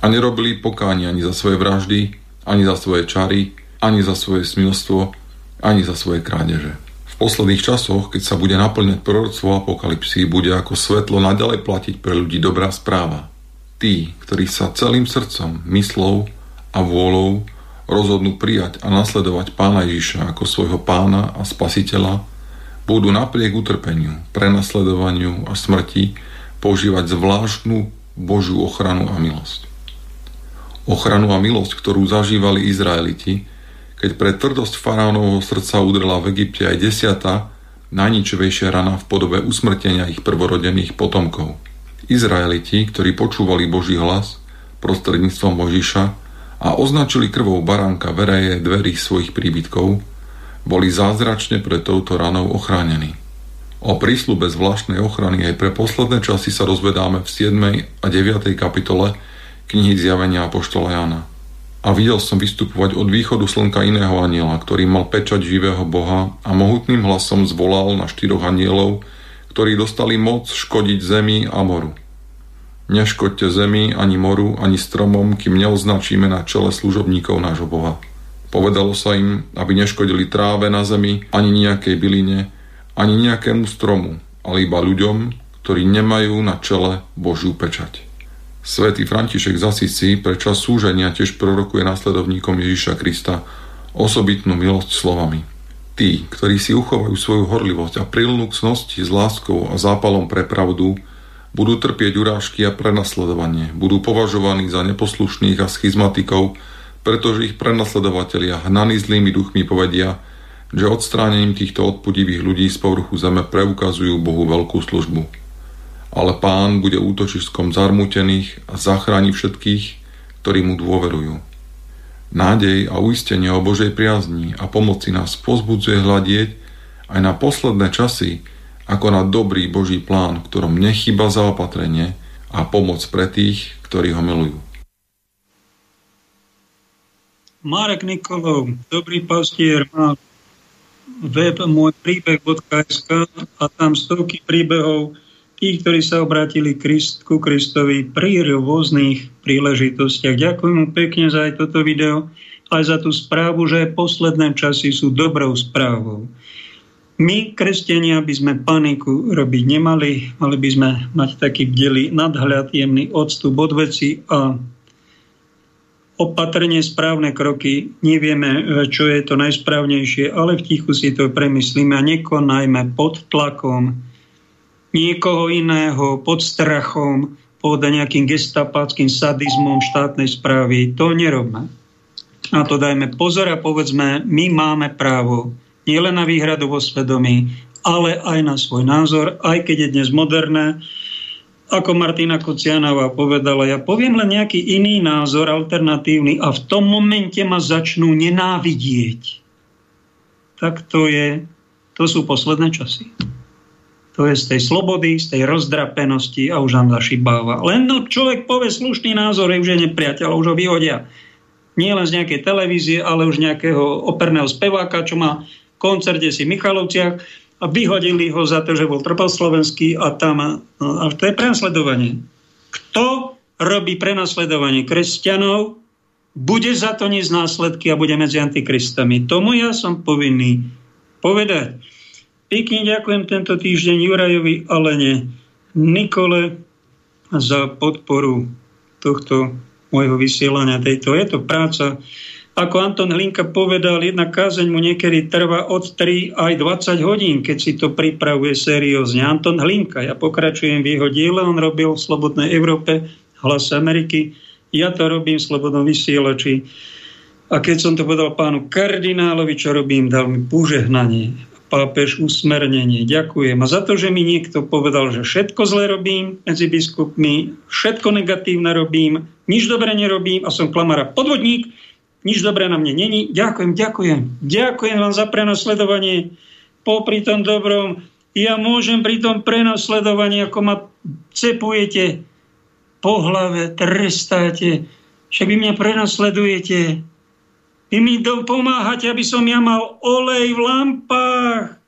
Speaker 7: A nerobili pokánie ani za svoje vraždy, ani za svoje čary, ani za svoje smilstvo, ani za svoje krádeže. V posledných časoch, keď sa bude naplňať proroctvo apokalipsy, bude ako svetlo naďalej platiť pre ľudí dobrá správa. Tí, ktorí sa celým srdcom, myslou a vôľou rozhodnú prijať a nasledovať pána Ježiša ako svojho pána a spasiteľa, budú napriek utrpeniu, prenasledovaniu a smrti používať zvláštnu Božiu ochranu a milosť. Ochranu a milosť, ktorú zažívali Izraeliti, keď pre tvrdosť faraónovho srdca udrela v Egypte aj desiata, najničivejšia rana v podobe usmrtenia ich prvorodených potomkov. Izraeliti, ktorí počúvali Boží hlas prostredníctvom Možiša a označili krvou baránka vereje dverí svojich príbytkov, boli zázračne pre touto ranou ochránení. O prísľube zvláštnej ochrany aj pre posledné časy sa rozvedáme v 7. a 9. kapitole knihy Zjavenia Apoštola Jana a videl som vystupovať od východu slnka iného aniela, ktorý mal pečať živého Boha a mohutným hlasom zvolal na štyroch anielov, ktorí dostali moc škodiť zemi a moru. Neškodte zemi, ani moru, ani stromom, kým neoznačíme na čele služobníkov nášho Boha. Povedalo sa im, aby neškodili tráve na zemi, ani nejakej byline, ani nejakému stromu, ale iba ľuďom, ktorí nemajú na čele Božiu pečať. Svetý František z Asisi čas súženia tiež prorokuje následovníkom Ježiša Krista osobitnú milosť slovami. Tí, ktorí si uchovajú svoju horlivosť a prilnú k cnosti s láskou a zápalom pre pravdu, budú trpieť urážky a prenasledovanie, budú považovaní za neposlušných a schizmatikov, pretože ich prenasledovatelia hnaní zlými duchmi povedia, že odstránením týchto odpudivých ľudí z povrchu zeme preukazujú Bohu veľkú službu ale pán bude útočiskom zarmutených a zachráni všetkých, ktorí mu dôverujú. Nádej a uistenie o Božej priazni a pomoci nás pozbudzuje hľadieť aj na posledné časy ako na dobrý Boží plán, ktorom nechyba zaopatrenie a pomoc pre tých, ktorí ho milujú.
Speaker 1: Marek Nikolov, dobrý pastier, má web môj príbeh.sk a tam stovky príbehov tí, ktorí sa obrátili Krist, ku Kristovi pri rôznych príležitostiach. Ďakujem mu pekne za aj toto video, aj za tú správu, že posledné časy sú dobrou správou. My, kresťania, by sme paniku robiť nemali, mali by sme mať taký bdelý nadhľad, jemný odstup od veci a opatrne správne kroky. Nevieme, čo je to najsprávnejšie, ale v tichu si to premyslíme a nekonajme pod tlakom, niekoho iného pod strachom, pod nejakým gestapáckým sadizmom štátnej správy. To nerobme. A to dajme pozor a povedzme, my máme právo nielen na výhradu vo svedomí, ale aj na svoj názor, aj keď je dnes moderné. Ako Martina Kocianová povedala, ja poviem len nejaký iný názor, alternatívny a v tom momente ma začnú nenávidieť. Tak to je, to sú posledné časy. To je z tej slobody, z tej rozdrapenosti a už nám zašibáva. Len no, človek povie slušný názor, je už je nepriateľ, už ho vyhodia. Nie len z nejakej televízie, ale už nejakého operného speváka, čo má koncerte si v Michalovciach a vyhodili ho za to, že bol trpel slovenský a tam, no, a to je prenasledovanie. Kto robí prenasledovanie kresťanov, bude za to niesť následky a bude medzi antikristami. Tomu ja som povinný povedať. Pekne ďakujem tento týždeň Jurajovi Alene Nikole za podporu tohto môjho vysielania tejto. Je to práca, ako Anton Hlinka povedal, jedna kázeň mu niekedy trvá od 3 aj 20 hodín, keď si to pripravuje seriózne. Anton Hlinka, ja pokračujem v jeho diele, on robil v Slobodnej Európe, Hlas Ameriky, ja to robím v Slobodnom vysielači. A keď som to povedal pánu kardinálovi, čo robím, dal mi požehnanie pápež usmernenie. Ďakujem. A za to, že mi niekto povedal, že všetko zle robím medzi biskupmi, všetko negatívne robím, nič dobre nerobím a som klamara podvodník, nič dobré na mne není. Ďakujem, ďakujem. Ďakujem vám za prenasledovanie. Popri tom dobrom, ja môžem pri tom prenasledovaní, ako ma cepujete po hlave, trestáte, však vy mňa prenasledujete. Vy mi pomáhate, aby som ja mal olej v lampách,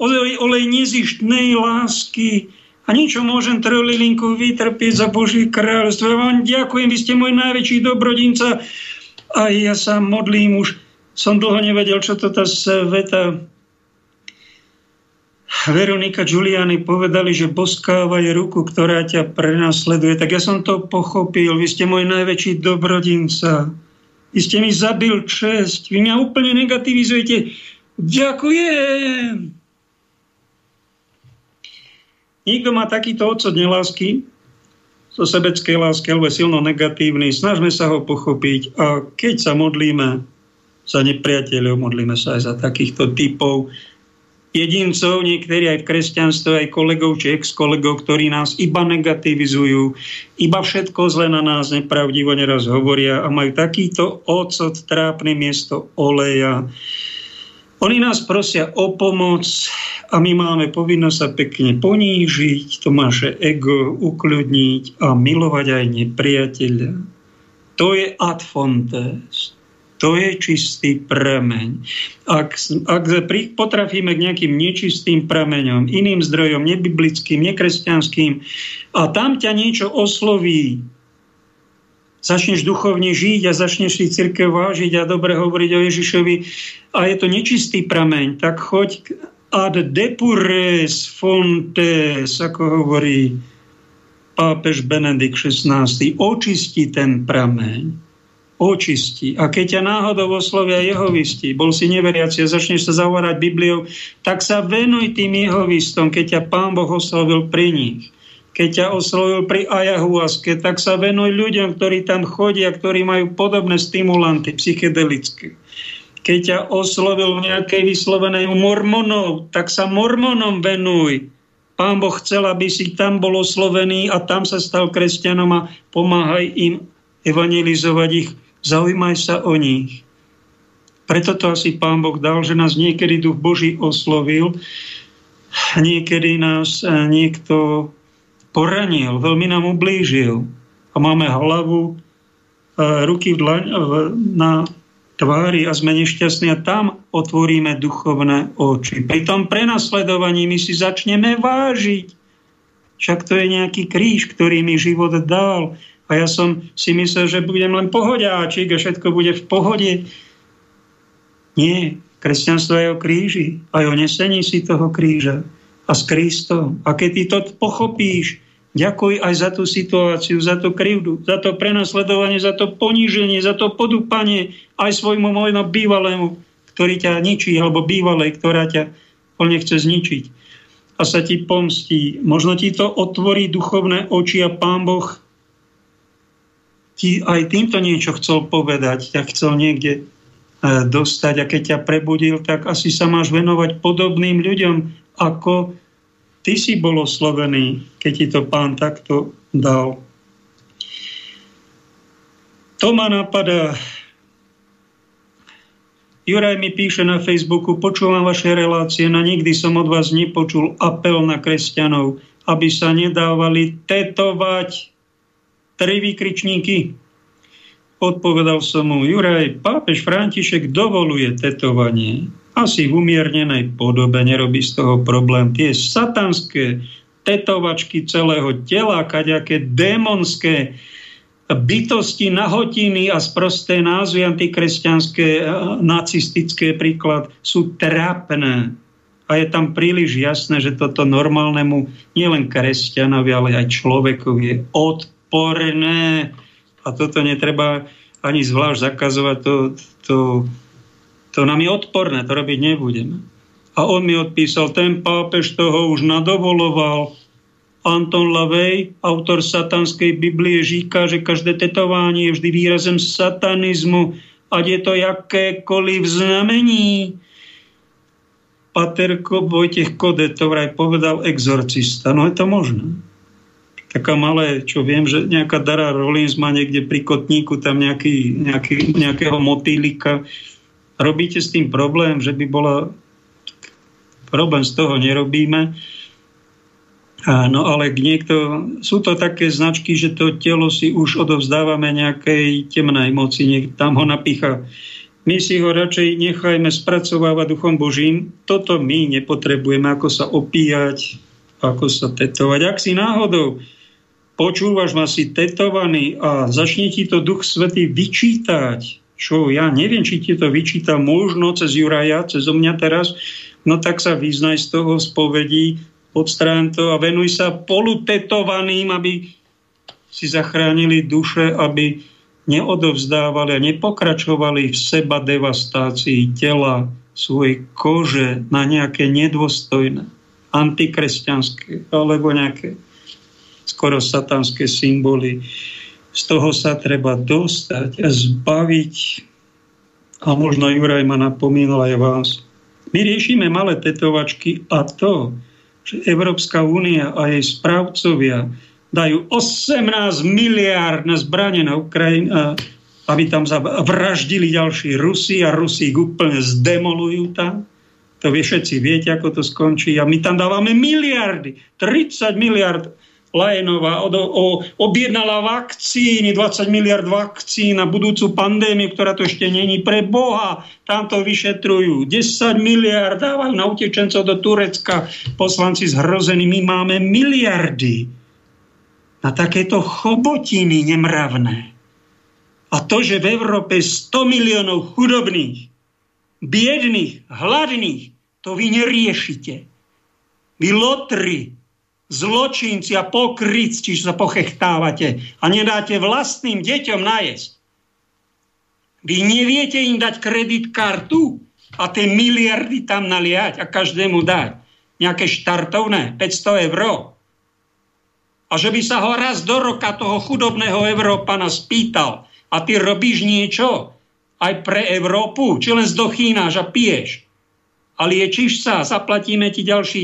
Speaker 1: olej, olej nezištnej lásky, a niečo môžem trolilinku vytrpieť za Boží kráľstvo. Ja vám ďakujem, vy ste môj najväčší dobrodinca a ja sa modlím už, som dlho nevedel, čo to tá sveta Veronika Giuliani povedali, že boskáva je ruku, ktorá ťa prenasleduje. Tak ja som to pochopil. Vy ste môj najväčší dobrodinca. Vy ste mi zabil česť. Vy mňa úplne negativizujete. Ďakujem. Nikto má takýto odsud nelásky, zo sebeckej lásky, alebo je silno negatívny. Snažme sa ho pochopiť a keď sa modlíme za nepriateľov, modlíme sa aj za takýchto typov jedincov, niektorí aj v kresťanstve, aj kolegov či ex-kolegov, ktorí nás iba negativizujú, iba všetko zle na nás nepravdivo neraz hovoria a majú takýto ocot, trápne miesto oleja. Oni nás prosia o pomoc a my máme povinnosť sa pekne ponížiť, to naše ego ukľudniť a milovať aj nepriateľa. To je ad fontes. To je čistý prameň. Ak, ak potrafíme k nejakým nečistým prameňom, iným zdrojom, nebiblickým, nekresťanským, a tam ťa niečo osloví, začneš duchovne žiť a začneš si církev vážiť a dobre hovoriť o Ježišovi a je to nečistý prameň, tak choď ad depures fontes, ako hovorí pápež Benedikt XVI, očistí ten prameň. Očistí. A keď ťa náhodou oslovia jehovisti, bol si neveriaci a začneš sa zavorať Bibliou, tak sa venuj tým jehovistom, keď ťa Pán Boh oslovil pri nich keď ťa oslovil pri ayahuaske, tak sa venuj ľuďom, ktorí tam chodia, ktorí majú podobné stimulanty psychedelické. Keď ťa oslovil v nejakej vyslovenej mormonov, tak sa mormonom venuj. Pán Boh chcel, aby si tam bol oslovený a tam sa stal kresťanom a pomáhaj im evangelizovať ich. Zaujímaj sa o nich. Preto to asi Pán Boh dal, že nás niekedy Duch Boží oslovil, niekedy nás eh, niekto poranil, veľmi nám ublížil a máme hlavu, e, ruky v dlaň, na tvári a sme nešťastní a tam otvoríme duchovné oči. Pri tom prenasledovaní my si začneme vážiť. Však to je nejaký kríž, ktorý mi život dal. A ja som si myslel, že budem len pohodiačik a všetko bude v pohode. Nie, kresťanstvo je o kríži, aj o nesení si toho kríža a s Kristom. A keď ty to pochopíš, Ďakuj aj za tú situáciu, za tú krivdu, za to prenasledovanie, za to poníženie, za to podúpanie aj svojmu možno bývalému, ktorý ťa ničí, alebo bývalej, ktorá ťa plne chce zničiť. A sa ti pomstí. Možno ti to otvorí duchovné oči a Pán Boh ti aj týmto niečo chcel povedať, ťa chcel niekde e, dostať a keď ťa prebudil, tak asi sa máš venovať podobným ľuďom, ako ty si bol oslovený, keď ti to pán takto dal. To ma napadá. Juraj mi píše na Facebooku, počúvam vaše relácie, na nikdy som od vás nepočul apel na kresťanov, aby sa nedávali tetovať tri výkričníky. Odpovedal som mu, Juraj, pápež František dovoluje tetovanie asi v umiernenej podobe, nerobí z toho problém. Tie satanské tetovačky celého tela, kaďaké démonské bytosti, nahotiny a sprosté názvy antikresťanské, nacistické príklad sú trápne. A je tam príliš jasné, že toto normálnemu nielen kresťanovi, ale aj človekovi je odporné. A toto netreba ani zvlášť zakazovať. To, to, to nám je odporné, to robiť nebudeme. A on mi odpísal, ten pápež toho už nadovoloval. Anton Lavej, autor satanskej Biblie, říká, že každé tetování je vždy výrazem satanizmu, ať je to jakékoliv znamení. Paterko Vojtech Kode to vraj povedal exorcista. No je to možné. Taká malé, čo viem, že nejaká Dara Rollins má niekde pri kotníku tam nejaký, nejaký, nejakého motýlika. Robíte s tým problém, že by bola Problém z toho nerobíme. No ale niekto, sú to také značky, že to telo si už odovzdávame nejakej temnej moci, nech tam ho napícha. My si ho radšej nechajme spracovávať duchom Božím. Toto my nepotrebujeme, ako sa opíjať, ako sa tetovať. Ak si náhodou počúvaš ma si tetovaný a začne ti to Duch Svetý vyčítať, čo ja neviem, či ti to vyčíta možno cez Juraja, cez mňa teraz, no tak sa vyznaj z toho spovedí, odstrán to a venuj sa polutetovaným, aby si zachránili duše, aby neodovzdávali a nepokračovali v seba devastácii tela, svojej kože na nejaké nedôstojné, antikresťanské alebo nejaké skoro satanské symboly. Z toho sa treba dostať a zbaviť. A možno Juraj ma napomínal aj vás. My riešime malé tetovačky a to, že Európska únia a jej správcovia dajú 18 miliárd na zbranie na Ukrajinu, aby tam vraždili ďalší Rusi a Rusi ich úplne zdemolujú tam. To vy všetci viete, ako to skončí. A my tam dávame miliardy, 30 miliard Lajenová objednala vakcíny, 20 miliard vakcín na budúcu pandémiu, ktorá to ešte není pre Boha. Tam to vyšetrujú. 10 miliard dávajú na utečencov do Turecka. Poslanci zhrození. My máme miliardy na takéto chobotiny nemravné. A to, že v Európe 100 miliónov chudobných, biedných, hladných, to vy neriešite. Vy lotri, zločinci a pokrytci, čiže sa pochechtávate a nedáte vlastným deťom najesť. Vy neviete im dať kredit kartu a tie miliardy tam naliať a každému dať. Nejaké štartovné, 500 eur. A že by sa ho raz do roka toho chudobného Európana spýtal a ty robíš niečo aj pre Európu, či len zdochýnáš a piješ liečiš sa, zaplatíme ti ďalší,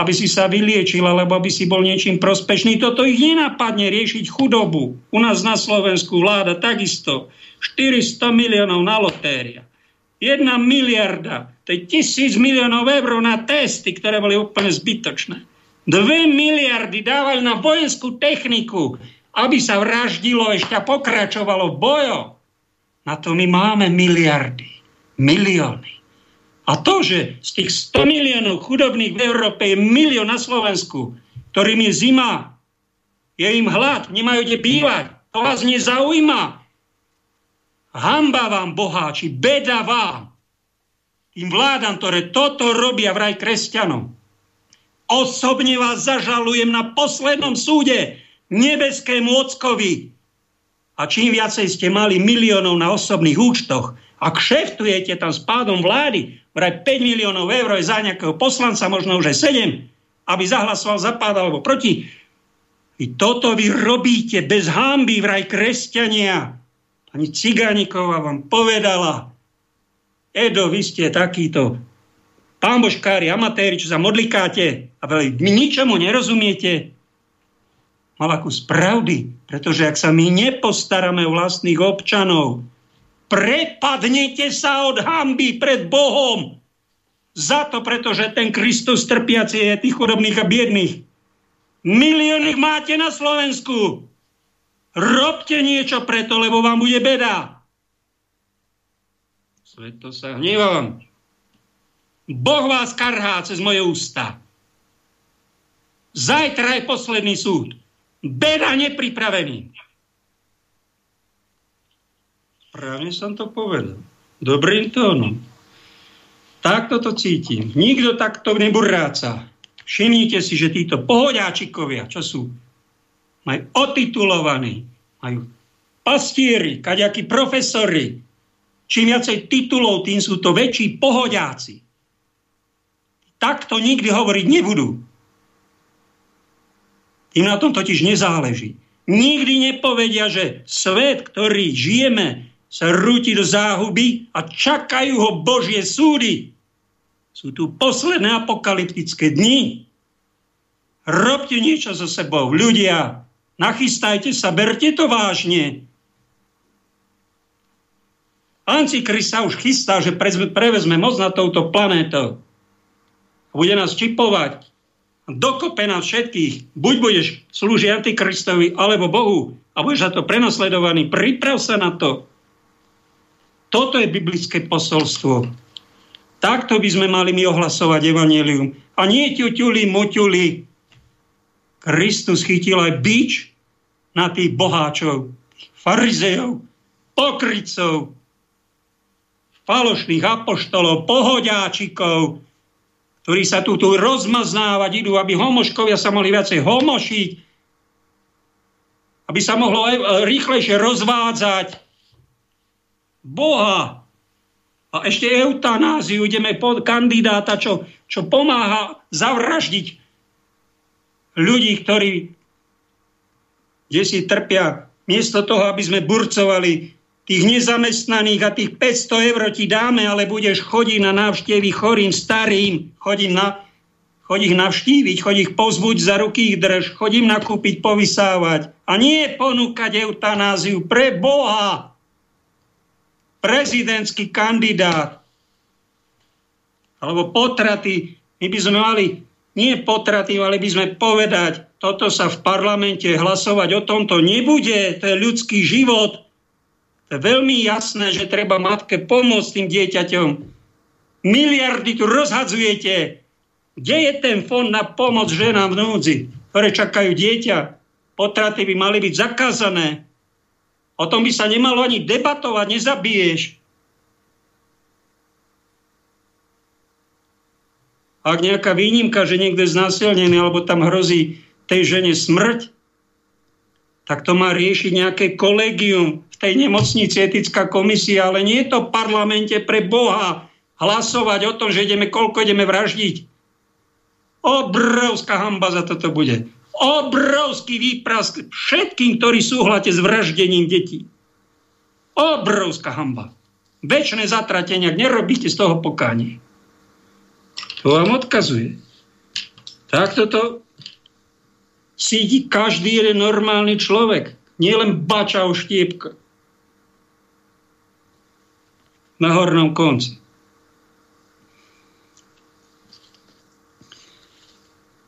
Speaker 1: aby si sa vyliečil, alebo aby si bol niečím prospešný. Toto ich nenapadne riešiť chudobu. U nás na Slovensku vláda takisto 400 miliónov na lotéria. Jedna miliarda, to je tisíc miliónov eur na testy, ktoré boli úplne zbytočné. Dve miliardy dávajú na vojenskú techniku, aby sa vraždilo ešte pokračovalo v bojoch. Na to my máme miliardy, milióny. A to, že z tých 100 miliónov chudobných v Európe je milión na Slovensku, ktorým je zima, je im hlad, nemajú kde bývať, to vás nezaujíma. Hamba vám, boháči, beda vám. Tým vládam, ktoré toto robia vraj kresťanom. Osobne vás zažalujem na poslednom súde nebeskému ockovi. A čím viacej ste mali miliónov na osobných účtoch, a kšeftujete tam s pádom vlády, vraj 5 miliónov eur je za nejakého poslanca, možno už aj 7, aby zahlasoval za pád alebo proti. I toto vy robíte bez hámby, vraj kresťania. Pani Cigániková vám povedala, Edo, vy ste takýto pámbožkári, amatéri, čo sa modlikáte a veľmi ničomu nerozumiete. Mal kus pravdy, pretože ak sa my nepostaráme o vlastných občanov, prepadnete sa od hamby pred Bohom. Za to, pretože ten Kristus trpiaci je tých chudobných a biedných. Milióny máte na Slovensku. Robte niečo preto, lebo vám bude beda. Sveto sa hnevam. Boh vás karhá cez moje ústa. Zajtra je posledný súd. Beda nepripravený. Právne som to povedal. Dobrým tónom. Takto to cítim. Nikto takto neburáca. Všimnite si, že títo pohodiačikovia, čo sú, majú otitulovaní, majú pastieri, kaďakí profesori. Čím viacej titulov, tým sú to väčší pohodiaci. Takto nikdy hovoriť nebudú. Im na tom totiž nezáleží. Nikdy nepovedia, že svet, ktorý žijeme, sa rúti do záhuby a čakajú ho Božie súdy. Sú tu posledné apokalyptické dni. Robte niečo so sebou, ľudia. Nachystajte sa, berte to vážne. Antikrist sa už chystá, že prevezme moc na touto planétou. Bude nás čipovať dokope nás všetkých. Buď budeš slúžiť Antikristovi, alebo Bohu a budeš za to prenasledovaný. Priprav sa na to. Toto je biblické posolstvo. Takto by sme mali my ohlasovať evanelium. A nie ťuťuli, muťuli. Kristus chytil aj bič na tých boháčov, farizejov, pokrycov, falošných apoštolov, pohodiáčikov, ktorí sa tu, tu rozmaznávať idú, aby homoškovia sa mohli viacej homošiť, aby sa mohlo rýchlejšie rozvádzať. Boha. A ešte eutanáziu ideme pod kandidáta, čo, čo pomáha zavraždiť ľudí, ktorí kde si trpia, miesto toho, aby sme burcovali tých nezamestnaných a tých 500 eur ti dáme, ale budeš chodiť na návštevy chorým, starým, chodím na, chodí ich navštíviť, chodí ich pozbuť za ruky ich drž, chodím nakúpiť, povysávať a nie ponúkať eutanáziu pre Boha. Prezidentský kandidát alebo potraty, my by sme mali nie potraty, ale by sme povedať, toto sa v parlamente hlasovať o tomto nebude, to je ľudský život, je veľmi jasné, že treba matke pomôcť tým dieťaťom. Miliardy tu rozhadzujete. Kde je ten fond na pomoc ženám v núdzi, ktoré čakajú dieťa? Potraty by mali byť zakázané. O tom by sa nemalo ani debatovať, nezabiješ. Ak nejaká výnimka, že niekto je znásilnený, alebo tam hrozí tej žene smrť, tak to má riešiť nejaké kolegium v tej nemocnici, etická komisia, ale nie je to v parlamente pre Boha hlasovať o tom, že ideme, koľko ideme vraždiť. Obrovská hamba za toto bude. Obrovský výprask všetkým, ktorí súhlate s vraždením detí. Obrovská hamba. Večné zatratenia, ak nerobíte z toho pokánie. To vám odkazuje. Tak toto cíti každý jeden normálny človek. Nie len bača o štiepka. Na hornom konci.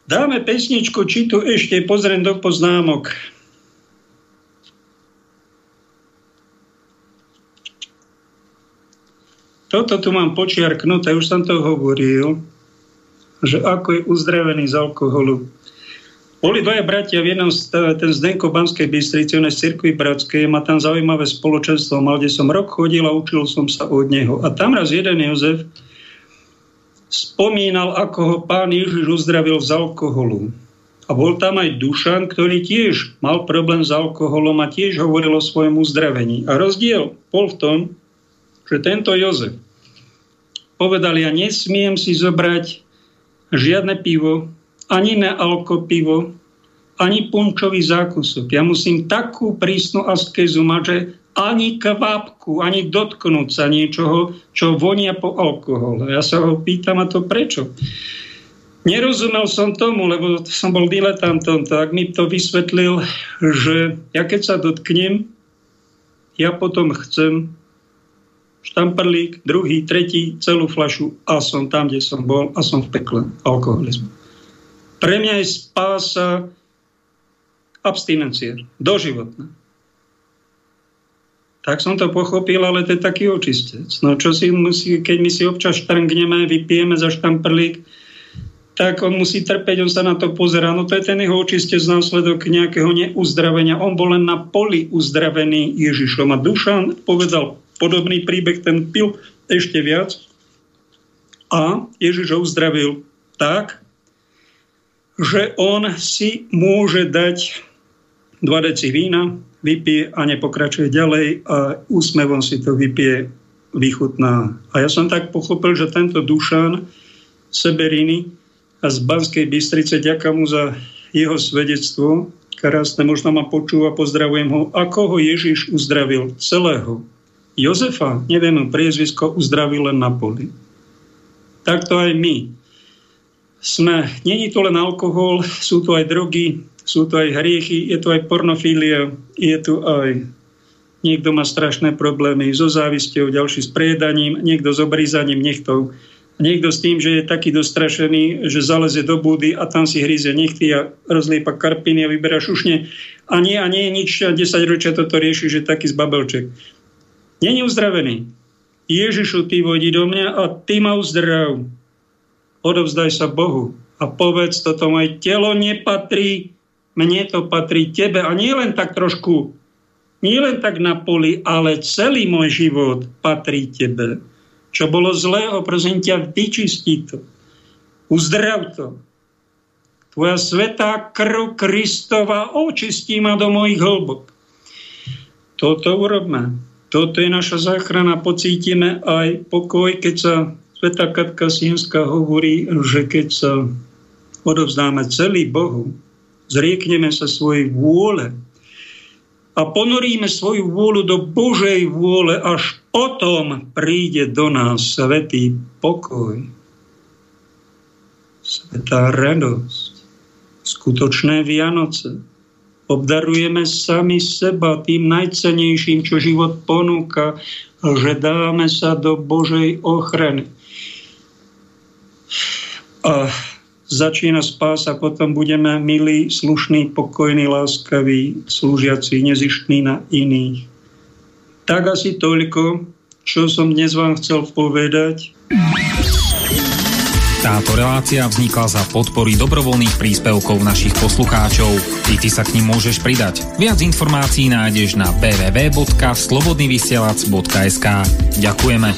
Speaker 1: Dáme pesničku, či tu ešte pozriem do poznámok. Toto tu mám počiarknuté, už som to hovoril, že ako je uzdravený z alkoholu. Boli dvaja bratia v jednom, ten Zdenko Banskej Bystrici, on z cirkvi Bratskej, má tam zaujímavé spoločenstvo, mal, kde som rok chodil a učil som sa od neho. A tam raz jeden Jozef spomínal, ako ho pán Ježiš uzdravil z alkoholu. A bol tam aj Dušan, ktorý tiež mal problém s alkoholom a tiež hovoril o svojom uzdravení. A rozdiel bol v tom, že tento Jozef povedal, ja nesmiem si zobrať žiadne pivo, ani na alkopivo, ani punčový zákusok. Ja musím takú prísnu askezu mať, že ani kvapku, ani dotknúť sa niečoho, čo vonia po alkohole. Ja sa ho pýtam, a to prečo? Nerozumel som tomu, lebo som bol diletantom, tak mi to vysvetlil, že ja keď sa dotknem, ja potom chcem štamprlík, druhý, tretí, celú flašu a som tam, kde som bol a som v pekle alkoholizmu. Pre mňa je spása abstinencia, doživotná. Tak som to pochopil, ale to je taký očistec. No čo si musí, keď my si občas štrngneme, vypijeme za štamprlík, tak on musí trpeť, on sa na to pozerá. No to je ten jeho očiste z následok nejakého neuzdravenia. On bol len na poli uzdravený Ježišom. A Dušan povedal podobný príbeh, ten pil ešte viac. A Ježiš ho uzdravil tak, že on si môže dať dva deci vína, vypije a nepokračuje ďalej a úsmevom si to vypije, vychutná. A ja som tak pochopil, že tento Dušan Seberiny a z Banskej Bystrice. Ďakujem mu za jeho svedectvo. Krásne, možno ma počúva, pozdravujem ho. Ako ho Ježiš uzdravil celého? Jozefa, neviem mu priezvisko, uzdravil len na poli. Takto aj my. Sme, není to len alkohol, sú to aj drogy, sú to aj hriechy, je to aj pornofília, je tu aj niekto má strašné problémy so závisťou, ďalší s priedaním, niekto s obrízaním nechtou niekto s tým, že je taký dostrašený, že zaleze do búdy a tam si hryzie nechty a rozliepa karpiny a vyberá šušne. A nie, a nie nič, a 10 ročia toto rieši, že taký zbabelček. Není uzdravený. Ježišu, ty vodi do mňa a ty ma uzdrav. Odovzdaj sa Bohu a povedz, toto moje telo nepatrí, mne to patrí tebe. A nie len tak trošku, nie len tak na poli, ale celý môj život patrí tebe. Čo bolo zlého, prosím ťa, vyčistí to. Uzdrav to. Tvoja svetá krv Kristova očistí ma do mojich hlbok. Toto urobme. Toto je naša záchrana. Pocítime aj pokoj, keď sa Sveta Katka Sienská hovorí, že keď sa odovzdáme celý Bohu, zriekneme sa svojej vôle, a ponoríme svoju vôľu do Božej vôle, až potom príde do nás svetý pokoj, svetá radosť, skutočné Vianoce. Obdarujeme sami seba tým najcenejším, čo život ponúka, že dáme sa do Božej ochrany. A začína spása, potom budeme milí, slušní, pokojní, láskaví, slúžiaci, nezištní na iných. Tak asi toľko, čo som dnes vám chcel povedať.
Speaker 8: Táto relácia vznikla za podpory dobrovoľných príspevkov našich poslucháčov. I ty sa k ním môžeš pridať. Viac informácií nájdeš na www.slobodnyvysielac.sk Ďakujeme.